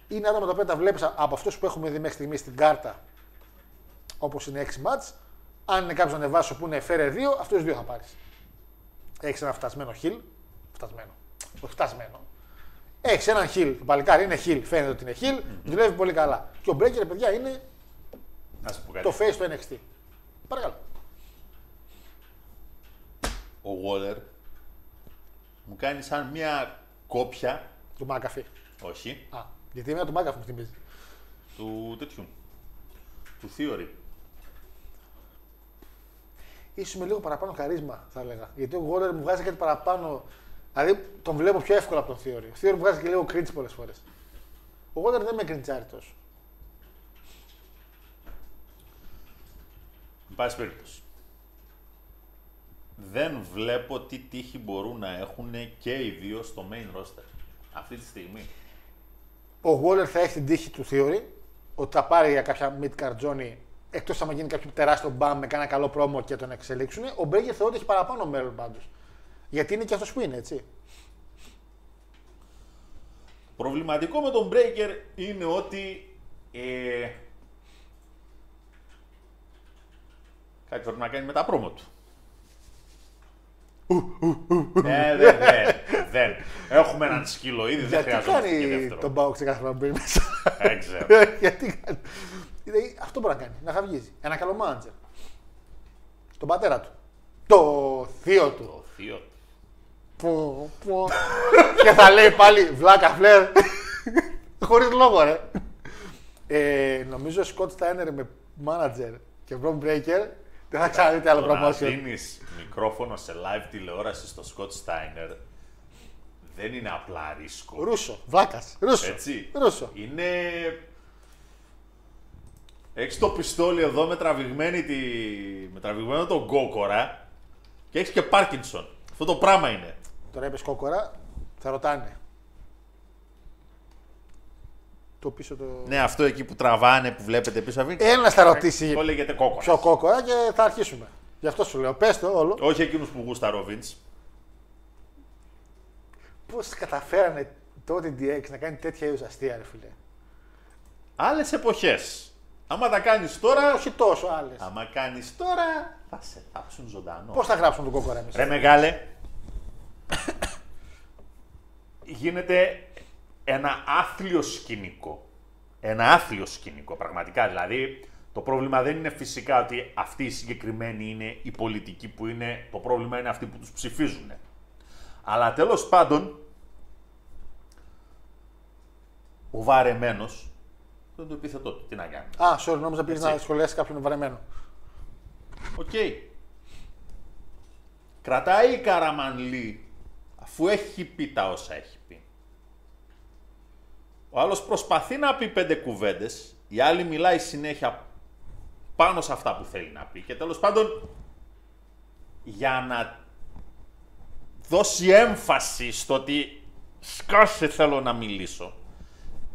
είναι άτομα τα οποία τα βλέπεις από αυτούς που έχουμε δει μέχρι στιγμής στην κάρτα, όπως είναι 6 match. Αν είναι κάποιος να ανεβάσω που είναι φέρε 2, αυτούς του δύο θα πάρεις. Έχεις ένα φτασμένο χιλ. Φτασμένο. Όχι φτασμένο. Έχεις έναν χιλ. Το παλικάρι είναι χιλ. Φαίνεται ότι είναι χιλ. Δουλεύει πολύ καλά. Και ο Breaker, παιδιά, είναι Να σου πω κάτι. το face του NXT. Παρακαλώ. Ο Waller μου κάνει σαν μια κόπια. Του Μάκαφη. Όχι. Α, γιατί είναι του Μάκαφη μου θυμίζει. Του τέτοιου. Του Theory. Ίσως με λίγο παραπάνω χαρίσμα, θα έλεγα. Γιατί ο Γόλερ μου βγάζει κάτι παραπάνω. Δηλαδή τον βλέπω πιο εύκολα από τον Theory. Ο Theory μου βγάζει και λίγο cringe πολλές φορές. Ο Γόλερ δεν με κριντζάρει τόσο. Εν πάση περιπτώσει. Δεν βλέπω τι τύχη μπορούν να έχουν και οι δύο στο main roster. Αυτή τη στιγμή. Ο Γόλερ θα έχει την τύχη του Theory ότι θα πάρει για κάποια mid-card journey εκτός αν γίνει κάποιο τεράστιο μπαμ με κάνα καλό πρόμο και τον εξελίξουν. Ο Μπρέγκερ θεωρώ ότι έχει παραπάνω μέλλον πάντως. Γιατί είναι και αυτός που είναι, έτσι. Προβληματικό με τον Breaker είναι ότι ε, κάτι πρέπει να κάνει με τα πρόμο του. Ναι, δεν, δεν, δεν. Έχουμε έναν σκύλο ήδη, δεν Γιατί χρειαζόμαστε και κάνει δεύτερο. τον Μπάουξ κάθε φορά που μπαίνει μέσα; Δεν ξέρω. Γιατί κάνει; Δηλαδή, αυτό μπορεί να κάνει. Να χαυγίζει. Ένα καλό μάντζερ. Τον πατέρα του. Το θείο του. Το θείο. Πω, πω. και θα λέει πάλι βλάκα φλερ. Χωρίς λόγο, ρε. Ε, νομίζω Σκοτ Steiner με manager και Bron Breaker δεν θα ξαναδείτε άλλο Το να promotion. δίνεις μικρόφωνο σε live τηλεόραση στο Scott Steiner δεν είναι απλά ρίσκο. Ρούσο, βλάκα. Ρούσο. Έτσι. Ρούσο. Είναι. Έχεις το πιστόλι εδώ με, τραβηγμένη τη... με τραβηγμένο τον κόκορα και έχεις και Πάρκινσον. Αυτό το πράγμα είναι. Τώρα είπες κόκορα, θα ρωτάνε. Το πίσω το. Ναι, αυτό εκεί που τραβάνε, που βλέπετε πίσω από Ένα θα ρωτήσει Το λέγεται κόκορα. ποιο κόκορα και θα αρχίσουμε. Γι' αυτό σου λέω. Πες το όλο. Όχι εκείνους που γούσταρε ο Vince. Πώς καταφέρανε τότε η DX να κάνει τέτοια είδους αστεία, ρε φίλε; Άλλες εποχές. Άμα τα κάνεις τώρα. Όχι τόσο άλλες. Άμα κάνεις τώρα. Θα σε θάψουν ζωντανό. Πώς θα γράψουν τον κόκορα εμείς; Ρε μεγάλε. Γίνεται ένα άθλιο σκηνικό. Ένα άθλιο σκηνικό, πραγματικά. Δηλαδή, το πρόβλημα δεν είναι φυσικά ότι αυτοί οι συγκεκριμένοι είναι οι πολιτικοί που είναι. Το πρόβλημα είναι αυτοί που τους ψηφίζουν. Αλλά τέλος πάντων, ο βαρεμένος, δεν είναι το επίθετό του, τι να κάνει. Α, sorry, νόμιζα πήγες Έτσι. να σχολιάσεις κάποιον βαρεμένο. Οκ. Κρατάει η Καραμανλή αφού έχει πει τα όσα έχει πει. Ο άλλος προσπαθεί να πει πέντε κουβέντες, η άλλη μιλάει συνέχεια πάνω σε αυτά που θέλει να πει και τέλος πάντων για να δώσει έμφαση στο ότι σκάσε θέλω να μιλήσω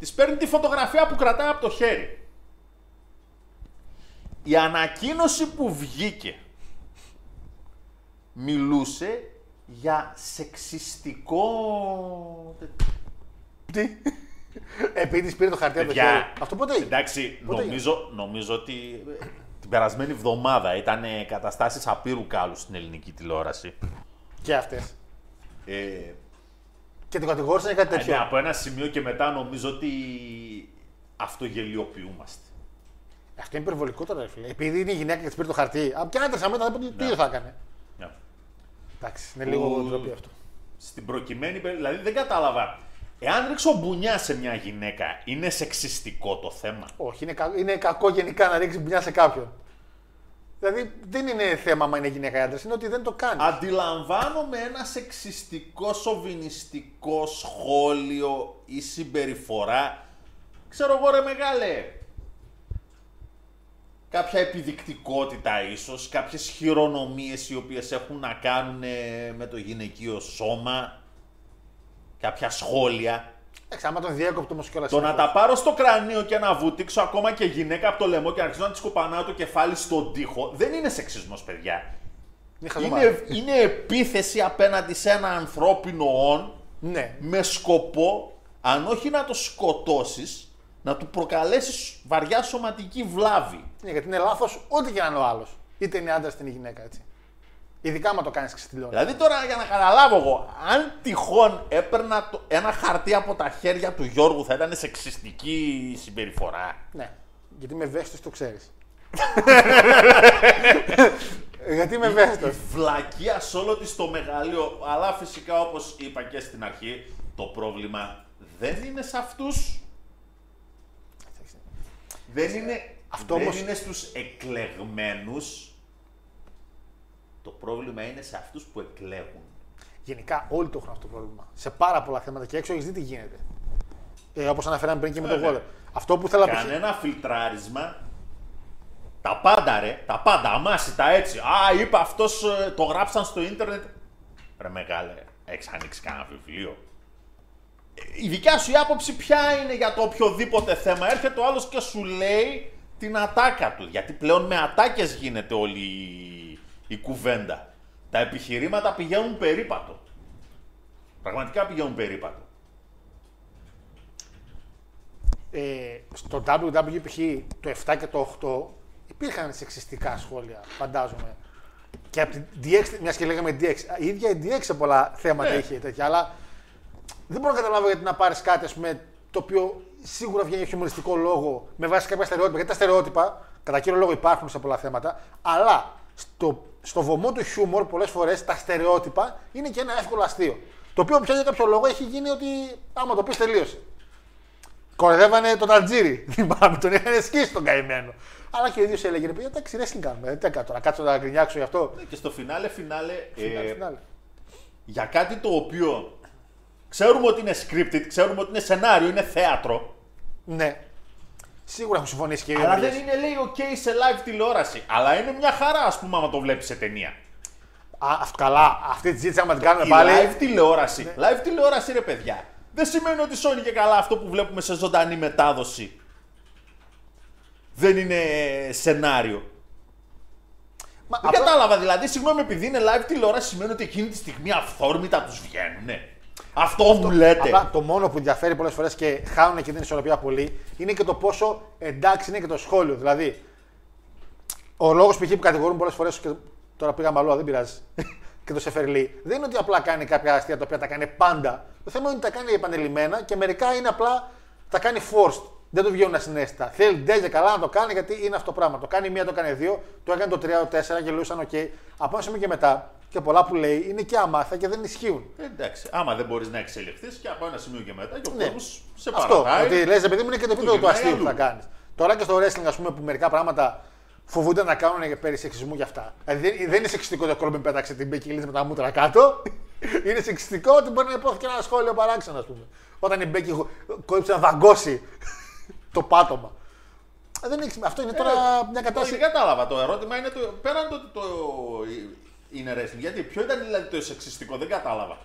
της παίρνει τη φωτογραφία που κρατάει από το χέρι. Η ανακοίνωση που βγήκε μιλούσε για σεξιστικό... Τι; Επειδή πήρε το χαρτί από το Παιδιά, χέρι. Αυτό πότε έγινε. Εντάξει, Πότε νομίζω, νομίζω ότι ε, την περασμένη εβδομάδα ήταν ε, καταστάσεις απείρου κάλους στην ελληνική τηλεόραση. Και αυτές. Ε, Και την κατηγόρησαν για κάτι ναι, τέτοιο. από ένα σημείο και μετά νομίζω ότι αυτογελιοποιούμαστε. Αυτό είναι υπερβολικό τώρα, ρε φίλε. Επειδή είναι η γυναίκα και της πήρε το χαρτί. Από και άντρας μετά δεν τι Ναι. θα έκανε. Ναι. Εντάξει, είναι λίγο Που- ντροπή αυτό. Στην προκειμένη περί- δηλαδή δεν κατάλαβα. Εάν ρίξω μπουνιά σε μια γυναίκα, είναι σεξιστικό το θέμα; Όχι, είναι, κα- είναι κακό γενικά να ρίξεις μπουνιά σε κάποιον. Δηλαδή δεν είναι θέμα αν είναι γυναίκα ή άντρας, είναι ότι δεν το κάνεις. Αντιλαμβάνομαι ένα σεξιστικό, σοβινιστικό σχόλιο ή συμπεριφορά. Ξέρω εγώ ρε μεγάλε. Κάποια επιδεικτικότητα ίσως, κάποιες χειρονομίες οι οποίες έχουν να κάνουν ε, με το γυναικείο σώμα. Κάποια σχόλια. Εντάξει, άμα τον διέκοπτο όμως κιόλας. Το να τα πάρω στο κρανίο και να βουτήξω ακόμα και γυναίκα από το λαιμό και να αρχίσω να τη σκοπανάω το κεφάλι στον τοίχο, δεν είναι σεξισμός, παιδιά. Είναι, είναι επίθεση απέναντι σε ένα ανθρώπινο όν Ναι, με σκοπό, αν όχι να το σκοτώσεις, να του προκαλέσεις βαριά σωματική βλάβη. ναι, γιατί είναι λάθος ό,τι και να είναι ο άλλος. Είτε είναι άντρας είτε είναι γυναίκα έτσι. Ειδικά άμα το κάνεις και στη τηλεόραση. Δηλαδή τώρα για να καταλάβω εγώ, αν τυχόν έπαιρνα το, ένα χαρτί από τα χέρια του Γιώργου θα ήταν σεξιστική συμπεριφορά. Ναι, γιατί είμαι ευαίσθητος, το ξέρεις. γιατί είμαι ευαίσθητος. Βλακεία σε όλο της το μεγαλείο, αλλά φυσικά όπως είπα και στην αρχή, το πρόβλημα δεν είναι σε αυτούς. Δεν είναι, Αυτό δεν όμως- είναι στους εκλεγμένους. Το πρόβλημα είναι σε αυτούς που εκλέγουν. Γενικά όλοι το έχουν αυτό το πρόβλημα. Σε πάρα πολλά θέματα και έξω έχεις δει τι γίνεται. Ε, Όπως αναφέραμε πριν και με το Βέβαια. Γόλερ. Αυτό που θέλω να πει. Κανένα φιλτράρισμα. Τα πάντα ρε, τα πάντα, αμάσιτα έτσι. Α, είπα αυτός, ε, το γράψαν στο ίντερνετ. Ρε μεγάλε, έχεις ανοίξει κανένα βιβλίο. Ε, Η δικιά σου η άποψη ποια είναι για το οποιοδήποτε θέμα; Έρχεται ο άλλος και σου λέει την ατάκα του. Γιατί πλέον με ατάκες γίνεται όλη η, η κουβέντα. Τα επιχειρήματα πηγαίνουν περίπατο. Πραγματικά πηγαίνουν περίπατο. ε, στο WWE π.χ. το 7 και το 8 υπήρχαν σεξιστικά σχόλια, φαντάζομαι. Και από την DX, μιας και λέγαμε DX, η ίδια η DX σε πολλά θέματα Ναι. είχε τέτοια, αλλά δεν μπορώ να καταλάβω γιατί να πάρεις κάτι ας πούμε, το οποίο σίγουρα βγαίνει για χιουμοριστικό λόγο με βάση κάποια στερεότυπα. Γιατί τα στερεότυπα, κατά κύριο λόγο, υπάρχουν σε πολλά θέματα, αλλά στο, στο βωμό του χιούμορ πολλές φορές τα στερεότυπα είναι και ένα εύκολο αστείο. Το οποίο πια για κάποιο λόγο έχει γίνει ότι άμα το πεις τελείωσε. Κορεδεύανε τον Ταλτζήρι. Θυμάμαι, τον είχαν σκίσει τον καημένο. Αλλά και ο ίδιο έλεγε: Ρε παιδιά, εντάξει, ρε κάνουμε. Ε, Τι έκανα τώρα, κάτσω να γκρινιάξω γι' αυτό. Και στο φινάλε, φινάλε, Φινάλε, ε, φινάλε. για κάτι το οποίο ξέρουμε ότι είναι scripted, ξέρουμε ότι είναι σενάριο, είναι θέατρο, Ναι. Σίγουρα έχουν συμφωνήσει και οι αλλά δύο δεν είναι λέει ok σε live τηλεόραση. Αλλά είναι μια χαρά, ας πούμε, άμα το βλέπεις σε ταινία. Α, αυτό καλά. Αυτή τη συζήτηση, άμα την κάνουμε Η πάλι. live τηλεόραση, live τηλεόραση, ρε παιδιά, δεν σημαίνει ότι σώνει και καλά αυτό που βλέπουμε σε ζωντανή μετάδοση. Δεν είναι σενάριο. Μα, Δεν απλά- κατάλαβα δηλαδή, συγγνώμη, επειδή είναι live τηλεόραση σημαίνει ότι εκείνη τη στιγμή αυθόρμητα τους βγαίνουνε. Αυτό μου λέτε. Απλά το μόνο που ενδιαφέρει πολλές φορές και χάνουν και την ισορροπία πολύ είναι και το πόσο εντάξει είναι και το σχόλιο. Δηλαδή, ο λόγος π.χ. που κατηγορούν πολλές φορές και τώρα πήγαμε αλλού, αλλά δεν πειράζει. και το Σεφερλή, δεν είναι ότι απλά κάνει κάποια αστεία τα οποία τα κάνει πάντα. Το θέμα είναι ότι τα κάνει επανελειμμένα και μερικά είναι απλά τα κάνει forced. Δεν του βγαίνουν ασυναίσθητα. Θέλει ντε και καλά να το κάνει γιατί είναι αυτό το πράγμα. Το κάνει μία, το κάνει δύο, το έκανε το τρία, το τέσσερα, γελούσαν, οκ. Από ένα σημείο και μετά και πολλά που λέει είναι και αμάθα και δεν ισχύουν. Ε, Εντάξει, άμα δεν μπορείς να εξελιχθείς και από ένα σημείο και μετά και ο Ναι. κόσμος σε Αυτό. παρατάει. Ότι λες, επειδή μου είναι και το επίπεδο του γυρνάει αστείου που αλλού. θα κάνεις. Τώρα και στο wrestling, ας πούμε, που μερικά πράγματα φοβούνται να κάνουν περί σεξισμού γι' αυτά. Δηλαδή δεν, δεν είναι σεξιστικό ότι ο Κόλμπιν πέταξε την Μπέκη Λίντς με τα μούτρα κάτω. είναι σεξιστικό ότι μπορεί να υπόθηκε ένα σχόλιο παράξενο, ας πούμε. Όταν η Μπέκη κόλληψε να δαγκώσει το πάτωμα. Ε, Δεν έχει, αυτό είναι τώρα μια Όχι, κατάσταση. δεν κατάλαβα. Το ερώτημα είναι το, πέραν το ότι το είναι wrestling. Γιατί ποιο ήταν δηλαδή το σεξιστικό, δεν κατάλαβα.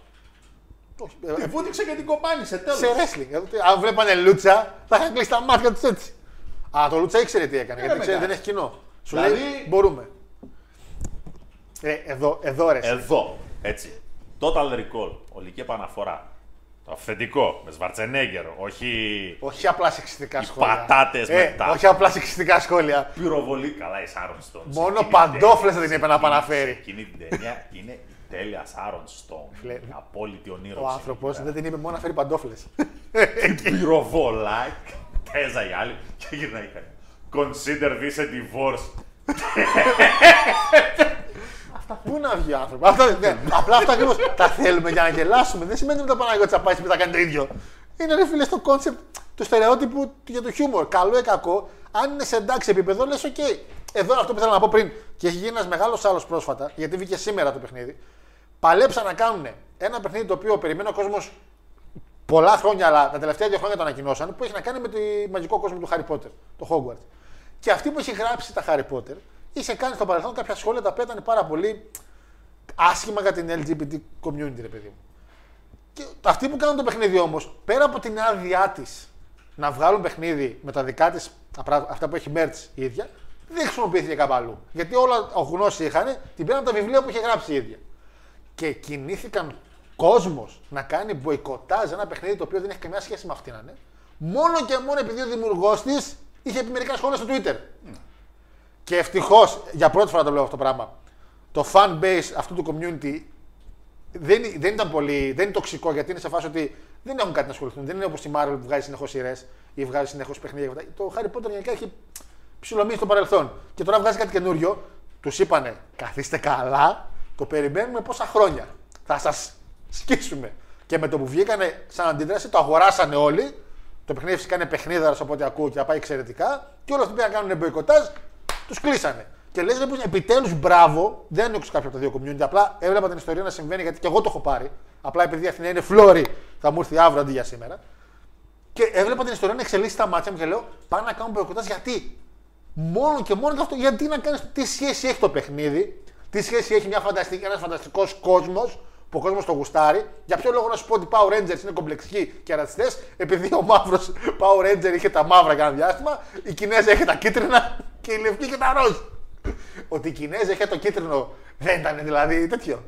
Όχι, ε, Τη βούτυξε και την κοπάνισε τέλος. σε wrestling. Δηλαδή, αν βλέπανε λούτσα, θα είχαν κλείσει τα μάτια τους έτσι. Α, το λούτσα ήξερε τι έκανε, γιατί με ξέρει, κάνει. δεν έχει κοινό. Σου Δηλαδή- λέει μπορούμε. Ε, εδώ, εδώ ρε. εσύ. Εδώ, έτσι. Total recall, ολική επαναφορά. Το αυθεντικό, με Σβαρτσενέγκερ, όχι Όχι απλά σεξιστικά Οι σχόλια. πατάτες ε, μετά. Όχι απλά σεξιστικά σχόλια. πυροβολή. Καλά, η Σάρον Στόν. Μόνο παντόφλες δεν είπε να επαναφέρει. Εκείνη την ταινία είναι η τέλεια Sharon Stone. Φίλε, Η απόλυτη ονείρο. Ο άνθρωπος δεν την είπε μόνο να φέρει παντόφλες. Πυροβολά, παίζα οι άλλοι και γυρνάει κάτι. Consider this a divorce. Πού να βγει ο άνθρωπος; Αυτά, δεν- απλά αυτά ακριβώς τα θέλουμε για να γελάσουμε. Δεν σημαίνει ότι το Παναγιώτη θα πάει σπίτι θα κάνει το ίδιο. Είναι ρε φίλε στο concept του στερεότυπου για το χιούμορ. Καλό ή κακό, αν είναι σε εντάξει επίπεδο, λες: OK. Εδώ αυτό που ήθελα να πω πριν και έχει γίνει ένας μεγάλος άλλος πρόσφατα, γιατί βγήκε σήμερα το παιχνίδι. Παλέψαν να κάνουν ένα παιχνίδι το οποίο περιμένει ο κόσμος πολλά χρόνια, αλλά τα τελευταία δύο χρόνια το ανακοινώσαν, που έχει να κάνει με το μαγικό κόσμο του Harry Potter, το Hogwarts. Και αυτή που έχει γράψει τα Harry Potter, είχε κάνει στο παρελθόν κάποια σχόλια τα οποία ήταν πάρα πολύ άσχημα για την LGBT community, ρε παιδί μου. Και αυτοί που κάνουν το παιχνίδι όμως, πέρα από την άδειά της να βγάλουν παιχνίδι με τα δικά της, αυτά που έχει merch η ίδια, δεν χρησιμοποιήθηκε κάπου αλλού. Γιατί όλα ο γνώση είχαν, την πήραν από τα βιβλία που είχε γράψει η ίδια. Και κινήθηκαν κόσμος να κάνει μποϊκοτάζ ένα παιχνίδι το οποίο δεν έχει καμιά σχέση με αυτήν, ναι, μόνο και μόνο επειδή ο δημιουργός της είχε πει μερικά σχόλια στο Twitter. Και ευτυχώς, για πρώτη φορά το βλέπω αυτό το πράγμα, το fan base αυτού του community δεν, δεν ήταν πολύ. δεν είναι τοξικό γιατί είναι σε φάση ότι δεν έχουν κάτι να ασχοληθούν. Δεν είναι όπως η Marvel που βγάζει συνεχώς σειρές ή βγάζει συνεχώς παιχνίδια. και αυτά. Το Harry Potter γενικά έχει ψηλομίσει στο παρελθόν. Και τώρα βγάζει κάτι καινούριο. Τους είπανε καθίστε καλά, το περιμένουμε πόσα χρόνια. Θα σας σκίσουμε. Και με το που βγήκανε σαν αντίδραση, το αγοράσανε όλοι. Το παιχνίδι φυσικά είναι παιχνίδαρα από ό,τι ακούω και θα πάει εξαιρετικά. Και όλα αυτοί που πήγαν να κάνουν μποϊκοτάζ, τους κλείσανε. Και λες, επιτέλους μπράβο, δεν ανοίξω κάποιο από τα δύο community. Απλά έβλεπα την ιστορία να συμβαίνει γιατί και εγώ το έχω πάρει. Απλά επειδή η Αθηνά είναι φλόρη, θα μου έρθει αύριο αντί για σήμερα. Και έβλεπα την ιστορία να εξελίσσει τα μάτια μου και λέω: Πάνε να κάνουν μποϊκοτάζ γιατί; Μόνο και μόνο γι' αυτό. Γιατί να κάνεις. Τι σχέση έχει το παιχνίδι, τι σχέση έχει μια φανταστική, ένας φανταστικός κόσμος που ο κόσμος το γουστάρει; Για ποιο λόγο να σου πω ότι οι Power Rangers είναι κομπλεξικοί και ρατσιστές, επειδή ο μαύρος Power Ranger είχε τα μαύρα για ένα διάστημα, η Κινέζα είχε τα κίτρινα και η λευκή και τα ροζ. Ότι η Κινέζα είχε το κίτρινο δεν ήταν δηλαδή τέτοιο.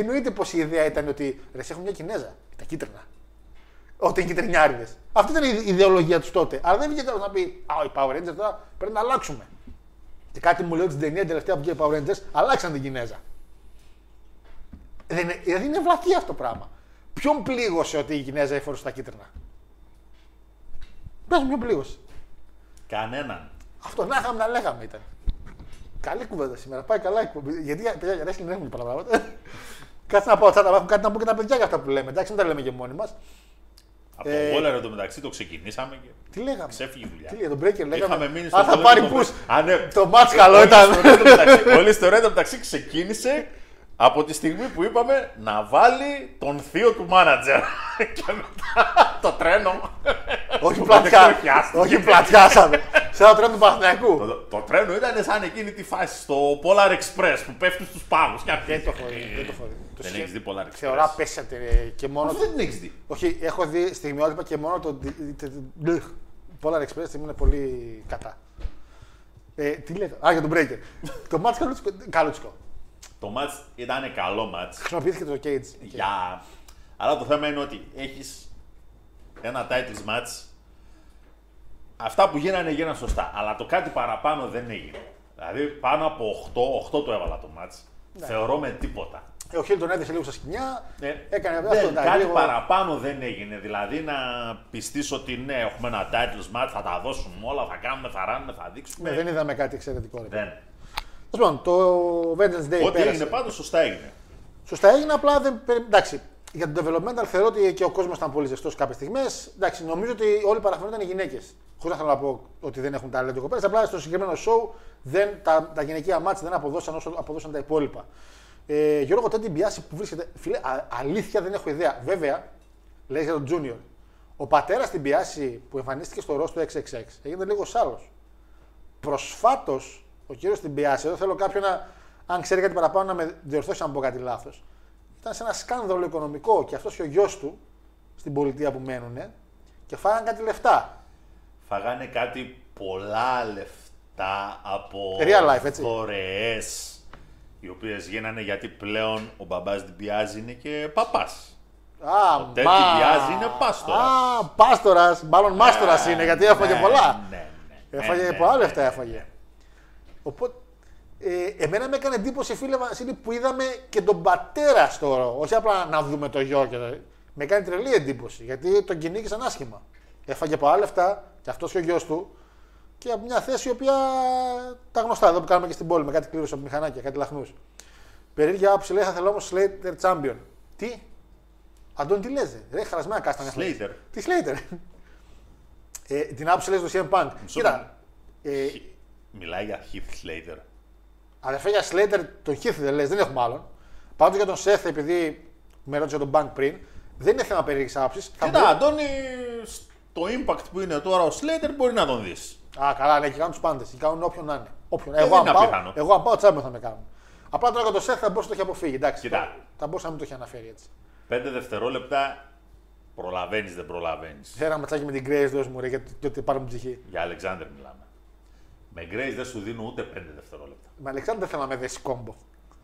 Εννοείται πως η ιδέα ήταν ότι ρε, σε έχουμε μια Κινέζα, τα κίτρινα. Ότι είναι κυτρινιάριδες. Αυτή ήταν η ιδεολογία τους τότε. Αλλά δεν βγήκε να πει Α, οι Power Rangers τώρα πρέπει να αλλάξουμε. Και κάτι μου λέει ότι στην ταινία την τελευταία που βγήκε οι Power Rangers αλλάξαν την Κινέζα. Δεν είναι, δηλαδή είναι βλακή αυτό το πράγμα. Ποιον πλήγωσε ότι η Κινέζα έφορε στα κίτρινα; Πες μου ποιον πλήγωσε. Κανέναν. Αυτό να είχαμε να λέγαμε ήταν. Καλή κουβέντα σήμερα. Πάει καλά η εκπομπή. Γιατί παιδιά, για wrestling δεν έχουμε πολλά πράγματα. Κάτσε να πω, θα τα έχουν κάτι να πω και τα παιδιά για αυτά που λέμε. Εντάξει, δεν τα λέμε και μόνοι μας. Από Ε, το Waller εντωμεταξύ το ξεκινήσαμε και Τι λέγαμε; ξέφυγε η δουλειά. Τι λέει, τον Breaker λέγαμε. Είχαμε μείνει στο Α, θα τέλος πάρει του push. Α, ναι. Το match καλό Όλη η ήταν. ιστορία εντωμεταξύ- Όλη η ιστορία εντωμεταξύ ξεκίνησε από τη στιγμή που είπαμε να βάλει τον θείο του μάνατζερ. και μετά το τρένο. Όχι Το πλατιά. ξεχιάστηκε. Όχι πλατιάσαμε. Σε ένα τρένο του Παναθηναϊκού. Το, το τρένο ήταν σαν εκείνη τη φάση στο Polar Express που πέφτει στους πάγους. και Δεν το αρχίζει. έχω δει. Δεν το έχω δει. Το Δεν σχέ- έχεις δει Polar Express. Θεωρώ απέσιατη ρε, και μόνο. Αυτό δεν την έχεις δει. Όχι, έχω δει στιγμιότυπα και μόνο το. Polar Express είναι πολύ κατά. Ε, τι λέει. Α, για τον Breaker. το match καλούτσικο. Καλούτσικο. Το match ήταν καλό match. Χρησιμοποιήθηκε το Cage. Για... Αλλά το θέμα είναι ότι έχεις ένα titles match. Αυτά που γίνανε γίνανε σωστά. Αλλά το κάτι παραπάνω δεν έγινε. Δηλαδή πάνω από 8, 8 το έβαλα το match. Θεωρώ με τίποτα. Ε, ο Χίλ τον έδεσε λίγο στα σκηνιά. Ε, Έκανε δεν, αυτό. εντάξει, κάτι λίγο- παραπάνω δεν έγινε. Δηλαδή να πιστείς ότι ναι, έχουμε ένα titles match, θα τα δώσουμε όλα, θα κάνουμε, θα ράνουμε, θα δείξουμε. Ναι, δεν είδαμε κάτι εξαιρετικό. ρε. δεν. Τέλος πάντων, το Vengeance Day Ό,τι πέρασε. έγινε πάντως σωστά έγινε. Σωστά έγινε, απλά δεν. περι- Εντάξει. για το developmental θεωρώ ότι και ο κόσμος ήταν πολύ ζεστός κάποιες στιγμές. Εντάξει, νομίζω ότι όλοι οι παραφερόντε ήταν οι γυναίκες. Χωρίς να θέλω να πω ότι δεν έχουν ταλέντο οι κοπέλε. Απλά στο συγκεκριμένο show δεν, τα, τα γυναικεία μάτια δεν αποδώσαν όσο αποδώσαν τα υπόλοιπα. Ε, Γιώργο, τότε την πιάση που βρίσκεται. Φίλε, α, αλήθεια δεν έχω ιδέα. Βέβαια, λέει για τον Junior. Ο πατέρας στην πιάση που εμφανίστηκε στο ροστ του 666 έγινε λίγος άλλος. Προσφάτως, ο κύριος στην πιάση, εδώ θέλω κάποιον να, αν ξέρει κάτι παραπάνω, να με διορθώσει αν πω κάτι λάθος. Ήταν σε ένα σκάνδαλο οικονομικό και αυτός και ο γιος του στην πολιτεία που μένουν και φάγαν κάτι λεφτά. Φαγάνε κάτι πολλά λεφτά από Real life, έτσι. δωρεές οι οποίες γίνανε γιατί πλέον ο μπαμπάς Διμπιάζη είναι και παπάς. Α, Ο Τέντι Διάζ είναι πάστορας. Α, πάστορας. Μάλλον μάστορας είναι γιατί έφαγε Ναι, πολλά. ναι, ναι, Έφαγε ναι, ναι, πολλά ναι, λεφτά, ναι, έφαγε. Ναι. Οπότε, ε, εμένα με έκανε εντύπωση, φίλε Βασίλη, που είδαμε και τον πατέρα στο όρο. Όχι απλά να δούμε το γιο. Και το... Με κάνει τρελή εντύπωση γιατί τον κυνήγησαν άσχημα. Έφαγε πολλά λεφτά και αυτός και ο γιος του και από μια θέση η οποία τα γνωστά εδώ που κάνουμε και στην πόλη με κάτι κλήρωση από μηχανάκια, κάτι λαχνούς. Περίεργα άποψη λέει θα θέλω όμως Slater Champion. Τι, Αντώνη, τι λες, ρε, χαρασμένα κάστα. Slater. Τι Slater; ε, την άποψη λες του CM Punk. Μισό Κοίτα, ε, Μιλάει για Heath Slater. Αδερφέ για Slater τον Heath δεν λες, δεν έχουμε άλλον. Πάντως για τον Seth, επειδή με ρώτησε τον Punk πριν, δεν είναι θέμα περίεργης άποψης. Κοίτα, Αντώνη, στο impact που είναι τώρα ο Slater μπορεί να τον δεις. Α, καλά, ναι, και κάνουν τους πάντες. Και κάνουν όποιον να είναι. Όποιον. δεν εγώ, αν είναι πάω, απίθανο. εγώ αν πάω, τσάμπε θα με κάνουν. Απλά τώρα για τον Seth θα μπορούσε να το έχει αποφύγει. Εντάξει, Κοίτα. θα μπορούσε να μην το έχει αναφέρει έτσι. Πέντε δευτερόλεπτα προλαβαίνεις, δεν προλαβαίνεις. Θέλω ένα ματσάκι με την Grace, δώσ' μου ρε, γιατί, γιατί πάρω μου ψυχή. Για Αλεξάνδρ μιλάμε. Με Grace δεν σου δίνουν ούτε πέντε δευτερόλεπτα. Με Αλεξάνδρ δεν θέλω να με δέσει κόμπο.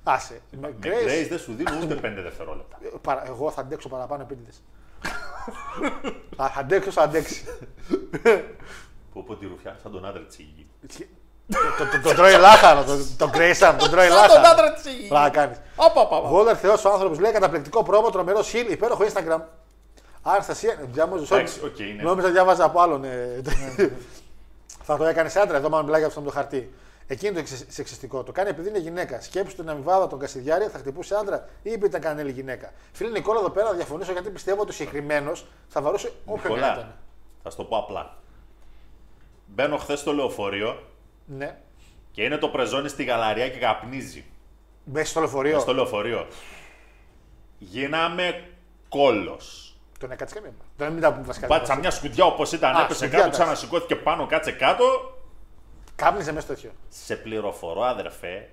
Άσε. Με Με Grace, Grace δεν σου δίνουν ούτε πέντε δευτερόλεπτα. ε, παρα- εγώ θα αντέξω παραπάνω επίτηδες. θα αντέξω, θα αντέξει. Που πω τη ρουφιά, σαν τον άντρα της υγιή. το, το, το, τον τρώει λάχανο, τον, τον Grayson, τον τρώει Σαν τον λάχανο. άντρα της υγιή. Πλάκα κάνεις. Όπα, όπα, όπα. Βόλτερ Θεός ο άνθρωπος λέει καταπληκτικό πρόμο, τρομερό χιλ, υπέροχο Instagram. Αναστασία, διάμοζε Εντάξει, οκ, είναι. Νόμιζα διάβαζα από άλλον. Ε, Θα το έκανες άντρα, εδώ μάλλον μιλάει για αυτό με το χαρτί. Εκείνο το εξε- σεξιστικό. Το κάνει επειδή είναι γυναίκα. Σκέψου την αμοιβάδα τον Κασιδιάρη θα χτυπούσε άντρα ή είπε ήταν κανένα γυναίκα. Φίλε Νικόλα, εδώ πέρα θα διαφωνήσω γιατί πιστεύω ότι ο συγκεκριμένος θα βαρούσε όποιον ήταν. Νικολά, θα σου το πω απλά. Μπαίνω χθες στο λεωφορείο Ναι. και είναι το πρεζόνι στη γαλαρία και καπνίζει. Μέσα στο λεωφορείο; Στο λεωφορείο. Γίναμε κόλος. Τον έκατσε καμία. Τον μην τα πούμε βασικά. Πάτησα μια σκουδιά όπως ήταν, Α, έπεσε σκουδιά, κάτω, εντάξει. ξανασηκώθηκε πάνω, κάτσε κάτω. Κάπνιζε μέσα στο τέτοιο. Σε πληροφορώ, αδερφέ,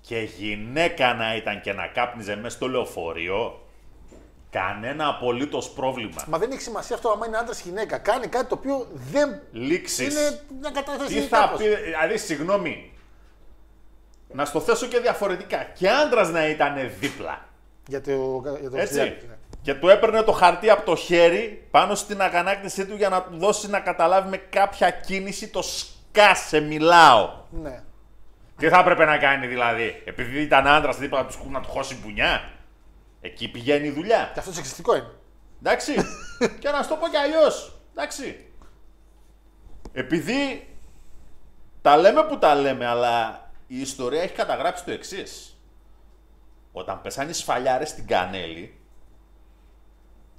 και γυναίκα να ήταν και να κάπνιζε μέσα στο λεωφορείο, κανένα απολύτως πρόβλημα. Μα δεν έχει σημασία αυτό άμα είναι άντρας ή γυναίκα. Κάνει κάτι το οποίο δεν Λήξεις. είναι μια κατάσταση. Τι θα κάπως. πει, δηλαδή, συγγνώμη. Να στο θέσω και διαφορετικά. Και άντρας να ήταν δίπλα. Για το, για το Έτσι. Κασιδιάρη, ναι. Και του έπαιρνε το χαρτί από το χέρι πάνω στην αγανάκτησή του για να του δώσει να καταλάβει με κάποια κίνηση το σκάσε, μιλάω. Ναι. Τι θα έπρεπε να κάνει δηλαδή, επειδή ήταν άντρας δίπλα να τους, να του χώσει μπουνιά. Εκεί πηγαίνει η δουλειά. Και αυτό σεξιστικό είναι. Εντάξει. και να σου το πω κι αλλιώς. Εντάξει. Επειδή τα λέμε που τα λέμε, αλλά η ιστορία έχει καταγράψει το εξής. Όταν πέσανε οι σφαλιάρες στην Κανέλη,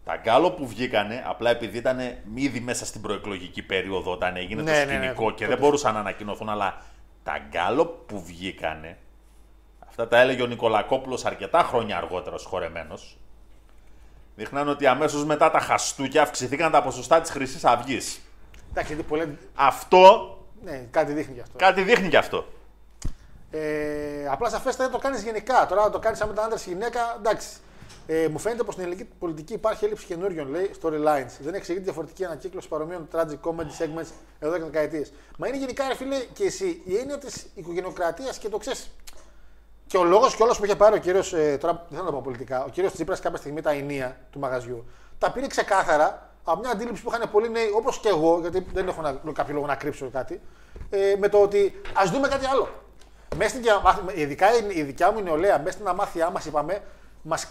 τα γκάλο που βγήκανε, απλά επειδή ήταν ήδη μέσα στην προεκλογική περίοδο όταν έγινε Ναι, το ναι, ναι, σκηνικό το- και το- δεν μπορούσαν να ανακοινωθούν, αλλά τα γκάλο που βγήκανε, αυτά τα έλεγε ο Νικολακόπουλος αρκετά χρόνια αργότερα σχορεμένος, δείχναν ότι αμέσως μετά τα χαστούκια αυξηθήκαν τα ποσοστά της χρυσής αυγής. Εντάξει, γιατί πολλέ... Αυτό Ναι, κάτι δείχνει γι' αυτό. κάτι δείχνει κι αυτό. Ε, απλά σαφέστατα το κάνεις γενικά. Τώρα το κάνεις σαν με τα άντρα ή γυναίκα, εντάξει. Ε, μου φαίνεται πως στην ελληνική πολιτική υπάρχει έλλειψη καινούριων λέει, storylines. Δεν εξηγείται διαφορετική ανακύκλωση παρομοίων tragic comedy segments εδώ και δεκαετίες. Μα είναι γενικά, ρε φίλε, και εσύ η έννοια της οικογενειοκρατίας και το ξέρεις. Και ο λόγος κιόλας που είχε πάρει ο κύριος. Ε, τώρα δεν θέλω να το πω πολιτικά. Ο κύριος Τσίπρας κάποια στιγμή τα ενία του μαγαζιού τα πήρε ξεκάθαρα από μια αντίληψη που είχαν πολλοί νέοι, όπως και εγώ, γιατί δεν έχω να, κάποιο λόγο να κρύψω κάτι, ε, με το ότι ας δούμε κάτι άλλο. Μέσα στην, διαμάθη- ειδικά η, η δικιά μου η νεολαία, μέσα στην αμάθειά μας, είπαμε, μας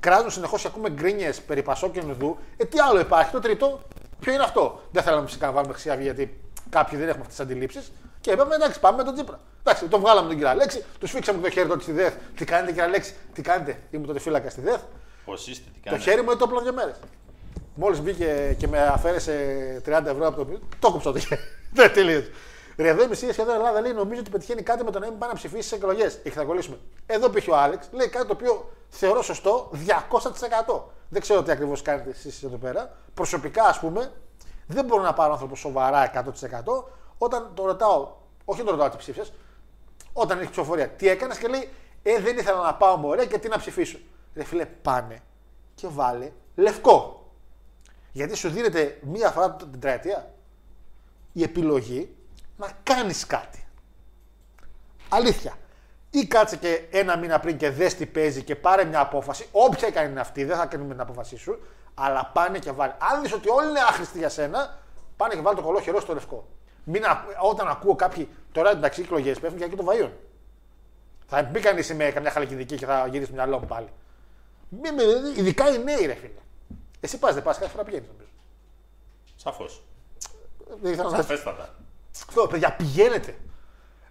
κράζουν συνεχώς και ακούμε γκρίνιες περί Πασό και Νουδού. Ε, τι άλλο υπάρχει, το τρίτο, ποιο είναι αυτό; Δεν θέλαμε φυσικά να βάλουμε Χρυσή Αυγή, γιατί κάποιοι δεν έχουμε αυτές τις αντιλήψεις. Και είπαμε, εντάξει, πάμε με τον Τσίπρα. Εντάξει, τον βγάλαμε τον κύριο Αλέξη, τους φίξαμε το χέρι τότε στη ΔΕΘ. Τι κάνετε, κύριε Αλέξη, τι κάνετε, ήμουν τότε φύλακα στη ΔΕΘ. Πώς είστε, τι Το κάνετε; χέρι μου είναι το απλό δύο μέρες. Μόλις μπήκε και με αφαίρεσε 30 ευρώ από το πίσω, το κόψω το χέρι. Δεν τελείωσε. Ρε, εδώ η μισή σχεδόν Ελλάδα λέει νομίζω ότι πετυχαίνει κάτι με το να μην πάει να ψηφίσει στις εκλογές. Έχει θα κολλήσουμε. Εδώ πήγε ο Άλεξ, λέει κάτι το οποίο θεωρώ σωστό 200%. Δεν ξέρω τι ακριβώς κάνετε εσείς εδώ πέρα. Προσωπικά, ας πούμε, δεν μπορώ να πάρω άνθρωπο σοβαρά 100% όταν το ρωτάω, όχι τον ρωτάω τι ψήφισες, όταν έχει ψηφοφορία. Τι έκανες και λέει, Ε, δεν ήθελα να πάω μωρέ και τι να ψηφίσω. Ρε φίλε, πάνε και βάλε λευκό. Γιατί σου δίνεται μία φορά την τετραετία η επιλογή να κάνεις κάτι. Αλήθεια. Ή κάτσε και ένα μήνα πριν και δες τι παίζει και πάρε μια απόφαση, όποια και αν είναι αυτή, δεν θα κάνουμε την απόφασή σου, αλλά πάνε και βάλει. Αν δεις ότι όλοι είναι άχρηστοι για σένα, πάνε και βάλει το κολό χερό στο λευκό. Μην, ακου- όταν ακούω κάποιοι, τώρα εντάξει, οι εκλογές πέφτουν και εκεί των βαϊών. Θα μην κανείς είμαι καμιά χαλκιδική και θα γυρίσει το μυαλό μου πάλι. Μη, με, ειδικά οι νέοι, ρε φίλε. Εσύ πας, δεν πας, κάθε φορά πηγαίνεις νομίζω. Σαφώς. Δεν ήθελα να Σαφέστατα. Αυτό, παιδιά, πηγαίνετε.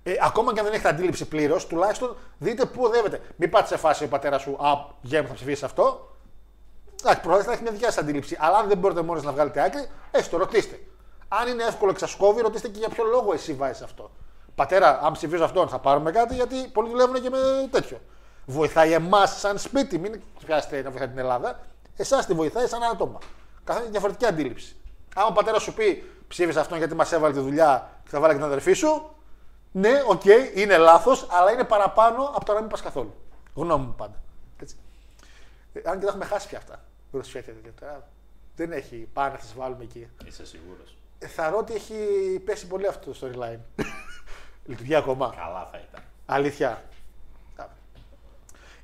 Ε, ακόμα και αν δεν έχετε αντίληψη πλήρως, τουλάχιστον δείτε πού οδεύετε. Μην πάτε σε φάση ο πατέρας σου, Α, γέμου, θα ψηφίσεις αυτό. Εντάξει, προφανώς θα έχει μια δικιά σας αντίληψη. Αλλά αν δεν μπορείτε μόνοι να βγάλετε άκρη, έστω ρωτήστε. Αν είναι εύκολο εξασκόβει, ρωτήστε και για ποιο λόγο εσύ βάζεις αυτό. Πατέρα, αν ψηφίζω αυτόν, θα πάρουμε κάτι, γιατί πολλοί δουλεύουν και με τέτοιο. Βοηθάει εμάς σαν σπίτι, μην πιάσετε να βοηθάει την Ελλάδα. Εσάς τη βοηθάει σαν άτομα. Καθένα διαφορετική αντίληψη. Αν ο πατέρας σου πει ψήφισε αυτόν γιατί μας έβαλε τη δουλειά και θα βάλει και την αδερφή σου, ναι, οκ, είναι λάθος, αλλά είναι παραπάνω από το να μην πας καθόλου. Γνώμη μου πάντα. Έτσι. Ε, αν και τα έχουμε χάσει πια αυτά. Ρουσφέτια και τώρα. Δεν έχει. Πάμε να τις βάλουμε εκεί. Είσαι σίγουρος. Ε, θεωρώ ότι έχει πέσει πολύ αυτό το storyline. Λειτουργεί ακόμα. Καλά θα ήταν. Αλήθεια.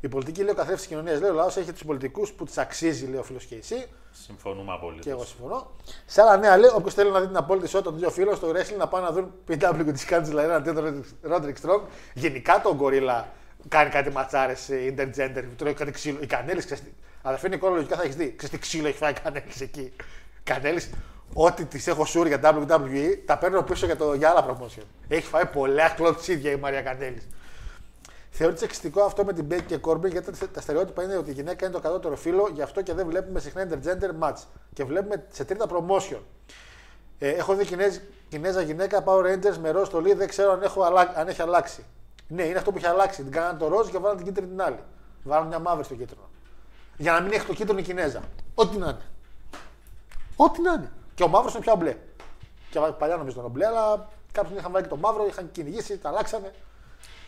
Η πολιτική λέει ο καθρέφτης της κοινωνίας. Λέει ο λαός έχει τους πολιτικούς που τη αξίζει, λέει ο φίλος και εσύ. Συμφωνούμε απολύτως. Και εγώ συμφωνώ. Σε άλλα νέα λέει: Όποιος θέλει να δει την απόλυτη ισότητα των δύο φίλων στο wrestling να πάνε να δουν PW της κάνει δηλαδή αντί τον Ρόντρικ Strong. Γενικά τον Gorilla κάνει κάτι ματσάρες intergender. Του λέει κάτι ξύλο. Η Κανέλης, ξέρεις. Αδερφή Νικόλα, λογικά θα έχεις δει. Ξέρεις τι ξύλο έχει φάει η Κανέλης εκεί. Κανέλης, ό,τι της έχω σούρ για WWE, τα παίρνω πίσω για, το, για άλλα promotion. Έχει φάει πολλά κλωτσίδια η Μαρία Κανέλης. Θεωρείται σεξιστικό αυτό με την Μπέκη και Κόρμπιν γιατί τα- τα στερεότυπα είναι ότι η γυναίκα είναι το κατώτερο φύλλο, γι' αυτό και δεν βλέπουμε συχνά intergender match. Και βλέπουμε σε τρίτα promotion. Ε, έχω δει Κινέζ, Κινέζα γυναίκα Power Rangers με ροζ στολή, δεν ξέρω αν, έχω αλλα... αν έχει αλλάξει. Ναι, είναι αυτό που έχει αλλάξει. Την κάνανε το ροζ και βάλανε την κίτρινη την άλλη. Βάλανε μια μαύρη στο κίτρινο. Για να μην έχει το κίτρινο η Κινέζα. Ό,τι να είναι. Ό,τι να είναι. Και ο μαύρος είναι πια μπλε. Και παλιά νομίζω ήταν μπλε, αλλά κάποιοι είχαν βάλει και το μαύρο, είχαν κυνηγήσει, τα αλλάξανε.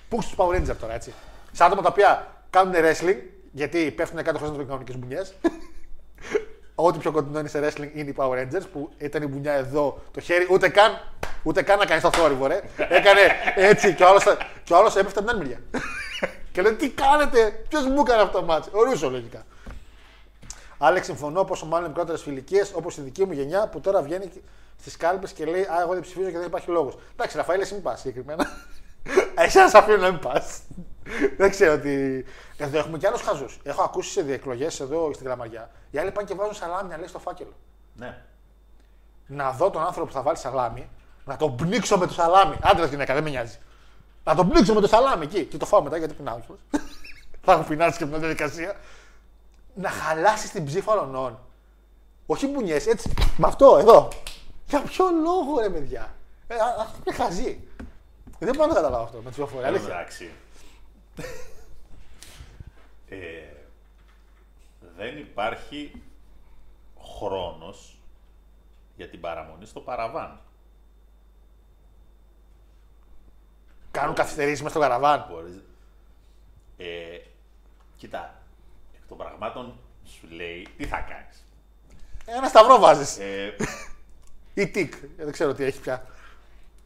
Πού στους Power Ranger τώρα, έτσι. Σε άτομα τα οποία κάνουν wrestling, γιατί πέφτουν κάτω χωρί να το κανονικέ μπουνιές. Ό,τι πιο κοντινό είναι σε wrestling είναι οι Power Rangers που ήταν η μπουνιά εδώ, το χέρι, ούτε καν, ούτε καν να κάνει το θόρυβο, ρε. Έκανε έτσι και ο άλλος, και ο άλλος έπεφτε από την άλλη μεριά. και λέει τι κάνετε, ποιος μου έκανε αυτό το μάτσο. Ο Ρούσο λογικά. Άλεξ, συμφωνώ πόσο μάλλον μικρότερες ηλικίε όπως η δική μου γενιά που τώρα βγαίνει στις κάλπες και λέει Α, εγώ δεν ψηφίζω και δεν υπάρχει λόγος. Εντάξει, Ραφαήλ, εσύ μην πας συγκεκριμένα. Εσένα σα αφήνω να μην πας. δεν ξέρω τι. Εδώ έχουμε και άλλους χαζούς. Έχω ακούσει σε διεκλογές εδώ στην Καλαμαριά. Οι άλλοι πάνε και βάζουν σαλάμια, λέει στο φάκελο. Ναι. Να δω τον άνθρωπο που θα βάλει σαλάμι, να τον πνίξω με το σαλάμι. Άντρα γυναίκα, δεν με νοιάζει. Να τον πνίξω με το σαλάμι εκεί. Και το φάω μετά γιατί πεινάω. κιόλας. θα έχω πεινάσει και με την διαδικασία. Να χαλάσεις την ψήφα ολονών. Όχι μπουνιές, έτσι. Με αυτό, εδώ. Για ποιο λόγο, ρε παιδιά; Ε, α- αυτό είναι χαζί. Δεν μπορώ να το καταλάβω αυτό με τη ψηφοφορία. Αλήθεια. Εντάξει. ε, δεν υπάρχει χρόνος για την παραμονή στο παραβάν. Κάνουν καθυστερήσεις μες στο καραβάν. Μπορείς... Ε, κοίτα, εκ των πραγμάτων σου λέει τι θα κάνεις; Ένα σταυρό βάζεις. Ε, Ή τικ. Δεν ξέρω τι έχει πια.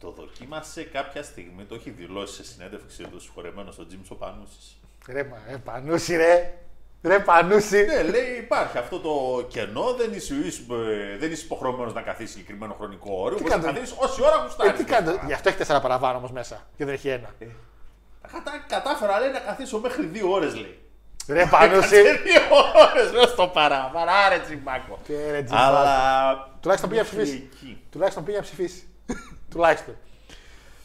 Το δοκίμασε κάποια στιγμή, το έχει δηλώσει σε συνέντευξή του συγχωρεμένος στον Τζίμς Σοπανούσης. Ρε, μα, ρε πανούση, ρε. Ρε πανούση. Ναι, λέει υπάρχει αυτό το κενό, δεν είσαι, ε, δεν είσαι υποχρεωμένος να καθίσεις συγκεκριμένο χρονικό όριο. Μπορείς να κάνετε; καθίσεις όση ώρα Ε, γουστάρει. τι κάνετε, γι' αυτό έχει τέσσερα παραπάνω όμως μέσα και δεν έχει ένα. Κατα, κατάφερα λέει να καθίσω μέχρι δύο ώρες λέει. Ρε πανούση. Σε δύο ώρες μέσα στο παραβάν. Άρε τσιμπάκο. Και ρε, τζιμπάκο. Αλλά. Τουλάχιστον πήγε να μέχρι ψηφίσει. εκεί. Τουλάχιστον πήγε να ψηφίσει. Τουλάχιστον.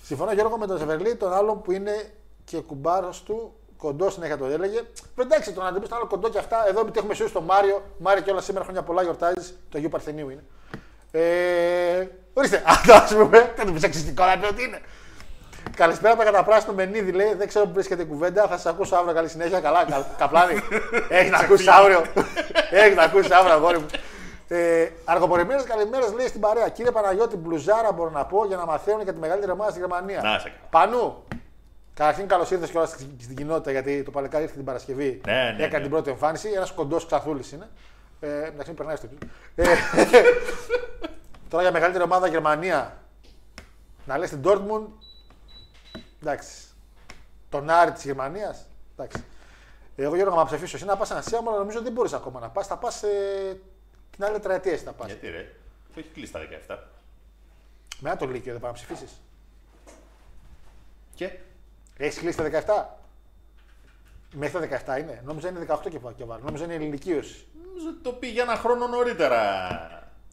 Συμφωνώ Γιώργο με τον Ζεβερλί, τον άλλον που είναι και κουμπάρος του Κοντό συνέχεια το έλεγε. Εντάξει, τον αντιμετωπίσει άλλο κοντό και αυτά. Εδώ επειδή έχουμε σιώσει τον Μάριο. Μάριο και όλα σήμερα χρόνια πολλά γιορτάζεις. Το Αγίου Παρθενίου είναι. Ε, ορίστε, αυτό ας πούμε. Δεν του πει αξιστικό να πει ότι είναι. Καλησπέρα από τα καταπράσινο Μενίδη λέει. Δεν ξέρω που βρίσκεται η κουβέντα. Θα σα ακούσω αύριο. Καλή συνέχεια. Καλά, κα, καπλάνη. Έχει να ακούσεις αύριο. Έχει να ακούσεις αύριο, αγόρι μου. Ε, Αργοπορημένες καλημέρες λέει στην παρέα. Κύριε Παναγιώτη, μπλουζάρα μπορώ να πω για να μαθαίνουν για τη μεγαλύτερη ομάδα στη Γερμανία. Να σε καλά. Πανού. Καταρχήν καλώς ήρθες και όλα στην κοινότητα γιατί το παλικάρι ήρθε την Παρασκευή. Ναι, ναι, έκανε ναι. την πρώτη εμφάνιση. Ένας κοντός ξαθούλης είναι. Ε, εντάξει, μην περνάει στο ε, Τώρα για μεγαλύτερη ομάδα Γερμανία. Να λες την Dortmund. Εντάξει. Τον Άρη της Γερμανίας. Εντάξει. Εγώ Γιώργο, να ψηφίσω εσύ να πας ένα σιάμα, αλλά νομίζω δεν μπορείς ακόμα να πας. Θα πας ε, την άλλη τετραετία εσύ θα πας. Γιατί ρε, το έχει κλείσει τα 17. Με ένα το Λύκειο δεν πάει να ψηφίσεις. Και; Έχεις κλείσει τα 17. Μέχρι τα 17 είναι. Νόμιζα είναι 18 και, και βάλω. Νόμιζα είναι ηλικίωση. νομίζω ότι το πήγε ένα χρόνο νωρίτερα.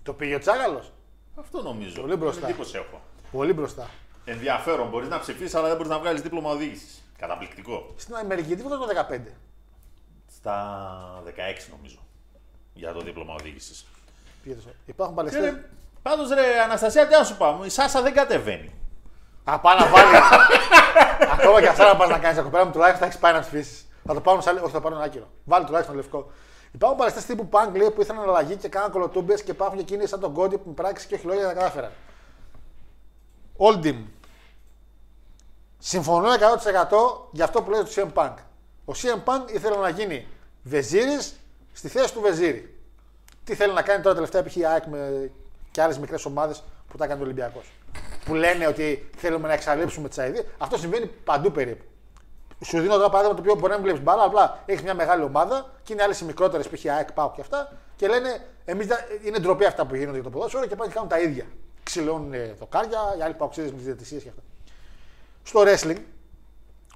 Το πήγε ο Τσάγαλος; Αυτό νομίζω. Πολύ μπροστά. Εντύπωση έχω. Πολύ μπροστά. Ενδιαφέρον. Μπορείς να ψηφίσεις, αλλά δεν μπορείς να βγάλεις δίπλωμα οδήγησης. Καταπληκτικό. Στην Αμερική τίποτα το 15. Στα 16 νομίζω. Για το δίπλωμα οδήγησης. Πήγε το- Υπάρχουν παλαιστέ. Πάντως ρε, Αναστασία, τι να σου πάω. Η Σάσα δεν κατεβαίνει. Α, πάει να βάλει. Ακόμα και αυτά να πας να κάνεις ακοπέρα μου τουλάχιστον θα έχεις πάει να ψηφίσει. Θα το πάρουν σε άλλη. Όχι, θα το πάρουν άκυρο. Βάλει τουλάχιστον λευκό. Υπάρχουν παλαιστές τύπου Punk λέει, που ήθελαν αλλαγή και κάναν κολοτούμπες και υπάρχουν και εκείνοι σαν τον Κόντι που με πράξη και όχι λόγια τα κατάφεραν. Όλντιμ. Συμφωνώ 100% για αυτό που λέει το CM Punk. Ο CM Punk ήθελε να γίνει Βεζίρης στη θέση του Βεζίρη. Τι θέλει να κάνει τώρα τελευταία π.χ. η ΑΕΚ με και άλλες μικρές ομάδες που τα έκανε ο Ολυμπιακός. Που λένε ότι θέλουμε να εξαλείψουμε τις αειδίε. Αυτό συμβαίνει παντού περίπου. Σου δίνω τώρα παράδειγμα το οποίο μπορεί να μην βλέπεις μπάλα, απλά έχεις μια μεγάλη ομάδα και είναι άλλες οι μικρότερες π.χ. ΑΕΚ, ΠΑΟ και αυτά και λένε εμείς είναι ντροπή αυτά που γίνονται για το ποδόσφαιρο και πάνε και κάνουν τα ίδια. Ξυλώνουν ε, δοκάρια, οι άλλοι παοξίδε με τις διαιτησίε και αυτά. Στο wrestling,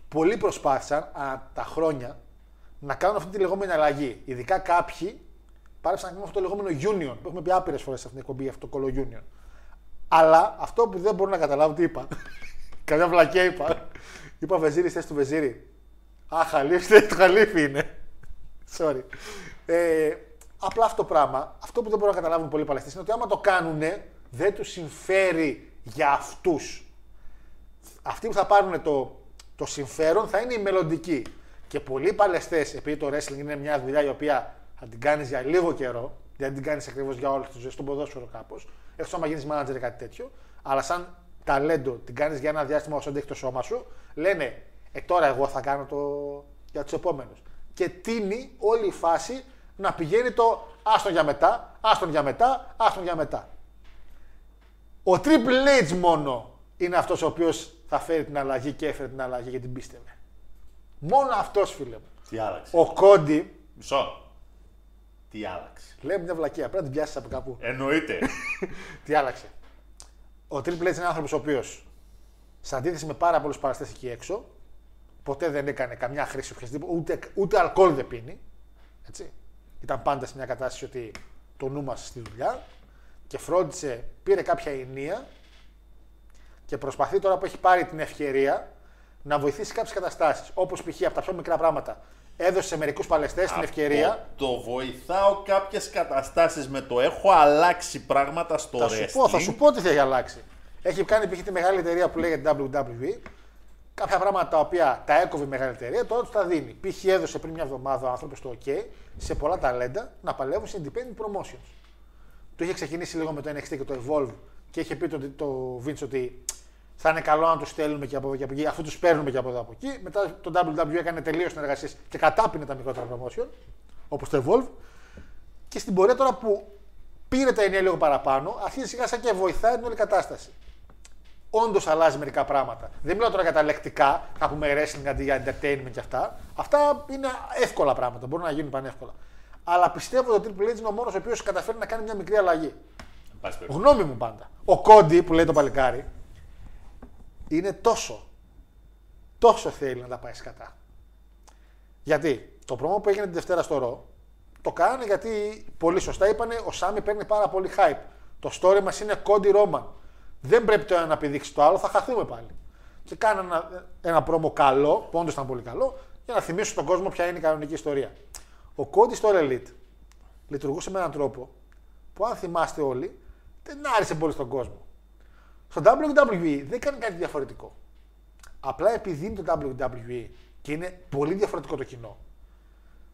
πολλοί προσπάθησαν α, τα χρόνια να κάνουν αυτή τη λεγόμενη αλλαγή. Ειδικά κάποιοι πάρεψαν να κάνουν αυτό το λεγόμενο union που έχουμε πει άπειρες φορές σε αυτήν την εκπομπή, αυτό το κολο union. Αλλά αυτό που δεν μπορώ να καταλάβω τι είπα. Καμιά βλακία είπα. είπα Βεζίρι, θέση του Βεζίρι. Α, χαλίφι, το χαλίφι είναι. Sorry. Ε, απλά αυτό το πράγμα, αυτό που δεν μπορώ να καταλάβουν πολλοί Παλαιστίνοι είναι ότι άμα το κάνουν, δεν τους συμφέρει για αυτούς. Αυτοί που θα πάρουν το, το συμφέρον θα είναι οι μελλοντικοί. Και πολλοί παλαιστές, επειδή το wrestling είναι μια δουλειά η οποία θα την κάνεις για λίγο καιρό, δεν την κάνεις ακριβώς για όλη τη ζωή, στον ποδόσφαιρο κάπως, εκτό άμα γίνεις manager ή κάτι τέτοιο, αλλά σαν ταλέντο την κάνεις για ένα διάστημα όσο αντέχει το σώμα σου, λένε Ε, τώρα εγώ θα κάνω το για τους επόμενους. Και τίνει όλη η φάση να πηγαίνει το άστον για μετά, άστον για μετά, άστον για μετά. Ο Triple H μόνο είναι αυτός ο οποίος θα φέρει την αλλαγή και έφερε την αλλαγή γιατί την πίστευε. Μόνο αυτός φίλε μου. Τι άλλαξες; Ο Κόντι, Μισό. Τι άλλαξες; λέει μια βλακεία, πρέπει να την πιάσεις από κάπου. Εννοείται. Τι άλλαξε; Ο Triple H είναι άνθρωπος ο οποίος, σε αντίθεση με πάρα πολλούς παραστές εκεί έξω, ποτέ δεν έκανε καμιά χρήση οποιασδήποτε, ούτε, ούτε αλκοόλ δεν πίνει. Έτσι. Ήταν πάντα σε μια κατάσταση ότι το νου μας στη δουλειά και φρόντισε, πήρε κάποια ενία και προσπαθεί τώρα που έχει πάρει την ευκαιρία να βοηθήσει κάποιες καταστάσεις. Όπως π.χ. από τα πιο μικρά πράγματα. Έδωσε σε μερικούς παλαιστές την ευκαιρία. Αυτό Το βοηθάω κάποιες καταστάσεις με το έχω αλλάξει πράγματα στο Θα wrestling. σου, πω, θα σου πω τι θα έχει αλλάξει. Έχει κάνει π.χ. τη μεγάλη εταιρεία που λέγεται WWE. Κάποια πράγματα τα οποία τα έκοβε η μεγάλη εταιρεία, τώρα τους τα δίνει. Π.χ. έδωσε πριν μια εβδομάδα ο άνθρωπος το OK σε πολλά ταλέντα να παλεύουν σε independent promotions. Το είχε ξεκινήσει λίγο με το NXT και το Evolve και είχε πει το, το Vince ότι θα είναι καλό να τους στέλνουμε και από εδώ και από εκεί, αφού τους παίρνουμε και από εδώ από εκεί. Μετά το WWE έκανε τελείως συνεργασίες και κατάπινε τα μικρότερα promotion, όπως το Evolve. Και στην πορεία τώρα που πήρε τα ενία λίγο παραπάνω, αρχίζει σιγά σιγά και βοηθάει την όλη κατάσταση. Όντως αλλάζει μερικά πράγματα. Δεν μιλάω τώρα για τα λεκτικά, να πούμε wrestling αντί για entertainment και αυτά. Αυτά είναι εύκολα πράγματα, μπορούν να γίνουν πανεύκολα. Αλλά πιστεύω ότι ο Triple H είναι ο μόνος ο οποίος καταφέρει να κάνει μια μικρή αλλαγή. Εν πάση περιπτώσει. Γνώμη μου πάντα. Ο Κόντι που λέει το παλικάρι είναι τόσο, τόσο θέλει να τα πάει σκατά. Γιατί το πρόμο που έγινε την Δευτέρα στο Ρο το κάνανε γιατί πολύ σωστά είπανε ο Σάμι παίρνει πάρα πολύ hype. Το story μας είναι Κόντι Ρόμαν. Δεν πρέπει το ένα να πηδήξει το άλλο, θα χαθούμε πάλι. Και κάνανε ένα, ένα πρόμο καλό, που όντως ήταν πολύ καλό, Για να θυμίσω στον κόσμο ποια είναι η κανονική ιστορία. Ο Κόντι στο All Elite λειτουργούσε με έναν τρόπο που, αν θυμάστε όλοι, δεν άρεσε πολύ στον κόσμο. Στο WWE δεν κάνει κάτι διαφορετικό. Απλά επειδή είναι το WWE και είναι πολύ διαφορετικό το κοινό.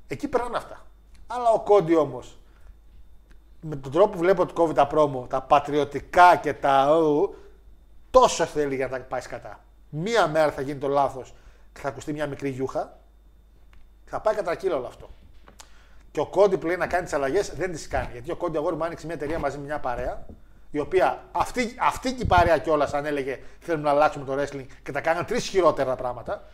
Εκεί περνάνε αυτά. Αλλά ο Κόντι όμως, με τον τρόπο που βλέπω ότι κόβει τα πρόμο, τα πατριωτικά και τα. ου, τόσο θέλει για να τα πάει κατά. Μία μέρα θα γίνει το λάθος και θα ακουστεί μια μικρή γιούχα. Θα πάει κατά κύλο όλο αυτό. Και ο Κόντι που λέει να κάνει τις αλλαγές δεν τις κάνει. Γιατί ο Κόντι αγόρι μου άνοιξε μια εταιρεία μαζί με μια παρέα. Η οποία αυτή, αυτή και η παρέα κιόλας αν έλεγε θέλουμε να αλλάξουμε το wrestling και τα κάνουν τρεις χειρότερα πράγματα.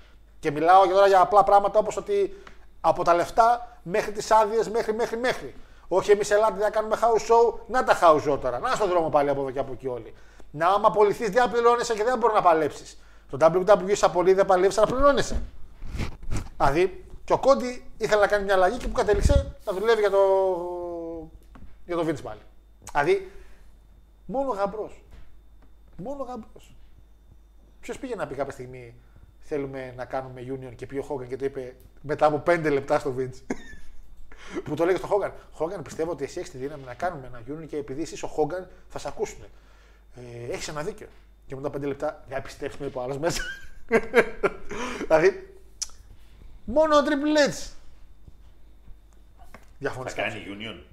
Και μιλάω για τώρα για απλά πράγματα όπως ότι από τα λεφτά μέχρι τις άδειες μέχρι, μέχρι, μέχρι. Όχι εμείς ελάτε να κάνουμε house show, να τα house show τώρα. Να στον δρόμο πάλι από εδώ και από εκεί όλοι. Να άμα απολυθείς, δεν πληρώνεσαι και δεν μπορεί να παλέψεις. Το WWE σε απολύει, δεν παλεύει, αλλά πληρώνεσαι. Δηλαδή, και ο Κόντι ήθελε να κάνει μια αλλαγή και που κατέληξε να δουλεύει για το, για το Vince πάλι. Δηλαδή, μόνο γαμπρός. Μόνο γαμπρός. Ποιος πήγε να πει κάποια στιγμή θέλουμε να κάνουμε union και πει ο Χόγκαν και το είπε μετά από 5 λεπτά στο Vince. που το λέγε στο Χόγκαν. Χόγκαν, πιστεύω ότι εσύ έχεις τη δύναμη να κάνουμε ένα union και επειδή είσαι ο Χόγκαν θα σε ακούσουν. Ε, έχεις ένα δίκιο. Και μετά 5 λεπτά δεν πιστέψει με είπε ο άλλος μέσα. δηλαδή, μόνο ο Triple H. Διαφωνείς Θα κάποιος. κάνει union.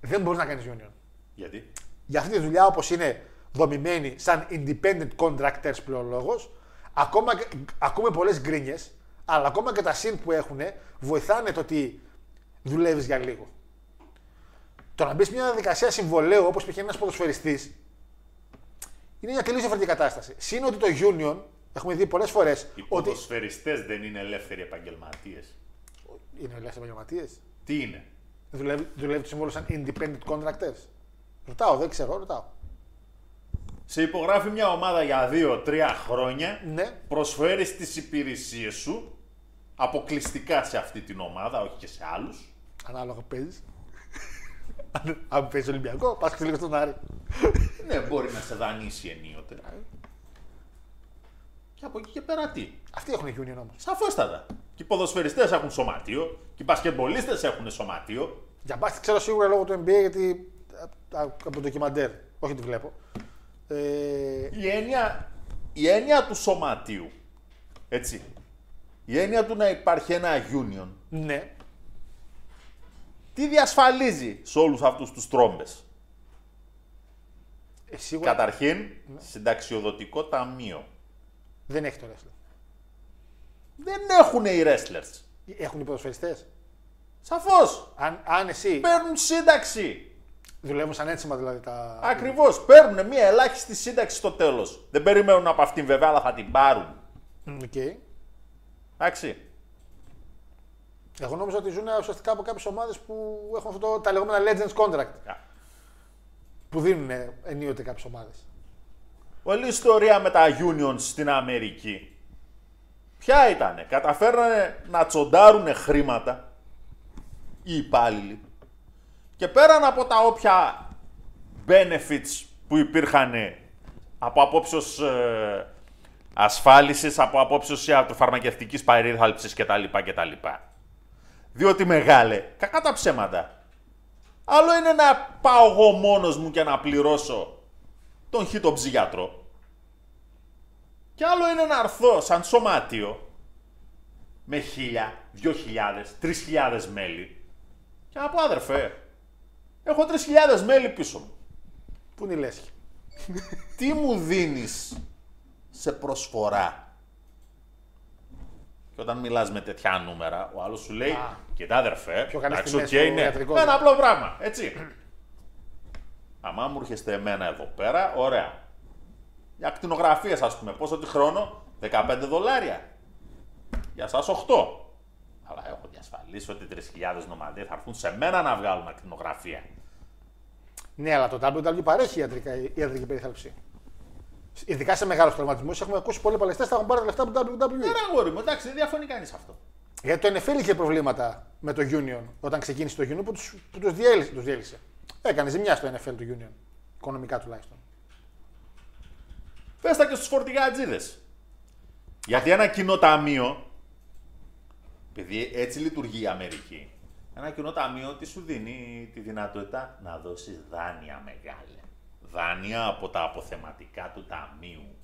Δεν μπορείς να κάνεις union. Γιατί; Για αυτή τη δουλειά όπως είναι δομημένη σαν independent contractors πλέον λόγο, ακόμα, και- ακούμε πολλές γκρίνιες, αλλά ακόμα και τα συν που έχουν βοηθάνε το ότι δουλεύεις για λίγο. Το να μπει σε μια διαδικασία συμβολέου όπως πήγε ένας ποδοσφαιριστής είναι μια τελείως διαφορετική κατάσταση. Συν ότι το union, έχουμε δει πολλές φορές Οι ότι. ποδοσφαιριστές δεν είναι ελεύθεροι επαγγελματίες. Είναι ελεύθεροι επαγγελματίες. Τι είναι; Δουλεύει, δουλεύει το συμβόλαιο σαν independent contractors. Ρωτάω, δεν ξέρω, ρωτάω. Σε υπογράφει μια ομάδα για 2-3 χρόνια. Ναι. Προσφέρεις τις υπηρεσίες σου αποκλειστικά σε αυτή την ομάδα, όχι και σε άλλους. Ανάλογα που παίζεις. Αν- Αν παίζει Ολυμπιακό, πας και λίγο στον Άρη. Ναι, μπορεί να σε δανείσει ενίοτε. Και από εκεί και πέρα τι; Αυτοί έχουν union όμως. Σαφέστατα. Και οι ποδοσφαιριστές έχουν σωματείο. Και οι μπασκετμπολίστες έχουν σωματείο. Για μπάσκετ ξέρω σίγουρα λόγω του NBA γιατί α, α, από το ντοκιμαντέρ. Όχι τη βλέπω. Ε, Η έννοια, η έννοια του σωματείου. Έτσι. Η έννοια του να υπάρχει ένα union. ναι. Τι διασφαλίζει σε όλους αυτούς τους τρόμπες; Ε, σίγουρα Καταρχήν, συνταξιοδοτικό ταμείο. δεν έχει το wrestling. Δεν έχουν οι wrestlers. Έχουν οι ποδοσφαιριστές. Σαφώς. Αν, αν εσύ Παίρνουν σύνταξη. Δουλεύουν σαν ένσημα δηλαδή τα. Ακριβώς. Παίρνουν μια ελάχιστη σύνταξη στο τέλος. Δεν περιμένουν από αυτήν βέβαια, αλλά θα την πάρουν. Μμ, οκ. Εντάξει. Εγώ νόμιζα ότι ζουν ουσιαστικά από κάποιες ομάδες που έχουν αυτό το, τα λεγόμενα Legends Contract. Που δίνουν ενίοτε κάποιες ομάδες. Όλη η ιστορία με τα unions στην Αμερική. Ποια ήτανε; Καταφέρανε να τσοντάρουν χρήματα οι υπάλληλοι και πέραν από τα όποια benefits που υπήρχαν από απόψεως ε, ασφάλισης, από απόψεως ιατροφαρμακευτικής παρήθαλψης κτλ. κτλ. Διότι μεγάλε, κακά τα ψέματα. Άλλο είναι να πάω εγώ μόνος μου και να πληρώσω τον χιτο ψυχιατρό. Και άλλο είναι να έρθω σαν σωμάτιο με χίλια, δυο χιλιάδες, τρεις χιλιάδες μέλη και να πω αδερφέ, έχω τρεις χιλιάδες μέλη πίσω μου. Πού είναι η λέσχη; Τι μου δίνεις σε προσφορά; Και όταν μιλάς με τέτοια νούμερα, ο άλλος σου λέει, Α. κοιτά αδερφέ, Πιο καλές εντάξει, τιμές οκ, στο είναι ιατρικό, ένα ναι. απλό πράγμα, έτσι. Αμά μου έρχεστε εμένα εδώ πέρα, ωραία. Για ακτινογραφίες ας πούμε, πόσο τη χρόνο, 15 δολάρια. Για σας 8. Αλλά έχω διασφαλίσει ότι 3.000 νομαδίες θα έρθουν σε μένα να βγάλουν ακτινογραφία. Ναι, αλλά το WWE παρέχει ιατρικά, ιατρική περίθαλψη. Ειδικά σε μεγάλους τραυματισμούς έχουμε ακούσει πολλοί παλαιστές θα έχουν πάρει τα λεφτά από το WWE. Ναι, ρε αγόρι μου, εντάξει, δεν διαφωνεί κανείς αυτό. Γιατί το NFL είχε προβλήματα με το Union όταν ξεκίνησε το Union που τους που τους διέλυσε, τους διέλυσε. Έκανε ζημιά στο NFL το Union. Οικονομικά τουλάχιστον. Πες τα και στους φορτηγάτζίδες. Γιατί ένα κοινό ταμείο επειδή έτσι λειτουργεί η Αμερική, ένα κοινό ταμείο τι σου δίνει τη δυνατότητα να δώσεις δάνεια μεγάλα. Δάνεια από τα αποθεματικά του ταμείου.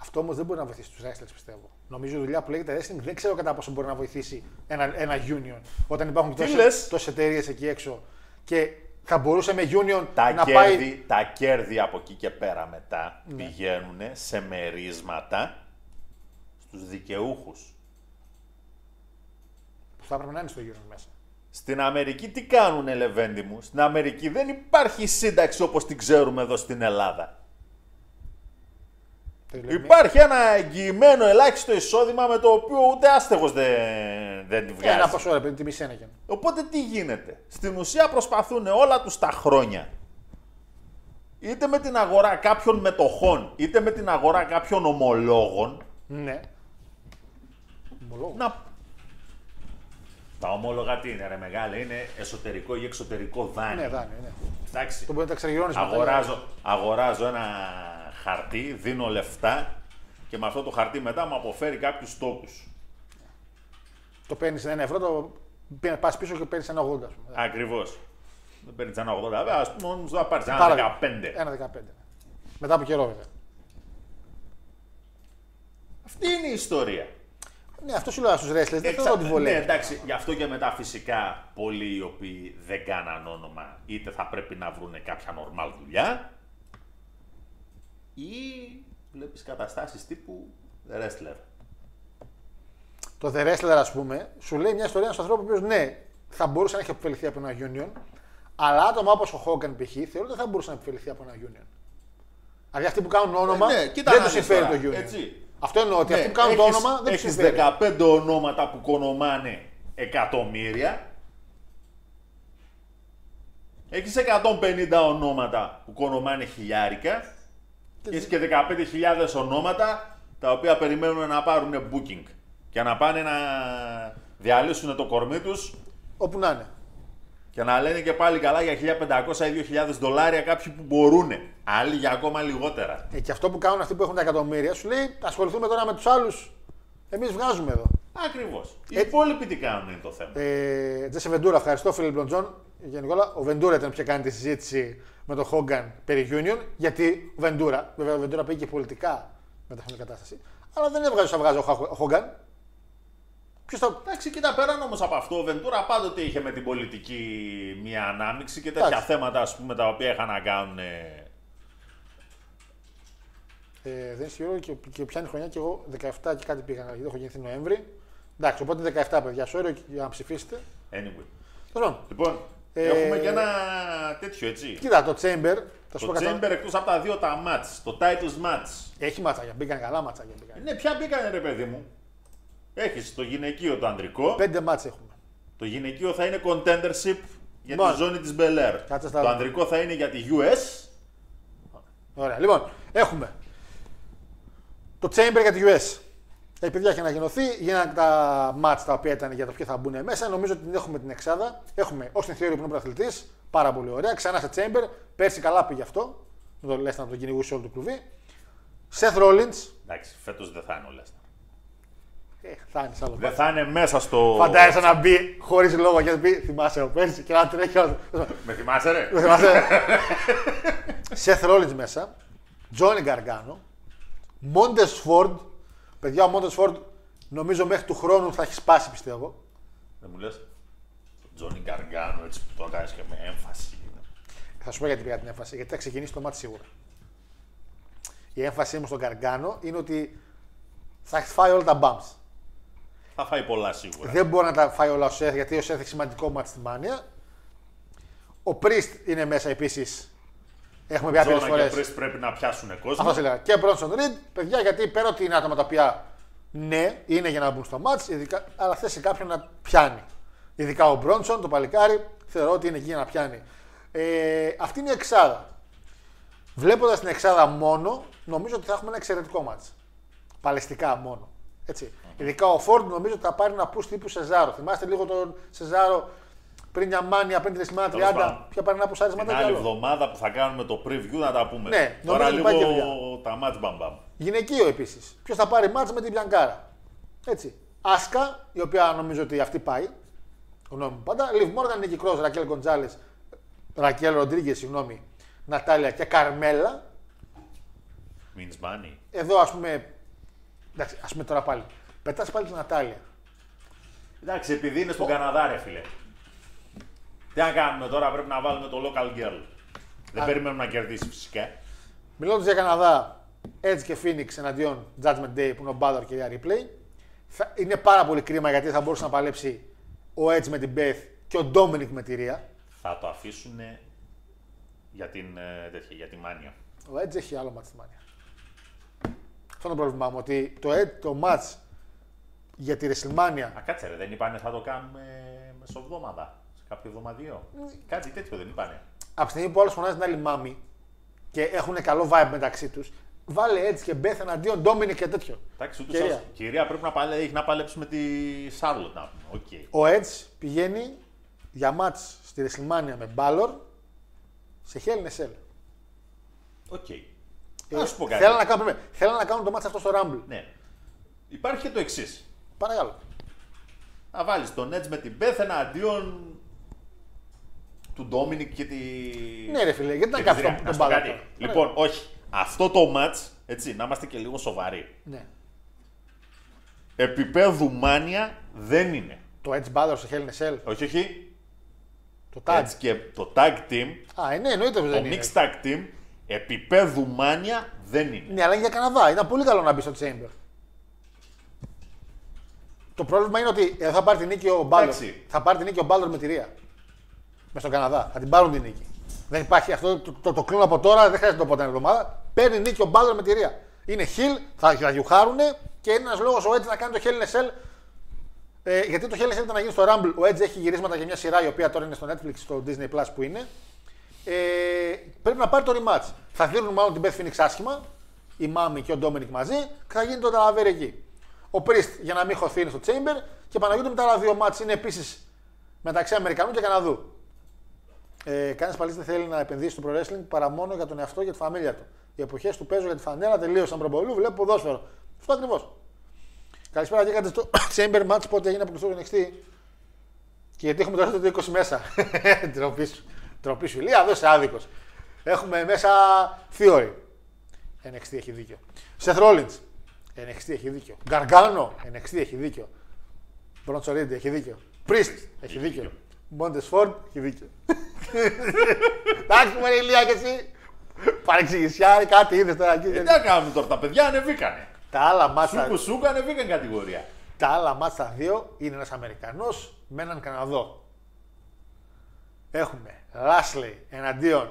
Αυτό όμως δεν μπορεί να βοηθήσει τους wrestlers, πιστεύω. Νομίζω η δουλειά που λέγεται wrestling δεν ξέρω κατά πόσο μπορεί να βοηθήσει ένα, ένα union. Όταν υπάρχουν Τι τόσε λες; τόσες εταιρείες εκεί έξω. Και θα μπορούσε με union Τα, να κέρδη, πάει. τα κέρδη από εκεί και πέρα μετά Ναι. πηγαίνουν σε μερίσματα στους δικαιούχους. Που θα έπρεπε να είναι στο union μέσα. Στην Αμερική τι κάνουνε Λεβέντι μου; Στην Αμερική δεν υπάρχει σύνταξη όπως την ξέρουμε εδώ στην Ελλάδα. Δηλαδή, Υπάρχει ένα εγγυημένο ελάχιστο εισόδημα με το οποίο ούτε άστεγος δεν, δεν τη βγάζει. Ένα ποσό ρε παιδί, τιμή σένεκεν. Οπότε τι γίνεται; Στην ουσία προσπαθούν όλα τους τα χρόνια είτε με την αγορά κάποιων μετοχών είτε με την αγορά κάποιων ομολόγων Ναι. Ομολόγο. να... Τα ομόλογα τι είναι ρε μεγάλε, είναι εσωτερικό ή εξωτερικό δάνειο. Ναι, δάνειο, ναι. Εντάξει. Το μπορεί να τα εξαγγελώνει Αγοράζω, αγοράζω ένα χαρτί, δίνω λεφτά και με αυτό το χαρτί μετά μου αποφέρει κάποιους τόκους. Το παίρνεις ένα ευρώ, το πας πίσω και παίρνεις ένα 80. ας πούμε. Ακριβώς. Δεν παίρνεις ένα 80, βέβαια, ας πούμε, όμως θα πάρεις Πάρα- ένα 15. Ένα 15. Μετά από καιρό βέβαια. Αυτή είναι η ιστορία. Ναι, αυτός σου λέω στου wrestlers. Δεν Εξα- θεωρώ ότι Ναι, βολεύει. εντάξει, γι' αυτό και μετά φυσικά πολλοί οι οποίοι δεν κάναν όνομα είτε θα πρέπει να βρουν κάποια νορμάλ δουλειά ή βλέπεις καταστάσεις τύπου The Wrestler. Το The Wrestler, ας πούμε, σου λέει μια ιστορία ενό ανθρώπους που ναι, θα μπορούσε να έχει αποφεληθεί από ένα union, αλλά άτομα όπως ο Hogan π.χ. θεωρώ ότι δεν θα μπορούσε να αποφεληθεί από ένα union. Δηλαδή αυτοί που κάνουν όνομα Ε, ναι, κοίτα δεν να τους δεις συμφέρει τώρα, το union. έτσι. Αυτό εννοώ ότι αυτοί Ναι, που κάνουν το έχεις- όνομα δεν του έχεις συμφέρει. 15 ονόματα που κονομάνε εκατομμύρια. Έχεις 150 ονόματα που κονομάνε χιλιάρικα. Και έχεις και 15.000 ονόματα τα οποία περιμένουν να πάρουν booking. Και να πάνε να διαλύσουν το κορμί τους Όπου να είναι. Και να λένε και πάλι καλά για 1.500 ή 2.000 δολάρια κάποιοι που μπορούν. Άλλοι για ακόμα λιγότερα. Ε, και αυτό που κάνουν αυτοί που έχουν τα εκατομμύρια σου λέει ασχοληθούμε τώρα με τους άλλους. Εμείς βγάζουμε εδώ. Ακριβώς. Οι Ε, υπόλοιποι τι κάνουν είναι το θέμα. Ε, Τζέσε Βεντούρα, ευχαριστώ φίλε Μπλοντζόν. Γενικότερα, ο Βεντούρα ήταν που είχε κάνει τη συζήτηση με τον Χόγκαν περί Union. Γιατί ο Βεντούρα, βέβαια ο Βεντούρα πήγε και πολιτικά με την κατάσταση. Αλλά δεν έβγαζε όσο βγάζει ο Χα- ο Χόγκαν. Ποιος θα. Εντάξει, κοίτα πέραν όμως από αυτό, ο Βεντούρα πάντοτε είχε με την πολιτική μία ανάμειξη και τέτοια Εντάξει. θέματα ας πούμε, τα οποία είχαν να κάνουν. ε, Ε, δεν ισχύει και, και πιάνει χρονιά και εγώ 17 και κάτι πήγα. Γιατί έχω γεννηθεί Νοέμβρη. Εντάξει, οπότε 17 παιδιά, sorry για να ψηφίσετε. Anyway. Τέλος πάντων, Λοιπόν, Ε, έχουμε και ένα τέτοιο έτσι. Κοίτα, το Chamber. Θα σου Το πω κατά- Chamber εκτός από τα δύο τα match, το titles match. Έχει ματσάκια, μπήκαν καλά ματσάκια. Μπήκαν. Ναι, ποια μπήκανε ρε παιδί μου. Έχεις το γυναικείο το ανδρικό. Πέντε μάτς έχουμε. Το γυναικείο θα είναι contendership για Μόνο. τη ζώνη της Bel Air. Κάτσε στα- Το ανδρικό θα είναι για τη US. Ωραία. Λοιπόν, έχουμε το Chamber για τη US. Ε, παιδιά έχει ανακοινωθεί, γίνανε τα μάτς τα οποία ήταν για το ποιοι θα μπουν μέσα. Νομίζω ότι την έχουμε την εξάδα. Έχουμε Austin Theory που είναι πρωταθλητής, πάρα πολύ ωραία. Ξανά σε Chamber, πέρσι καλά πήγε αυτό. Με το Lesnar να τον κυνηγούσε όλο το κλουβί. Seth Rollins, Εντάξει, φέτος δεν θα είναι ο Lesnar. Ε, θα είναι σε άλλο Δεν μάτς. θα είναι μέσα στο. Φαντάζεσαι να μπει χωρίς λόγο και να πει θυμάσαι ο πέρσι και να τρέχει. όλος. Με θυμάσαι, ρε; Δεν θυμάσαι. Seth Rollins μέσα. Johnny Gargano. Montes Ford. Παιδιά, ο Montes Ford νομίζω μέχρι του χρόνου θα έχει σπάσει πιστεύω. Δεν μου λες. Τζόνι Γκαργκάνο, έτσι που το κάνεις και με έμφαση. Θα σου πω γιατί πήγα την έμφαση. Γιατί θα ξεκινήσει το μάτι σίγουρα. Η έμφασή μου στον Gargano είναι ότι θα έχει φάει όλα τα bumps. Θα φάει πολλά σίγουρα. Δεν μπορεί να τα φάει όλα ο Seth γιατί ο Seth έχει σημαντικό μάτι στη Μάνια. Ο Priest είναι μέσα επίσης. Έχουμε πει άπειρες Τζόνα φορές. και Πρις πρέπει να πιάσουν κόσμο. Αυτός έλεγα. Και Bronson Reed, παιδιά, γιατί πέρα ότι είναι άτομα τα οποία ναι, είναι για να μπουν στο μάτς, ειδικά, αλλά θέσει κάποιον να πιάνει. Ειδικά ο Μπρόνσον, το παλικάρι, θεωρώ ότι είναι εκεί για να πιάνει. Ε, αυτή είναι η εξάδα. Βλέποντας την εξάδα μόνο, νομίζω ότι θα έχουμε ένα εξαιρετικό μάτς. Παλαιστικά μόνο. Έτσι. Ειδικά ο Φόρντ νομίζω ότι θα πάρει ένα push τύπου Σεζάρο. Θυμάστε λίγο τον Σεζάρο πριν μια μάνια, πριν τη σημαία 30. Τέλος πάντων. Ποια πάρει ένα πουσάρισμα Την άλλη εβδομάδα που θα κάνουμε το preview να τα πούμε. Ναι, Τώρα νομίζω ότι πάει λίγο τα match μπαμ μπαμ. Γυναικείο επίσης. Ποιος θα πάρει μάτς με την Πιανκάρα. Έτσι. Άσκα, η οποία νομίζω ότι αυτή πάει. Γνώμη μου πάντα. Λιβ Μόργαν, Νίκη Κρός, Ρακέλ Γκοντζάλε, Ρακέλ Ροντρίγκες, συγγνώμη, Νατάλια και Καρμέλα. Means money. Εδώ ας πούμε. Εντάξει, ας πούμε τώρα πάλι. Πετάς πάλι την Νατάλια. Εντάξει, επειδή είναι στον Καναδά, ρε φίλε. Τι να κάνουμε τώρα, πρέπει να βάλουμε το local girl. Δεν περιμένουμε να κερδίσει φυσικά. Μιλώντας για Καναδά, Edge και Phoenix εναντίον Judgment Day που είναι ο Μπάδορ και η Replay. Θα, είναι πάρα πολύ κρίμα γιατί θα μπορούσε να παλέψει ο Edge με την Beth και ο Dominic με τη Ρία. Θα το αφήσουν για την, ε, τέτοια, για τη μάνια. Ο Edge έχει άλλο μάτς στη Μάνια. Αυτό είναι το πρόβλημά μου. Ότι το, Edge, το match για τη WrestleMania Α, κάτσε ρε, δεν είπανε θα το κάνουμε μεσοβδόμαδα. Σε κάποιο εβδομαδιαίο. Κάτι τέτοιο δεν είπανε. από τη στιγμή που άλλος φωνάζει την άλλη mami και έχουν καλό vibe μεταξύ τους, βάλε Edge και Beth εναντίον Dominic και τέτοιο. Εντάξει, ούτως Κυρία. ώστε. Κυρία πρέπει να παλε... έχει να παλέψει με τη Charlotte να πούμε. Οκ. Ο Edge πηγαίνει για match στη WrestleMania με Balor σε Hell in a Cell. OK. Ε, Να σου πω κάτι. Θέλω να, κάνουν, θέλω να κάνουν το match αυτό στο Rumble. Ναι. Υπάρχει και το εξής. Παρακαλώ. Να βάλεις τον Edge με την Beth εναντίον του Ντόμινικ και τη. Ναι, ρε φίλε, γιατί να και κάνεις τη τον- Ρία. τον Να σου πω Balor κάτι. τώρα. Λοιπόν, όχι. Αυτό το match, έτσι, να είμαστε και λίγο σοβαροί. Ναι. Επίπεδου μάνια δεν είναι. Το Edge Balor σε Hell in a Cell. Όχι, όχι. Το tag. Έτσι και το tag team, Α, ε, ναι, εννοείται πως το δεν είναι. mixed tag team, επίπεδου μάνια δεν είναι. Ναι, αλλά είναι για Καναδά. Ήταν πολύ καλό να μπει στο Chamber. Το πρόβλημα είναι ότι εδώ θα πάρει την νίκη ο Μπάλορ. Εντάξει. Θα πάρει την νίκη ο Μπάλορ με τη Ρία. Με στον Καναδά. Θα την πάρουν την νίκη. Δεν υπάρχει αυτό. Το, το, το κλείνω από τώρα, δεν χρειάζεται το πω την εβδομάδα. Παίρνει νίκη ο Μπάλορ με τη Ρία. Είναι χιλ, θα, θα γιουχάρουν και είναι ένας λόγος ο Edge να κάνει το Hell in a Cell. Ε, γιατί το Hell in a Cell ήταν να γίνει στο Rumble. Ο Edge έχει γυρίσματα για μια σειρά η οποία τώρα είναι στο Netflix, στο Disney Plus που είναι. Ε, πρέπει να πάρει το rematch. Θα δίνουν μάλλον την Beth Phoenix άσχημα, η Μάμι και ο Ντόμινικ μαζί και θα γίνει το ταλαβέρι εκεί. Ο Priest για να μην χωθεί είναι στο Chamber και Παναγιώτη με τα άλλα δύο μάτς είναι επίσης μεταξύ Αμερικανού και Καναδού. Ε, Κανένας παλί δεν θέλει να επενδύσει στο pro wrestling παρά μόνο για τον εαυτό και τη φαμίλια του. Οι εποχές του παίζω για τη φανέλα τελείωσαν προπολού, βλέπω ποδόσφαιρο. Αυτό ακριβώς. Καλησπέρα και είχατε στο Chamber Match πότε έγινε από το NXT. Και γιατί έχουμε τώρα το 20 μέσα. Τροπή σου. Τροπή σου. Ηλία, εδώ είσαι άδικος. Έχουμε μέσα Theory. NXT έχει δίκιο. Seth Rollins. NXT έχει δίκιο. Gargano. NXT έχει δίκιο. Bronson Reed έχει δίκιο. Priest έχει δίκιο. Montes Ford έχει δίκιο. Εντάξει, μωρέ Ηλία και εσύ. Παρεξηγησιά, κάτι είδες τώρα εκεί. Ε, τι να κάνουμε τώρα, τα παιδιά ανεβήκανε. Τα άλλα μάτσα. Σούκου σούκου ανεβήκαν κατηγορία. Τα άλλα μάτσα δύο είναι ένας Αμερικανός με έναν Καναδό. Έχουμε Λάσλι εναντίον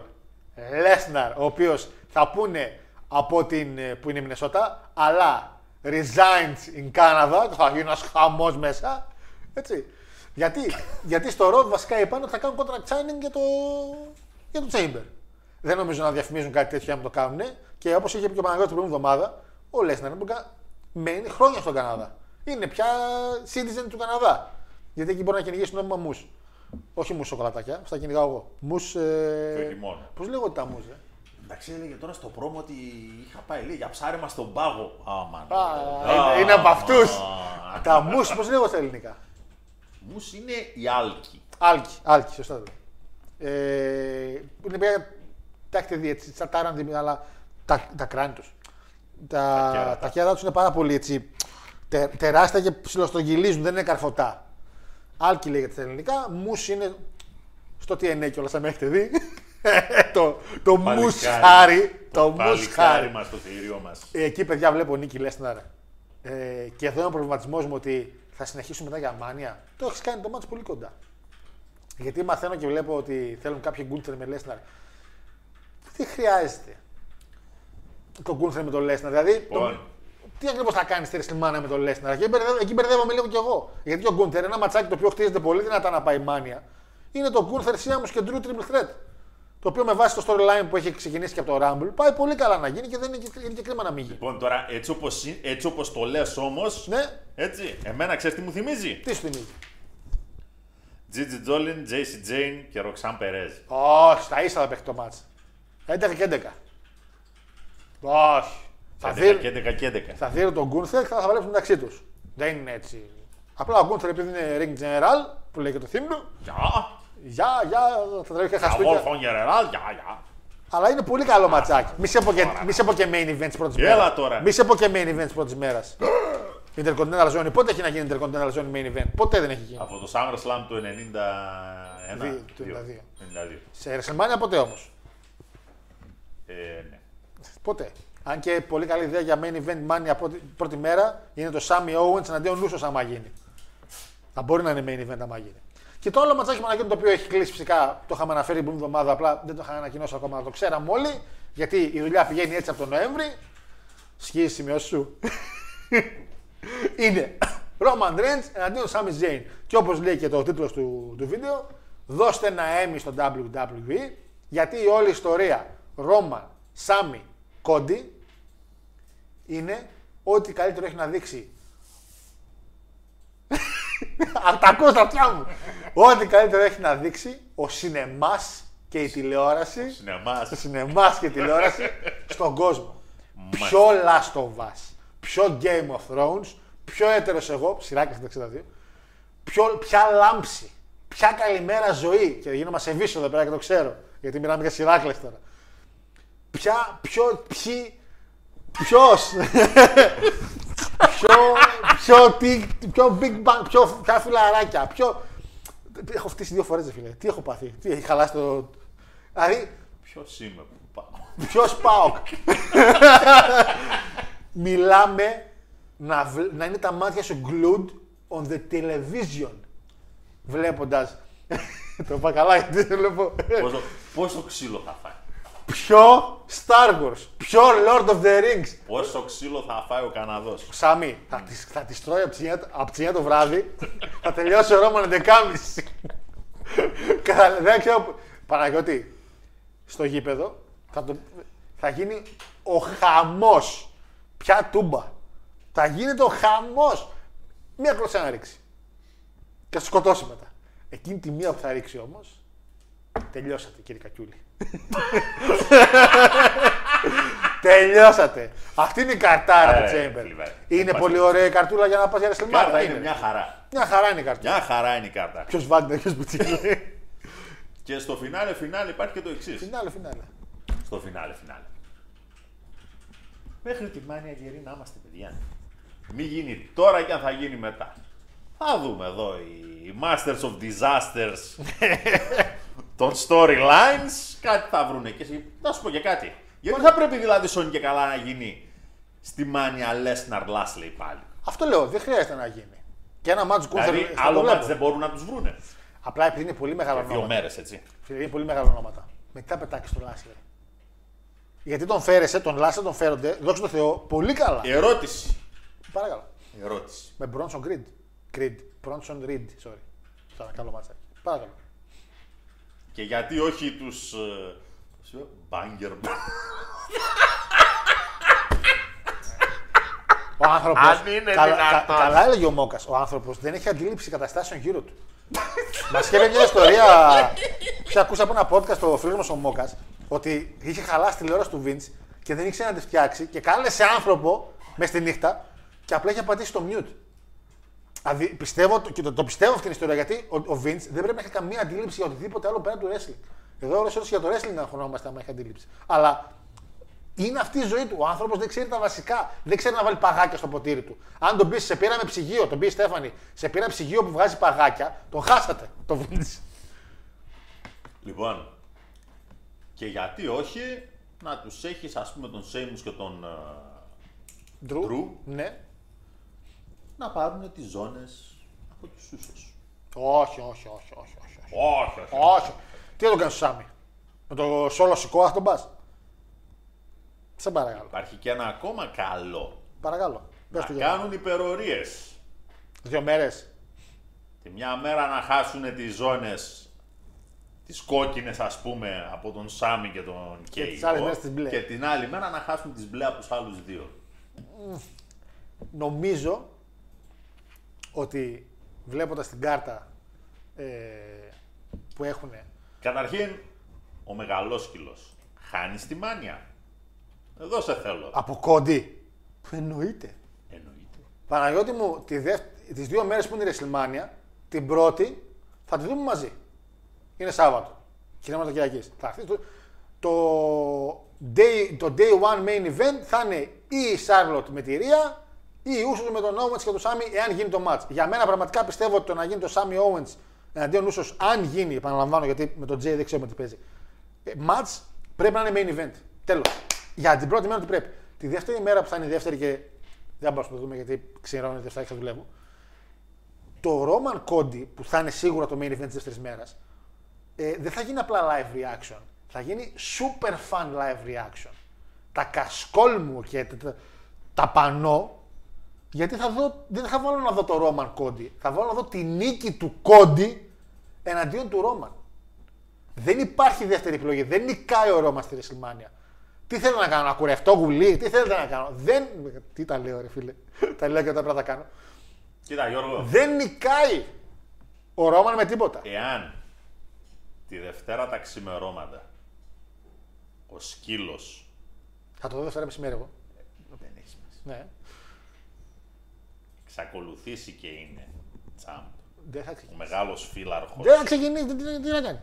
Λέσναρ, ο οποίος θα πούνε από την ε, που είναι η Μινεσότα, αλλά resigns in Canada, και θα γίνει ένας χαμός μέσα. Έτσι. Γιατί, γιατί στο Road βασικά είπαν ότι θα κάνουν contract signing για το, για το Chamber. Δεν νομίζω να διαφημίζουν κάτι τέτοιο αν το κάνουν. Και όπως είχε πει και ο Παναγιώτης την προηγούμενη εβδομάδα, ο Λέσναρ μένει χρόνια στον Καναδά. Είναι πια citizen του Καναδά. Γιατί εκεί μπορεί να κυνηγήσει νόμιμα μους. Όχι μους σοκολατάκια, αυτά κυνηγάω εγώ. Μους. Το Ε... χειμώνα. Πώς λέγονται τα μουζ, ε; Εντάξει, έλεγε τώρα στο πρόμο ότι είχα πάει λέει, για ψάρεμα στον πάγο. Αμαν. Α, είναι- είναι από αυτούς. τα μους, πώς λέγονται στα ελληνικά; Μους είναι η Άλκη. Άλκη, άλκη, σωστά το λέω. Ε, είναι μια τάκτη έτσι, σαν τάραντι, αλλά τα, τα κράνη τους. Τα, κέρατα. τα κέρατα τους είναι πάρα πολύ έτσι, τε, τεράστια και ψιλοστρογγυλίζουν, δεν είναι καρφωτά. Άλκη λέγεται στα ελληνικά, μους είναι στο TNA κιόλας, αν με έχετε δει. το το Παλικάρι. μουσχάρι. Το Παλικάρι μουσχάρι. μας το θηρίο μας. Ε, Εκεί, παιδιά, βλέπω Νίκη Λέσναρ. Ε, και εδώ είναι ο προβληματισμός μου ότι θα συνεχίσουν μετά για μάνια. Το έχεις κάνει το μάτι πολύ κοντά. Γιατί μαθαίνω και βλέπω ότι θέλουν κάποιοι Γκούντερ με Λέσναρ. Τι χρειάζεται το Γκούντερ με τον Λέσναρ. Δηλαδή, το, Λοιπόν. τι ακριβώς θα κάνεις στη WrestleMania με τον Λέσναρ; Εκεί, μπερδεύω, εκεί μπερδεύομαι λίγο κι εγώ. Γιατί ο Γκούντερ, ένα ματσάκι το οποίο χτίζεται πολύ δυνατά να πάει μάνια, είναι το Γκούντερ Σιάμου και Drew Triple Threat. Το οποίο με βάση το storyline που έχει ξεκινήσει και από το Rumble πάει πολύ καλά να γίνει και δεν είναι και, είναι και κρίμα να μην γίνει. Λοιπόν, τώρα έτσι όπως, είναι- έτσι όπως το λες όμως, Ναι, έτσι, εμένα ξέρεις τι μου θυμίζει; τι σου θυμίζει; Τζίτζι Τζόλιν, Τζέισι Τζέιν και Ροξάν Περέζ. Όχι, στα ίσα θα παίξει το μάτς. 11 και 11. Όχι. Θα 11 δίνει και 11 και 11. θα δίνει τον Γκούνθερ και θα, θα βλέπουν μεταξύ τους. Δεν είναι έτσι. Απλά ο Γκούντερ επειδή είναι ring general, που λέει και το theme του, Γεια. γεια, γεια, θα τρέχει και Γεια, χασπίκια. Wolfgang General. Γεια, γεια. Αλλά είναι πολύ καλό ματσάκι. Μη σε πω και, μη σε πω και main event της πρώτης Έλα μέρας. τώρα. Μη σε πω και main event της πρώτης μέρας. Intercontinental Zone. Πότε έχει να γίνει Intercontinental Zone main event; Ποτέ δεν έχει γίνει. Από το SummerSlam του 91. Δύο, του 92. 92. Σε WrestleMania ποτέ όμως; Ε, ναι. Ποτέ. Αν και πολύ καλή ιδέα για main event money από την πρώτη μέρα είναι το Sammy Owens εναντίον Λούσος άμα γίνει. Θα μπορεί να είναι main event άμα γίνει. Και το άλλο ματσάκι που ανακοίνω το οποίο έχει κλείσει φυσικά, το είχαμε αναφέρει την προηγούμενη εβδομάδα, απλά δεν το είχα ανακοινώσει ακόμα, να το ξέραμε όλοι, γιατί η δουλειά πηγαίνει έτσι από τον Νοέμβρη. Σκίζει σημειώσει σου; είναι Roman Reigns εναντίον Sami Zayn. Και όπως λέει και το τίτλος του, του βίντεο, δώστε ένα Emmy στο WWE, γιατί η όλη ιστορία Roman, Sami, Cody είναι ό,τι καλύτερο έχει να δείξει. Αν τα ακούω στα αυτιά μου. Ό,τι καλύτερο έχει να δείξει ο σινεμάς και η τηλεόραση. Σινεμάς. Το σινεμάς και η τηλεόραση στον κόσμο. Μάλιστα. Πιο Last of Us, πιο Game of Thrones, πιο έτερος εγώ, σειράκια στα 62, πιο, ποια λάμψη, ποια καλημέρα ζωή. Και γίνομαι σεβίσω εδώ πέρα και το ξέρω, γιατί μιλάμε για σειράκλες τώρα. Ποια, ποιο, ποιοι, ποιος, πιο, πιο, τι, πιο big bang, πιο, ποια φιλαράκια, πιο... Έχω φτύσει δύο φορές, ρε φίλε. Τι έχω πάθει, τι έχει χαλάσει το... Δηλαδή, Ποιος είμαι που πάω; Ποιος πάω; Μιλάμε να, βλ- να είναι τα μάτια σου glued on the television. Βλέποντας. το είπα καλά γιατί δεν βλέπω. πόσο, πόσο ξύλο θα φάει; Ποιο Star Wars. Ποιο Lord of the Rings. Πόσο ξύλο θα φάει ο Καναδός. Σάμι, θα τις, θα τις τρώει από τις 9 από τις 9 το βράδυ. θα τελειώσει ο Ρώμαν 11.30. Και θα- δεν ξέρω. που- Παναγιώτη, στο γήπεδο θα, το, θα γίνει ο χαμός. Ποια τούμπα. Θα γίνεται ο χαμός. Μία κλωτσιά να ρίξει. Και θα σου σκοτώσει μετά. Εκείνη τη μία που θα ρίξει όμως, τελειώσατε κύριε Κακιούλη. Τελειώσατε. Αυτή είναι η καρτάρα του Ε, Chamber. φλιβάρι. Είναι Πας- πολύ ωραία η καρτούλα για να πας για Η WrestleMania. κάρτα είναι είναι. μια χαρά. Μια χαρά είναι η καρτούλα. Μια χαρά είναι η κάρτα. Ποιος Βάγκνερ, ποιος Μπουτσίλη. Και στο φινάλε φινάλε υπάρχει και το εξής. Φινάλε, φινάλε. Στο φινάλε φινάλε. Μέχρι τη μάνια γερή να είμαστε παιδιά. Μη γίνει τώρα και αν θα γίνει μετά. Θα δούμε εδώ οι Masters of Disasters των storylines. Κάτι θα βρουνε και εσύ. Να σου πω και κάτι. Γιατί θα πρέπει δηλαδή Sony και καλά να γίνει στη μάνια Lesnar Lashley πάλι; Αυτό λέω, δεν χρειάζεται να γίνει. Και ένα μάτς Gunther Δηλαδή θα το άλλο βλέπω. μάτς δεν μπορούν να τους βρούνε. Απλά επειδή είναι πολύ μεγάλα Δύο ονόματα. μέρες έτσι. Φίλε, Είναι πολύ μεγάλα ονόματα. Με τι θα πετάξει τον Λάσλερ. Γιατί τον φέρεσαι, τον Λάσλερ τον φέρονται, δόξα τω Θεώ, πολύ καλά. Ερώτηση. Παρακαλώ. Ερώτηση. Με Bronson Creed. Creed. Bronson Reed, sorry. Αυτό είναι καλό μάτσακι. Παρακαλώ. Και γιατί όχι τους... ε, πώς είπα, Banger Ο άνθρωπο. Αν είναι καλά, δυνατόν. καλά έλεγε ο Μόκας. Ο άνθρωπος δεν έχει αντίληψη καταστάσεων γύρω του. Μας είχε μια ιστορία. που ακούσα από ένα podcast το φίλος μας ο Μόκας ότι είχε χαλάσει τη τηλεόραση του Vince και δεν ήξερε να τη φτιάξει και κάλεσε άνθρωπο μες στη νύχτα και απλά είχε πατήσει το mute. Δηλαδή, πιστεύω, και το, το πιστεύω αυτή την ιστορία γιατί ο, ο Vince δεν πρέπει να έχει καμία αντίληψη για οτιδήποτε άλλο πέραν του wrestling. Εδώ όλε για το wrestling να χωνόμαστε άμα έχει αντίληψη. Αλλά είναι αυτή η ζωή του. Ο άνθρωπος δεν ξέρει τα βασικά. Δεν ξέρει να βάλει παγάκια στο ποτήρι του. Αν τον πεις, σε πήρα με ψυγείο, τον πεις η Στέφανη, σε πήρα ψυγείο που βγάζει παγάκια, τον χάσατε. Το Vince. Λοιπόν, και γιατί όχι να τους έχεις ας πούμε τον Σέιμους και τον ε, Drew. Drew. Ναι. Να πάρουν τις ζώνες από τους Ούσος. Όχι, όχι, όχι, όχι. όχι, όχι. Όχι, όχι. όχι. Τι θα τον κάνεις Σάμι; Με το σόλο σηκώ, θα τον πας. Σε παρακαλώ. Υπάρχει και ένα ακόμα καλό. Παρακαλώ. Πες Να του για κάνουν υπερορίες. δύο μέρες. Τη μια μέρα να χάσουν τις ζώνες τις κόκκινες ας πούμε από τον Σάμι και τον Κέι. τις άλλες μέρες τις μπλε. Και την άλλη μέρα να χάσουν τις μπλε από τους άλλους δύο. Νομίζω ότι βλέποντας την κάρτα ε, που έχουν. Καταρχήν, ο μεγαλόσκυλος χάνει στη μάνια. Εδώ σε θέλω. Από κόντι. Εννοείται; Εννοείται. Παναγιώτη μου, τη δεύ... τις δύο μέρες που είναι η WrestleMania, την πρώτη θα τη δούμε μαζί. Είναι Σάββατο. Κυριακή. Θα έρθει το, το, day, το day one main event θα είναι ή η Charlotte με τη Ρία ή η Ούσος με τον Owens και τον Σάμι εάν γίνει το match. Για μένα πραγματικά πιστεύω ότι το να γίνει το Σάμι Owens εναντίον Ούσος αν γίνει, επαναλαμβάνω γιατί με τον Jay δεν ξέρουμε τι παίζει. Ε, match πρέπει να είναι main event. Τέλος. Για την πρώτη μέρα ότι πρέπει. Τη δεύτερη μέρα που θα είναι η δεύτερη και δεν μπορούμε να το δούμε γιατί ξέρω ότι θα δουλεύω. Το Roman Cody που θα είναι σίγουρα το main event της δεύτερης μέρας ε, δεν θα γίνει απλά live reaction. Θα γίνει super fun live reaction. Τα κασκόλ μου και τα, τα πανώ γιατί θα δω, δεν θα βάλω να δω το Roman Cody. Θα βάλω να δω τη νίκη του Cody εναντίον του Roman. Δεν υπάρχει δεύτερη επιλογή. Δεν νικάει ο Ρώμα στη WrestleMania. Τι θέλω να κάνω, να κουρευτώ γουλί, τι θέλετε να κάνω; Δεν. Τι τα λέω, ρε φίλε; τα λέω και όταν πρέπει να τα κάνω. Κοίτα, Γιώργο. Δεν νικάει ο Ρόμαν με τίποτα. Εάν τη Δευτέρα τα ξημερώματα ο σκύλο. Θα το δω Δευτέρα μεσημέρι εγώ. Δεν έχει σημασία. Ναι. Εξακολουθήσει και είναι τσάμπ. Δεν θα Ο ξεκινήσει. μεγάλος φύλαρχος. Δεν θα ξεκινήσει. Τι, τι, τι να κάνει.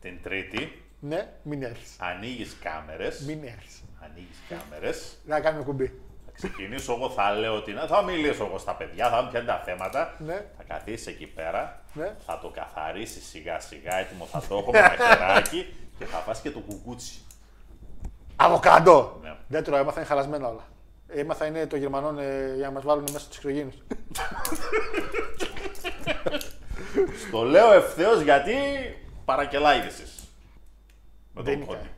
Την Τρίτη Ναι, μην έρθεις. ανοίγεις κάμερες. Μην έρθεις. Ανοίγεις κάμερες. Να κάνουμε κουμπί. Θα ξεκινήσω εγώ, θα λέω ότι να- θα μιλήσω εγώ στα παιδιά, θα μου πιάνει τα θέματα. Ναι. Θα καθίσεις εκεί πέρα, Ναι. θα το καθαρίσεις σιγά σιγά, έτοιμο θα το έχω με ένα χεράκι και θα φας και το κουκούτσι. Αβοκάντο! Ναι. Δεν τρώω, έμαθα είναι χαλασμένα όλα. Έμαθα είναι το Γερμανών ε, για να μας βάλουν μέσα στους κρογίνου. Το λέω ευθέως γιατί παρακελάγησες. Με Δεν τον είναι. κόντι.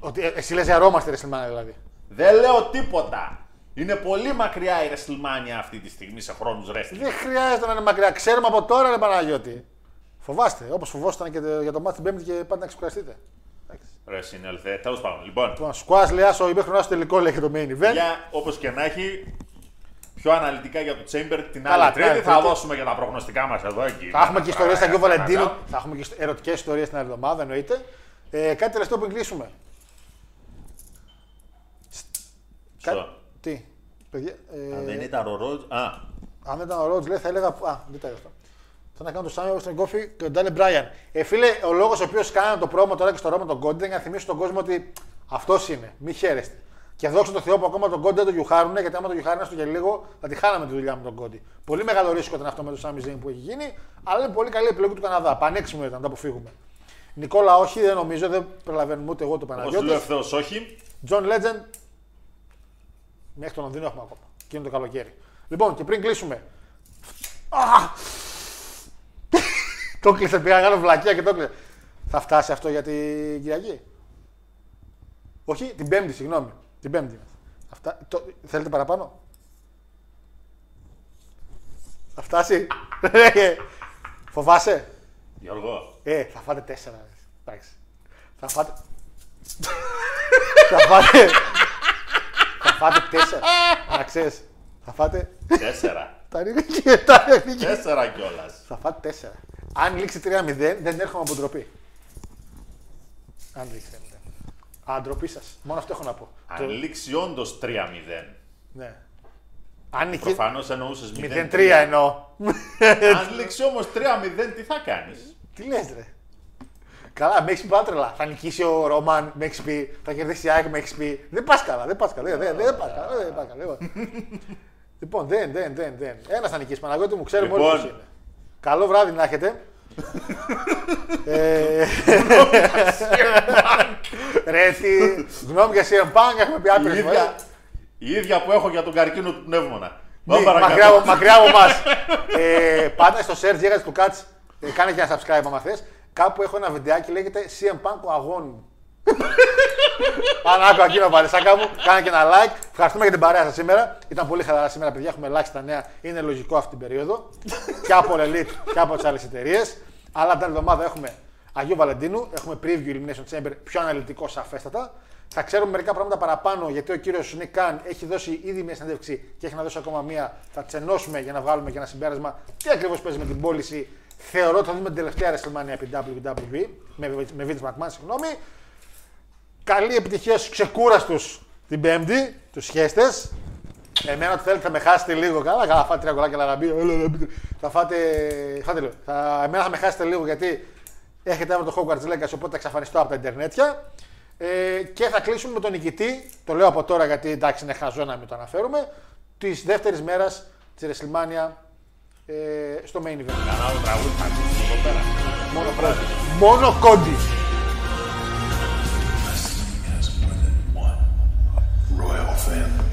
Ότι ε, εσύ λες για Ρώμα στη WrestleMania δηλαδή. Δεν λέω τίποτα. Είναι πολύ μακριά η WrestleMania αυτή τη στιγμή σε χρόνους wrestling. Δεν χρειάζεται να είναι μακριά. Ξέρουμε από τώρα, ρε Παναγιώτη. Φοβάστε, όπως φοβόσασταν και το- για το μάτι την Πέμπτη και πάτε να ξεκουραστείτε. Εντάξει. Ρε συνέλθε, τέλος πάντων. Λοιπόν, Λοιπόν, Σκουάς λέει, άσο μέχρι να στο τελικό λέει και το main event. για όπως και να έχει, πιο αναλυτικά για το Chamber την Καλά, άλλη την Τρίτη άλλη θα Τρίτη. δώσουμε και τα προγνωστικά μας εδώ εκεί. Θα έχουμε και ιστορίες στα Αγίου Παρακαλώ. Βαλεντίνου. Θα έχουμε και ερωτικές ιστορίες την άλλη εβδομάδα, εννοείται. Ε, κάτι τελευταίο που κλείσουμε. Στο. Κάτι- Τι, παιδιά. Ε, Αν δεν ήταν ο Ρότζ. Α, αν δεν ήταν ο Ρότζ, λέει, θα έλεγα. Α, δεν τα αυτό. Θα να κάνω το Σάμι στον Κόφι και τον Ντάλι Μπράιαν. Ε, φίλε, ο λόγος ο οποίος κάνανε το πρόμο τώρα και στο Ρώμα τον Κόντι ήταν για να θυμίσουν τον κόσμο ότι αυτός είναι. Μη χαίρεστε. Και δόξα τω Θεώ που ακόμα τον Κόντι δεν τον γιουχάρουν, γιατί άμα τον γιουχάρουν έστω και λίγο, θα τη χάναμε τη δουλειά με τον Κόντι. Πολύ μεγάλο ρίσκο ήταν αυτό με το Σάμι Ζέιν που έχει γίνει, αλλά είναι πολύ καλή επιλογή του Καναδά. Πανέξιμο ήταν, να το αποφύγουμε. Νικόλα, όχι, δεν νομίζω, δεν προλαβαίνουμε ούτε εγώ το όπως Παναγιώτης. λέω ευθέως όχι. John Legend. Μέχρι το Λονδίνο έχουμε ακόμα. Και είναι το καλοκαίρι. Λοιπόν, και πριν κλείσουμε. Α! το κλείσε, πήγα να κάνω βλακία και το κλείσε. Θα φτάσει αυτό για την Κυριακή; Όχι, την Πέμπτη, συγγνώμη. Την Πέμπτη. Αυτά... Το... Θέλετε παραπάνω; Θα φτάσει; Ε, Φοβάσαι; Γιώργο, Ε, θα φάτε τέσσερα. ρε. Εντάξει. Θα φάτε. θα φάτε. θα φάτε τέσσερα. Να ξέρεις. Θα φάτε. τέσσερα. τα ρίχνει τα ρίχνει. τέσσερα κιόλας. Θα φάτε τέσσερα. Αν λήξει 3-0, δεν έρχομαι από ντροπή. Αν λήξει 3-0. Α, ντροπή σας. Μόνο αυτό έχω να πω. Το- Αν λήξει όντως 3-0. Ναι. Αν νικήσει. Προφανώς εννοούσες 0-3 εννοώ. Αν λήξει όμως 3-0, τι θα κάνεις; Τι λες, ρε. Καλά, με έχεις πει τρελά. Θα νικήσει ο Ρωμάν, με έχεις πει. Θα κερδίσει η ΑΕΚ, με έχεις πει. Δεν πας καλά, δεν πας καλά. Δεν, δεν, δεν πας καλά. Δεν πας καλά. δεν πας. λοιπόν, δεν, δεν, δεν. δεν. Ένας θα νικήσει. Παναγιώτη μου, ξέρουμε όλοι Λοιπόν. ποιος είναι. Καλό βράδυ να έχετε. ε, ρε, τι γνώμη για CM Punk έχουμε πει Η άπειρες φορές. ίδια, η ίδια που έχω για τον καρκίνο του πνεύμονα. Μη, Πάμε παρακάτω. μακριά, από- μακριά από εμάς. ε, πάντα στο search έγραψε του Κάτς. Ε, κάνε και ένα subscribe άμα θες. Κάπου έχω ένα βιντεάκι λέγεται CM Punk ο αγώνου. Αν άκουγα εκείνο πάλι, σαν κάπου, κάνε και ένα like. Ευχαριστούμε για την παρέα σας σήμερα. Ήταν πολύ χαλαρά σήμερα, παιδιά. Έχουμε ελάχιστα νέα. Είναι λογικό αυτή την περίοδο. και από Elite και από τις άλλες εταιρείες. Αλλά την άλλη εβδομάδα έχουμε Αγίου Βαλεντίνου. Έχουμε preview Elimination Chamber πιο αναλυτικό σαφέστατα. Θα ξέρουμε μερικά πράγματα παραπάνω γιατί ο κύριος Νίκ Καν έχει δώσει ήδη μια συνέντευξη και έχει να δώσει ακόμα μία. Θα τσενώσουμε για να βγάλουμε και ένα συμπέρασμα τι ακριβώς παίζει με την πώληση. Θεωρώ ότι θα δούμε την τελευταία WrestleMania επί WWE με, με Vince McMahon, συγγνώμη. Καλή επιτυχία στους ξεκούραστους την Πέμπτη, τους σχέστες. Εμένα ότι θέλετε θα με χάσετε λίγο. Καλά, καλά, φάτε τρία κολλάκια λαραμπί. έλα, έλα, μπείτε. Θα φάτε. Φάτε λίγο. Θα... Εμένα θα με χάσετε λίγο γιατί έχετε αύριο το Hogwarts Legacy, οπότε θα εξαφανιστώ από τα Ιντερνετια. Ε, και θα κλείσουμε με τον νικητή. Το λέω από τώρα γιατί εντάξει είναι χαζό να μην το αναφέρουμε. Της δεύτερης μέρας της WrestleMania ε, στο main event. Κανένα άλλο τραγούδι θα ακούσουμε εδώ πέρα. Μόνο, πρώτη. Μόνο κόντι. royal family.